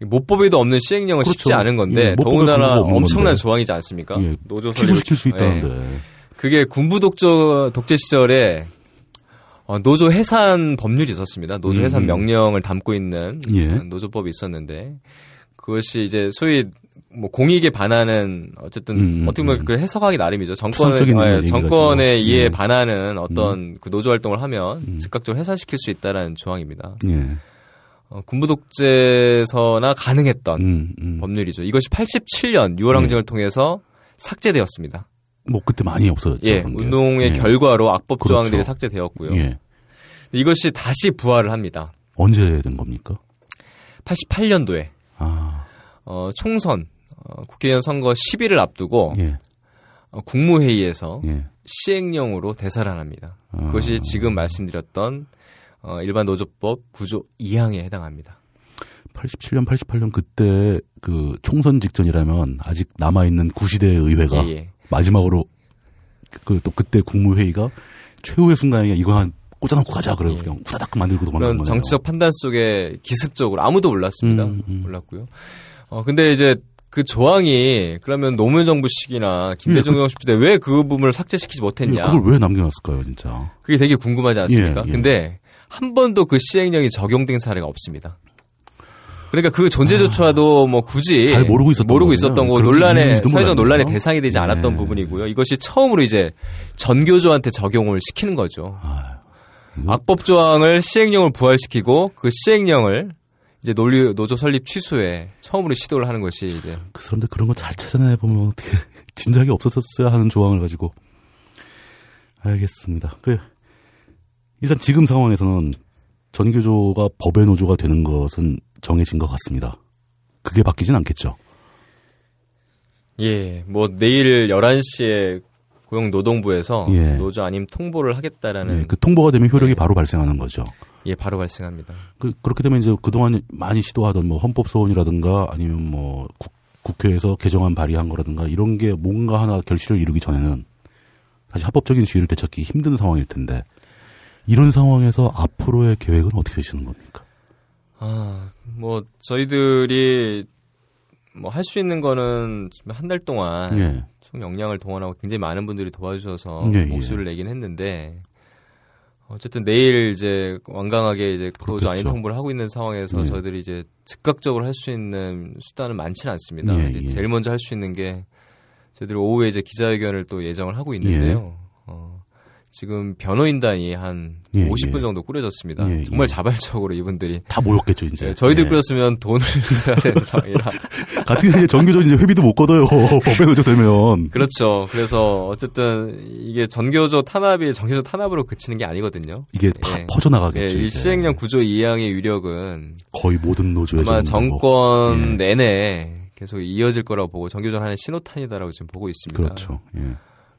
모법에도 없는 시행령은 쉽지 그렇죠. 않은 건데 예, 더군다나 엄청난 건데. 조항이지 않습니까? 예, 노조 취소시킬 수 있다는데. 예. 그게 군부 독재 독재 시절에 어, 노조 해산 법률이 있었습니다. 노조 해산 음. 명령을 담고 있는 예. 어, 노조법이 있었는데 그것이 이제 소위 뭐 공익에 반하는 어쨌든 음, 어떻게 보면 음. 그 해석하기 나름이죠. 정권의 예, 얘기가 정권의. 이해에 예. 반하는 어떤 그 노조 활동을 하면 음. 즉각적으로 해산시킬 수 있다라는 조항입니다. 예, 어, 군부 독재에서나 가능했던 음, 음. 법률이죠. 이것이 87년 6월 항쟁을 통해서 삭제되었습니다. 뭐 그때 많이 없어졌죠. 예. 운동의 예. 결과로 악법 그렇죠. 조항들이 삭제되었고요. 예. 이것이 다시 부활을 합니다. 언제 된 겁니까? 88년도에 아, 어, 총선 어, 국회의원 선거 10일을 앞두고 예, 어, 국무회의에서 예. 시행령으로 대사를합니다. 아. 그것이 지금 말씀드렸던 어, 일반 노조법 구조 2항에 해당합니다. 87년, 88년 그때 그 총선 직전이라면 아직 남아있는 구시대 의회가 예, 예. 마지막으로 그 또 그때 국무회의가 최후의 순간에 이거 한 꽂아놓고 가자 그래 예. 그냥 후다닥 만들고 도망간 거네요. 정치적 판단 속에 기습적으로 아무도 몰랐습니다. 음, 음. 몰랐고요. 어 근데 이제 그 조항이 그러면 노무현 정부 시기나 김대중 예, 그- 정부 시대 왜그 부분을 삭제시키지 예, 못했냐? 그걸 왜 남겨놨을까요, 진짜? 그게 되게 궁금하지 않습니까? 예, 예. 근데 한 번도 그 시행령이 적용된 사례가 없습니다. 그러니까 그 존재조차도 뭐 굳이 아, 잘 모르고 있었던 모르고. 있었던 거 논란의 사회적. 논란의 대상이 되지 않았던 예. 부분이고요. 이것이 처음으로 이제 전교조한테 적용을 시키는 거죠. 아, 악법 조항을 시행령을 부활시키고 그 시행령을 이제 논리 노조 설립 취소에 처음으로 시도를 하는 것이 이제 그 사람들 그런 거 잘 찾아내 보면 어떻게 진작에 없었었어야 하는 조항을 가지고 알겠습니다. 그 일단 지금 상황에서는 전교조가 법의 노조가 되는 것은 정해진 것 같습니다. 그게 바뀌진 않겠죠. 예, 뭐 내일 11시에 고용노동부에서 예. 노조 아님 통보를 하겠다라는 네, 그 통보가 되면 효력이 네. 바로 발생하는 거죠. 예, 바로 발생합니다. 그, 그렇게 되면 이제 그동안 많이 시도하던 뭐 헌법 소원이라든가 아니면 뭐 국, 국회에서 개정안 발의한 거라든가 이런 게 뭔가 하나 결실을 이루기 전에는 사실 합법적인 지위를 되찾기 힘든 상황일 텐데 이런 상황에서 앞으로의 계획은 어떻게 되시는 겁니까? 아, 뭐 저희들이 뭐 할 수 있는 거는 한 달 동안 예. 총 역량을 동원하고 굉장히 많은 분들이 도와주셔서 예, 예. 목소리를 내긴 했는데 어쨌든 내일 이제 완강하게 이제 노조 아닌 그렇겠죠. 통보를 하고 있는 상황에서 예. 저희들이 이제 즉각적으로 할 수 있는 수단은 많지는 않습니다. 예, 이제 예. 제일 먼저 할 수 있는 게 저희들이 오후에 이제 기자회견을 또 예정을 하고 있는데요. 예. 어, 지금 변호인단이 한 예, 50분 예. 정도 꾸려졌습니다. 예, 정말 예. 자발적으로 이분들이 다 모였겠죠 이제. 예, 저희들 예. 꾸렸으면 돈을 써야 되는 상황이라 같은 이제 전교조 이제 회비도 못 걷어요. 법에 노조 되면. 그렇죠. 그래서 어쨌든 이게 전교조 탄압이 전교조 탄압으로 그치는 게 아니거든요. 이게 다 예. 퍼져나가겠죠. 예, 이 이제. 시행령 구조 이항의 위력은 거의 모든 노조에 아마. 정권 예. 내내 계속 이어질 거라고 보고 정교전 하는 신호탄이다라고 지금 보고 있습니다. 그렇죠.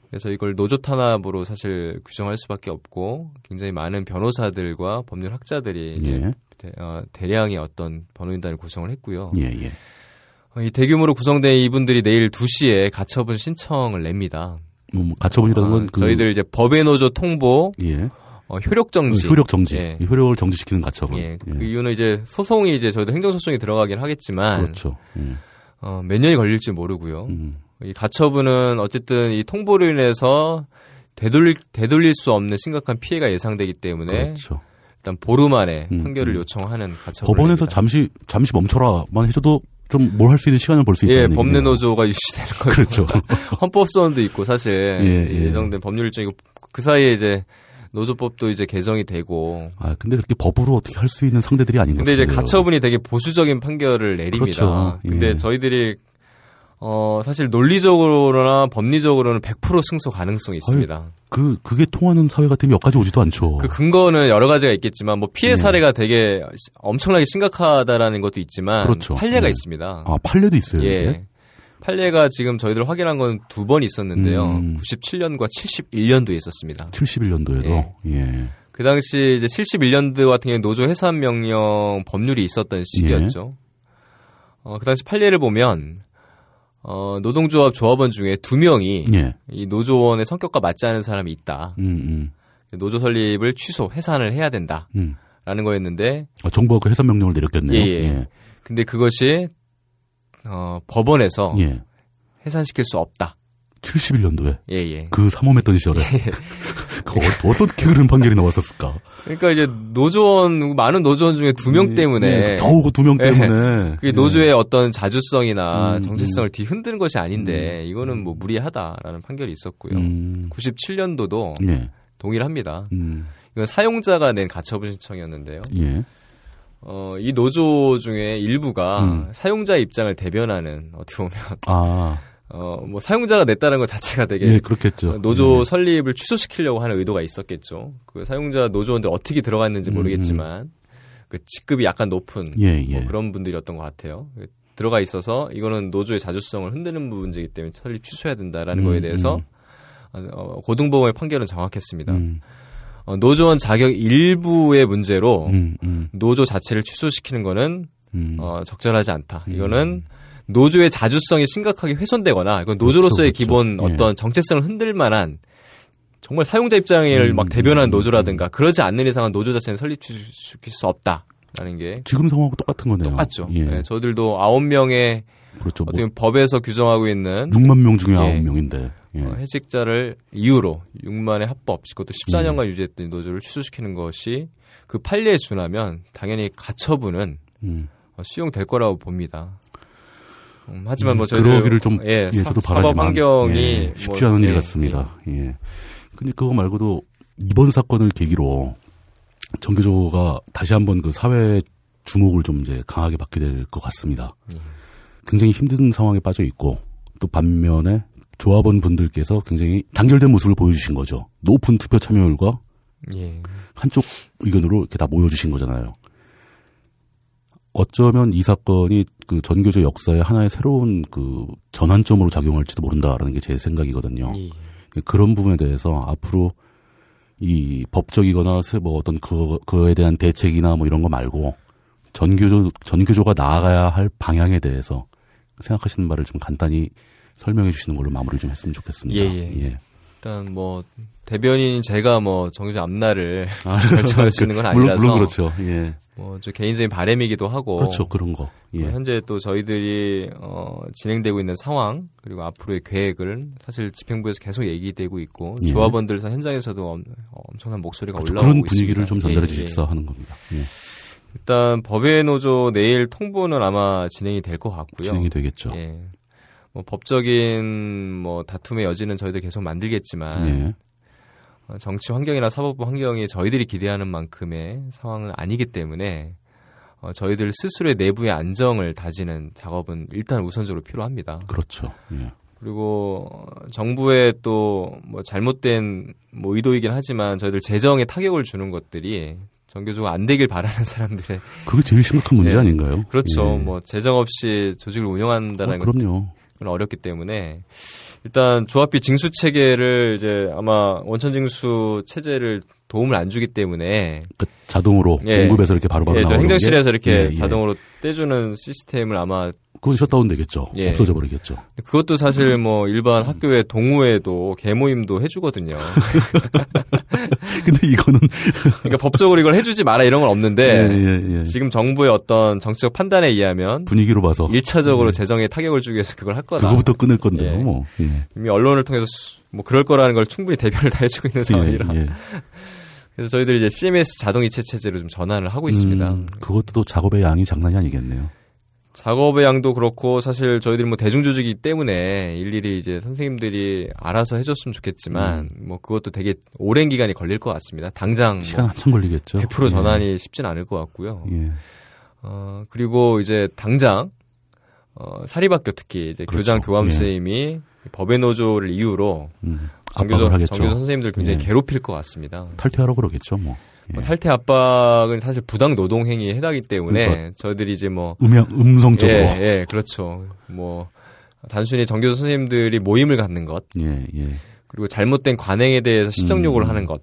예. 그래서 이걸 노조 탄압으로 사실 규정할 수밖에 없고 굉장히 많은 변호사들과 법률 학자들이 예. 대, 어, 대량의 어떤 변호인단을 구성을 했고요. 예, 예. 어, 이 대규모로 구성된 이분들이 내일 2시에 가처분 신청을 냅니다. 뭐, 뭐 가처분이라는 건 어, 그, 저희들 이제 법의 노조 통보, 예. 어, 효력 정지. 효력 정지. 예. 이 효력을 정지시키는 가처분. 예, 그 이유는 이제 소송이 이제 저희도 행정 소송이 들어가긴 하겠지만 그렇죠. 예. 어, 몇 년이 걸릴지 모르고요. 음. 이 가처분은 어쨌든 이 통보로 인해서 되돌릴, 되돌릴 수 없는 심각한 피해가 예상되기 때문에 그렇죠. 일단 보름 안에 음, 판결을 음. 요청하는 가처분. 법원에서 잠시 잠시 멈춰라만 해줘도 좀 뭘 할 수 있는 시간을 볼 수 있다. 예, 법내 노조가 유지되는 거죠. 그렇죠. 헌법소원도 있고 사실 예, 예. 예 정된 법률 일정이고 그 사이에 이제 노조법도 이제 개정이 되고 아 근데 그렇게 법으로 어떻게 할 수 있는 상대들이 아닌 근데 이제 가처분이 되게 보수적인 판결을 내립니다. 그렇죠. 예. 근데 저희들이 어 사실 논리적으로나 법리적으로는 100% 승소 가능성이 있습니다. 그 그게 통하는 사회 같으면 여기까지 오지도 않죠. 그 근거는 여러 가지가 있겠지만 뭐 피해 예. 사례가 되게 엄청나게 심각하다라는 것도 있지만 그렇죠. 판례가 예. 있습니다. 아 판례도 있어요. 예. 이게? 판례가 지금 저희들 확인한 건 두 번 있었는데요. 음. 97년과 71년도에 있었습니다. 71년도에도 예. 예. 그 당시 이제 71년도 같은 경우에 노조 해산 명령 법률이 있었던 시기였죠. 어, 그 당시 판례를 보면 어, 노동조합 조합원 중에 두 명이 예. 이 노조원의 성격과 맞지 않은 사람이 있다. 음, 음, 노조 설립을 취소, 해산을 해야 된다라는 음. 거였는데 아, 정부가 그 해산 명령을 내렸겠네요. 예, 예. 근데 그것이 어, 법원에서 예. 해산시킬 수 없다. 71년도에 예, 예. 그 삼엄했던 시절에 그 어, 어떻게 그런 판결이 나왔었을까? 그러니까 이제 노조원 많은 노조원 중에 두 명 때문에 예, 겨우 그 두명 예. 때문에 그게 노조의 어떤 자주성이나 음, 정체성을 뒤흔드는 것이 아닌데 이거는 뭐 무리하다라는 판결이 있었고요. 음, 97년도도 예. 동일합니다. 음, 이건 사용자가 낸 가처분 신청이었는데요. 예. 어, 이 노조 중에 일부가 음. 사용자 입장을 대변하는 어떻게 보면 아, 어, 뭐 사용자가 냈다는 것 자체가 되게 예, 그렇겠죠. 노조 예. 설립을 취소시키려고 하는 의도가 있었겠죠. 그 사용자 노조원들 어떻게 들어갔는지 음, 모르겠지만 그 직급이 약간 높은 예, 예. 뭐 그런 분들이었던 것 같아요. 들어가 있어서 이거는 노조의 자주성을 흔드는 부분이기 때문에 설립 취소해야 된다라는 음, 거에 대해서 음. 어, 고등법원의 판결은 정확했습니다. 음, 어, 노조원 자격 일부의 문제로 음, 음, 노조 자체를 취소시키는 거는 음. 어, 적절하지 않다. 음. 이거는 노조의 자주성이 심각하게 훼손되거나 이건 노조로서의 그렇죠, 기본 그렇죠. 어떤 정체성을 흔들 만한 정말 사용자 입장을 음, 막 대변하는 음, 노조라든가 그러지 않는 이상은 노조 자체는 설립시킬 수 없다라는 게 지금 상황하고 똑같은 거네요. 똑같죠. 예. 네, 저들도 아홉 명의 그렇죠. 뭐 어떻게 보면 법에서 규정하고 있는 6만 명 중에 예. 9명인데. 예. 어, 해직자를 이유로 6만의 합법, 그것도 14년간 유지했던 이 노조를 취소시키는 것이 그 판례에 준하면 당연히 가처분은 음. 어, 수용될 거라고 봅니다. 음, 하지만 뭐 음, 저희 들어오기를 좀 예, 예, 사, 저도 바라지만 환경이 예, 쉽지 뭐, 않은 일 예, 같습니다. 예. 근데 그거 말고도 이번 사건을 계기로 정교조가 다시 한번 그 사회 주목을 좀 이제 강하게 받게 될 것 같습니다. 예. 굉장히 힘든 상황에 빠져 있고 또 반면에 조합원 분들께서 굉장히 단결된 모습을 보여주신 거죠. 높은 투표 참여율과 예. 한쪽 의견으로 이렇게 다 모여주신 거잖아요. 어쩌면 이 사건이 그 전교조 역사의 하나의 새로운 그 전환점으로 작용할지도 모른다라는 게 제 생각이거든요. 예. 그런 부분에 대해서 앞으로 이 법적이거나 세- 뭐 어떤 그, 그에 대한 대책이나 뭐 이런 거 말고 전교조, 전교조가 나아가야 할 방향에 대해서 생각하시는 바를 좀 간단히 설명해 주시는 걸로 마무리를 좀 했으면 좋겠습니다. 예, 예. 일단 뭐 대변인 제가 뭐 정규조 앞날을 결정할 수 있는 건 아, 물론, 아니라서 물론 그렇죠. 예. 뭐저 개인적인 바람이기도 하고 그렇죠. 그런 거. 예. 뭐 현재 또 저희들이 어, 진행되고 있는 상황 그리고 앞으로의 계획을 사실 집행부에서 계속 얘기되고 있고 예. 조합원들 현장에서도 엄, 엄청난 목소리가 그렇죠. 올라오고 그런 분위기를 있습니다. 좀 전달해 예, 예. 주십사 하는 겁니다. 예. 일단 법의 노조 내일 통보는 아마 진행이 될 것 같고요. 진행이 되겠죠. 예. 뭐 법적인 뭐 다툼의 여지는 저희들 계속 만들겠지만 예. 어, 정치 환경이나 사법 환경이 저희들이 기대하는 만큼의 상황은 아니기 때문에 어, 저희들 스스로의 내부의 안정을 다지는 작업은 일단 우선적으로 필요합니다. 그렇죠. 예. 그리고 정부의 또 뭐 잘못된 뭐 의도이긴 하지만 저희들 재정에 타격을 주는 것들이 정교조가 안 되길 바라는 사람들의 그게 제일 심각한 문제 예. 아닌가요? 그렇죠. 예. 뭐 재정 없이 조직을 운영한다는 어, 건 그럼요. 어렵기 때문에 일단 조합비 징수 체계를 이제 아마 원천 징수 체제를 도움을 안 주기 때문에 그 자동으로 예. 공급해서 이렇게 바로바로 예, 저 나오는 행정실에서 게? 이렇게 예, 예. 자동으로 떼주는 시스템을 아마 그건 셧다운 되겠죠. 예. 없어져 버리겠죠. 그것도 사실 뭐 일반 학교의 동호회도 개모임도 해주거든요. 근데 이거는 그러니까 법적으로 이걸 해주지 마라 이런 건 없는데 예, 예, 예. 지금 정부의 어떤 정치적 판단에 의하면 분위기로 봐서 1차적으로 재정에 타격을 주기 위해서 그걸 할 거다. 그거부터 끊을 건데요. 예. 뭐. 예. 이미 언론을 통해서 수- 뭐 그럴 거라는 걸 충분히 대변을 다 해주고 있는 상황이라. 예, 예. 그래서 저희들이 이제 CMS 자동이체 체제로 좀 전환을 하고 있습니다. 음, 그것도 또 작업의 양이 장난이 아니겠네요. 작업의 양도 그렇고 사실 저희들이 뭐 대중조직이기 때문에 일일이 이제 선생님들이 알아서 해줬으면 좋겠지만 뭐 그것도 되게 오랜 기간이 걸릴 것 같습니다. 당장 음. 시간 뭐 한참 걸리겠죠. 100% 전환이 쉽진 않을 것 같고요. 예. 예. 어 그리고 이제 당장 어 사립학교 특히 이제 그렇죠. 교장 교감 예. 선생님이 법의 노조를 이유로 음, 압박을 하겠죠. 정교조 선생님들 굉장히 예. 괴롭힐 것 같습니다. 탈퇴하라고 그러겠죠. 뭐. 예. 뭐 탈퇴 압박은 사실 부당 노동 행위에 해당하기 때문에 그러니까 저희들이 이제 뭐 음향 음성적으로 예, 예, 그렇죠. 뭐 단순히 정교조 선생님들이 모임을 갖는 것 예, 예. 그리고 잘못된 관행에 대해서 시정 요구를 음. 하는 것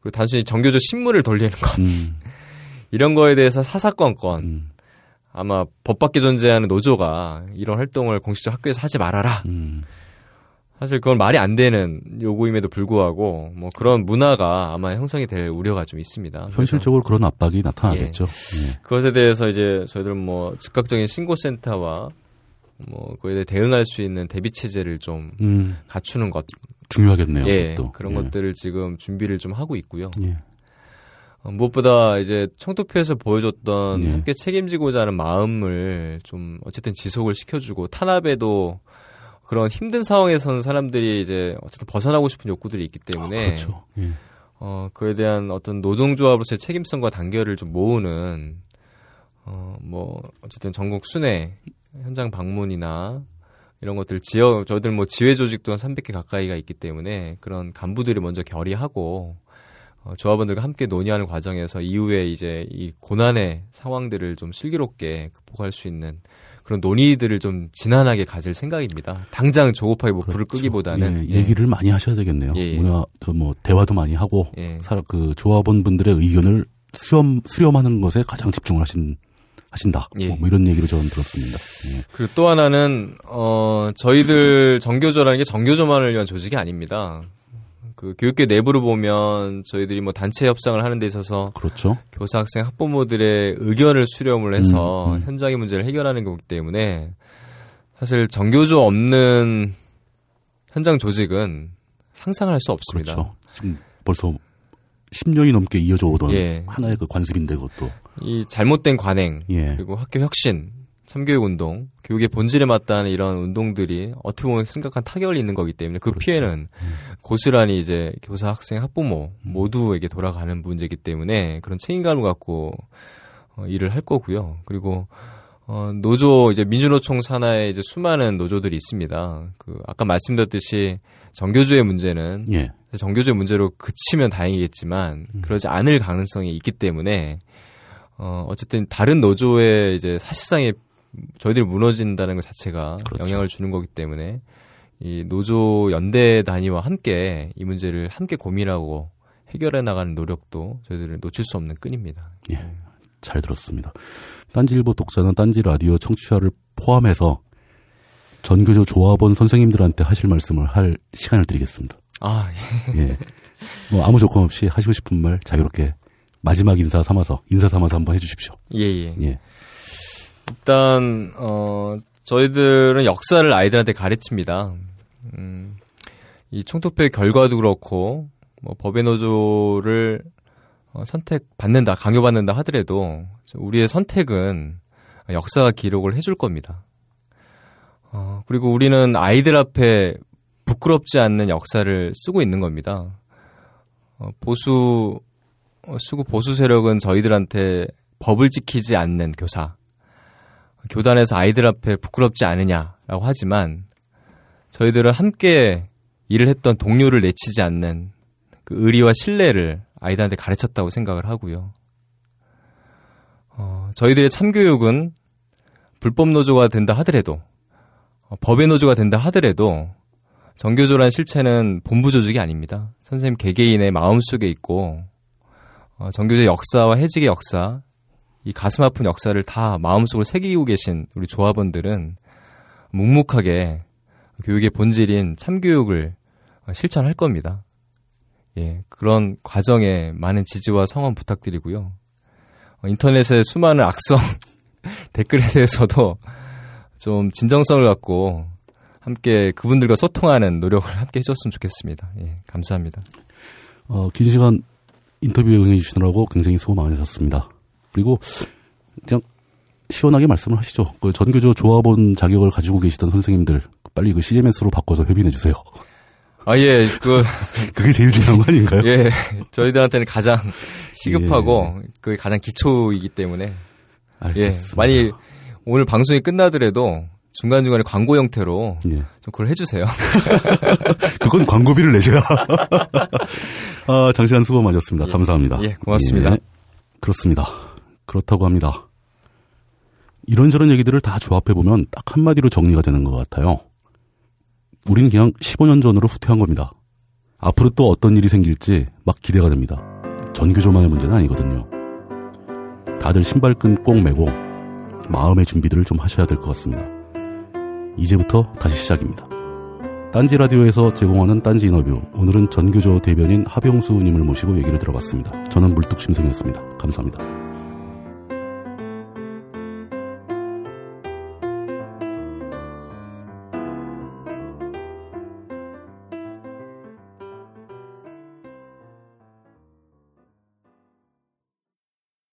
그리고 단순히 정교조 신문을 돌리는 것 음, 이런 거에 대해서 사사건건 음, 아마 법 밖에 존재하는 노조가 이런 활동을 공식적 학교에서 하지 말아라. 음. 사실 그건 말이 안 되는 요구임에도 불구하고 뭐 그런 문화가 아마 형성이 될 우려가 좀 있습니다. 현실적으로 그런 압박이 나타나겠죠. 예. 그것에 대해서 이제 저희들은 뭐 즉각적인 신고센터와 뭐 그에 대해 대응할 수 있는 대비 체제를 좀 음, 갖추는 것, 중요하겠네요. 예, 그것도. 그런 예. 것들을 지금 준비를 좀 하고 있고요. 예. 어, 무엇보다 이제 청투표에서 보여줬던 예. 함께 책임지고자 하는 마음을 좀 어쨌든 지속을 시켜주고 탄압에도 그런 힘든 상황에선 사람들이 이제 어쨌든 벗어나고 싶은 욕구들이 있기 때문에 아, 그렇죠. 예. 어, 그에 대한 어떤 노동조합으로서의 책임성과 단결을 좀 모으는, 어, 뭐, 어쨌든 전국 순회, 현장 방문이나 이런 것들 지역, 저희들 뭐 지회 조직도 한 300개 가까이가 있기 때문에 그런 간부들이 먼저 결의하고, 어, 조합원들과 함께 논의하는 과정에서 이후에 이제 이 고난의 상황들을 좀 슬기롭게 극복할 수 있는 그런 논의들을 좀 진한하게 가질 생각입니다. 당장 조급하게 뭐 불을 그렇죠. 끄기보다는. 예, 얘기를 많이 하셔야 되겠네요. 예, 예. 문화, 저뭐 대화도 많이 하고 예. 사, 그 조합원 분들의 의견을 수렴 수렴하는 것에 가장 집중을 하신 하신다. 예. 뭐 이런 얘기를 저는 들었습니다. 예. 그리고 또 하나는 어 저희들 정교조라는 게 정교조만을 위한 조직이 아닙니다. 그 교육계 내부를 보면 저희들이 뭐 단체 협상을 하는 데 있어서 그렇죠. 교사 학생 학부모들의 의견을 수렴을 해서 음, 음. 현장의 문제를 해결하는 거기 때문에 사실 정교조 없는 현장 조직은 상상할 수 없습니다. 그렇죠. 지금 벌써 10년이 넘게 이어져 오던 예. 하나의 그 관습인데 그것도. 이 잘못된 관행 예. 그리고 학교 혁신, 참교육 운동, 교육의 본질에 맞다는 이런 운동들이 어떻게 보면 심각한 타격을 입는 거기 때문에 그 그렇죠. 피해는 고스란히 이제 교사, 학생, 학부모 모두에게 돌아가는 문제이기 때문에 그런 책임감을 갖고 어, 일을 할 거고요. 그리고 어, 노조 이제 민주노총 산하에 이제 수많은 노조들이 있습니다. 그 아까 말씀드렸듯이 정교조의 문제는 예. 정교조의 문제로 그치면 다행이겠지만 음. 그러지 않을 가능성이 있기 때문에 어 어쨌든 다른 노조의 이제 사실상의 저희들이 무너진다는 것 자체가 그렇죠. 영향을 주는 거기 때문에 이 노조 연대 단위와 함께 이 문제를 함께 고민하고 해결해 나가는 노력도 저희들은 놓칠 수 없는 끈입니다. 예. 잘 들었습니다. 딴지일보 독자는 딴지 라디오 청취자를 포함해서 전교조 조합원 선생님들한테 하실 말씀을 할 시간을 드리겠습니다. 아, 예. 뭐 아무 조건 없이 하시고 싶은 말 자유롭게 마지막 인사 삼아서 인사 삼아서 한번 해주십시오. 예, 예. 예. 일단 어 저희들은 역사를 아이들한테 가르칩니다. 음, 이 총투표의 결과도 그렇고 뭐 법의 노조를 어, 선택받는다, 강요받는다 하더라도 우리의 선택은 역사가 기록을 해줄 겁니다. 어, 그리고 우리는 아이들 앞에 부끄럽지 않는 역사를 쓰고 있는 겁니다. 어, 보수 어, 수구 보수 세력은 저희들한테 법을 지키지 않는 교사, 교단에서 아이들 앞에 부끄럽지 않으냐라고 하지만 저희들은 함께 일을 했던 동료를 내치지 않는 그 의리와 신뢰를 아이들한테 가르쳤다고 생각을 하고요. 어, 저희들의 참교육은 불법 노조가 된다 하더라도 어, 법의 노조가 된다 하더라도 정교조란 실체는 본부 조직이 아닙니다. 선생님 개개인의 마음속에 있고 어, 정교조의 역사와 해직의 역사, 이 가슴 아픈 역사를 다 마음속으로 새기고 계신 우리 조합원들은 묵묵하게 교육의 본질인 참교육을 실천할 겁니다. 예, 그런 과정에 많은 지지와 성원 부탁드리고요. 어, 인터넷의 수많은 악성 댓글에 대해서도 좀 진정성을 갖고 함께 그분들과 소통하는 노력을 함께 해줬으면 좋겠습니다. 예, 감사합니다. 어, 긴 시간 인터뷰에 응해주시느라고 굉장히 수고 많으셨습니다. 그리고 그냥 시원하게 말씀을 하시죠. 그 전교조 조합원 자격을 가지고 계시던 선생님들 빨리 그 CMS로 바꿔서 회비내 주세요. 아, 예, 그. 그게 제일 중요한 거 아닌가요? 예, 저희들한테는 가장 시급하고, 예. 그게 가장 기초이기 때문에. 알겠습니다. 예, 많이 오늘 방송이 끝나더라도 중간중간에 광고 형태로 예. 좀 그걸 해주세요. 그건 광고비를 내셔야. 아, 장시간 수고 많으셨습니다. 예. 감사합니다. 예, 고맙습니다. 예, 그렇습니다. 그렇다고 합니다. 이런저런 얘기들을 다 조합해보면 딱 한마디로 정리가 되는 것 같아요. 우리는 그냥 15년 전으로 후퇴한 겁니다. 앞으로 또 어떤 일이 생길지 막 기대가 됩니다. 전교조만의 문제는 아니거든요. 다들 신발끈 꼭 매고 마음의 준비들을 좀 하셔야 될 것 같습니다. 이제부터 다시 시작입니다. 딴지 라디오에서 제공하는 딴지 인터뷰. 오늘은 전교조 대변인 하병수님을 모시고 얘기를 들어봤습니다. 저는 물뚝심성이었습니다. 감사합니다.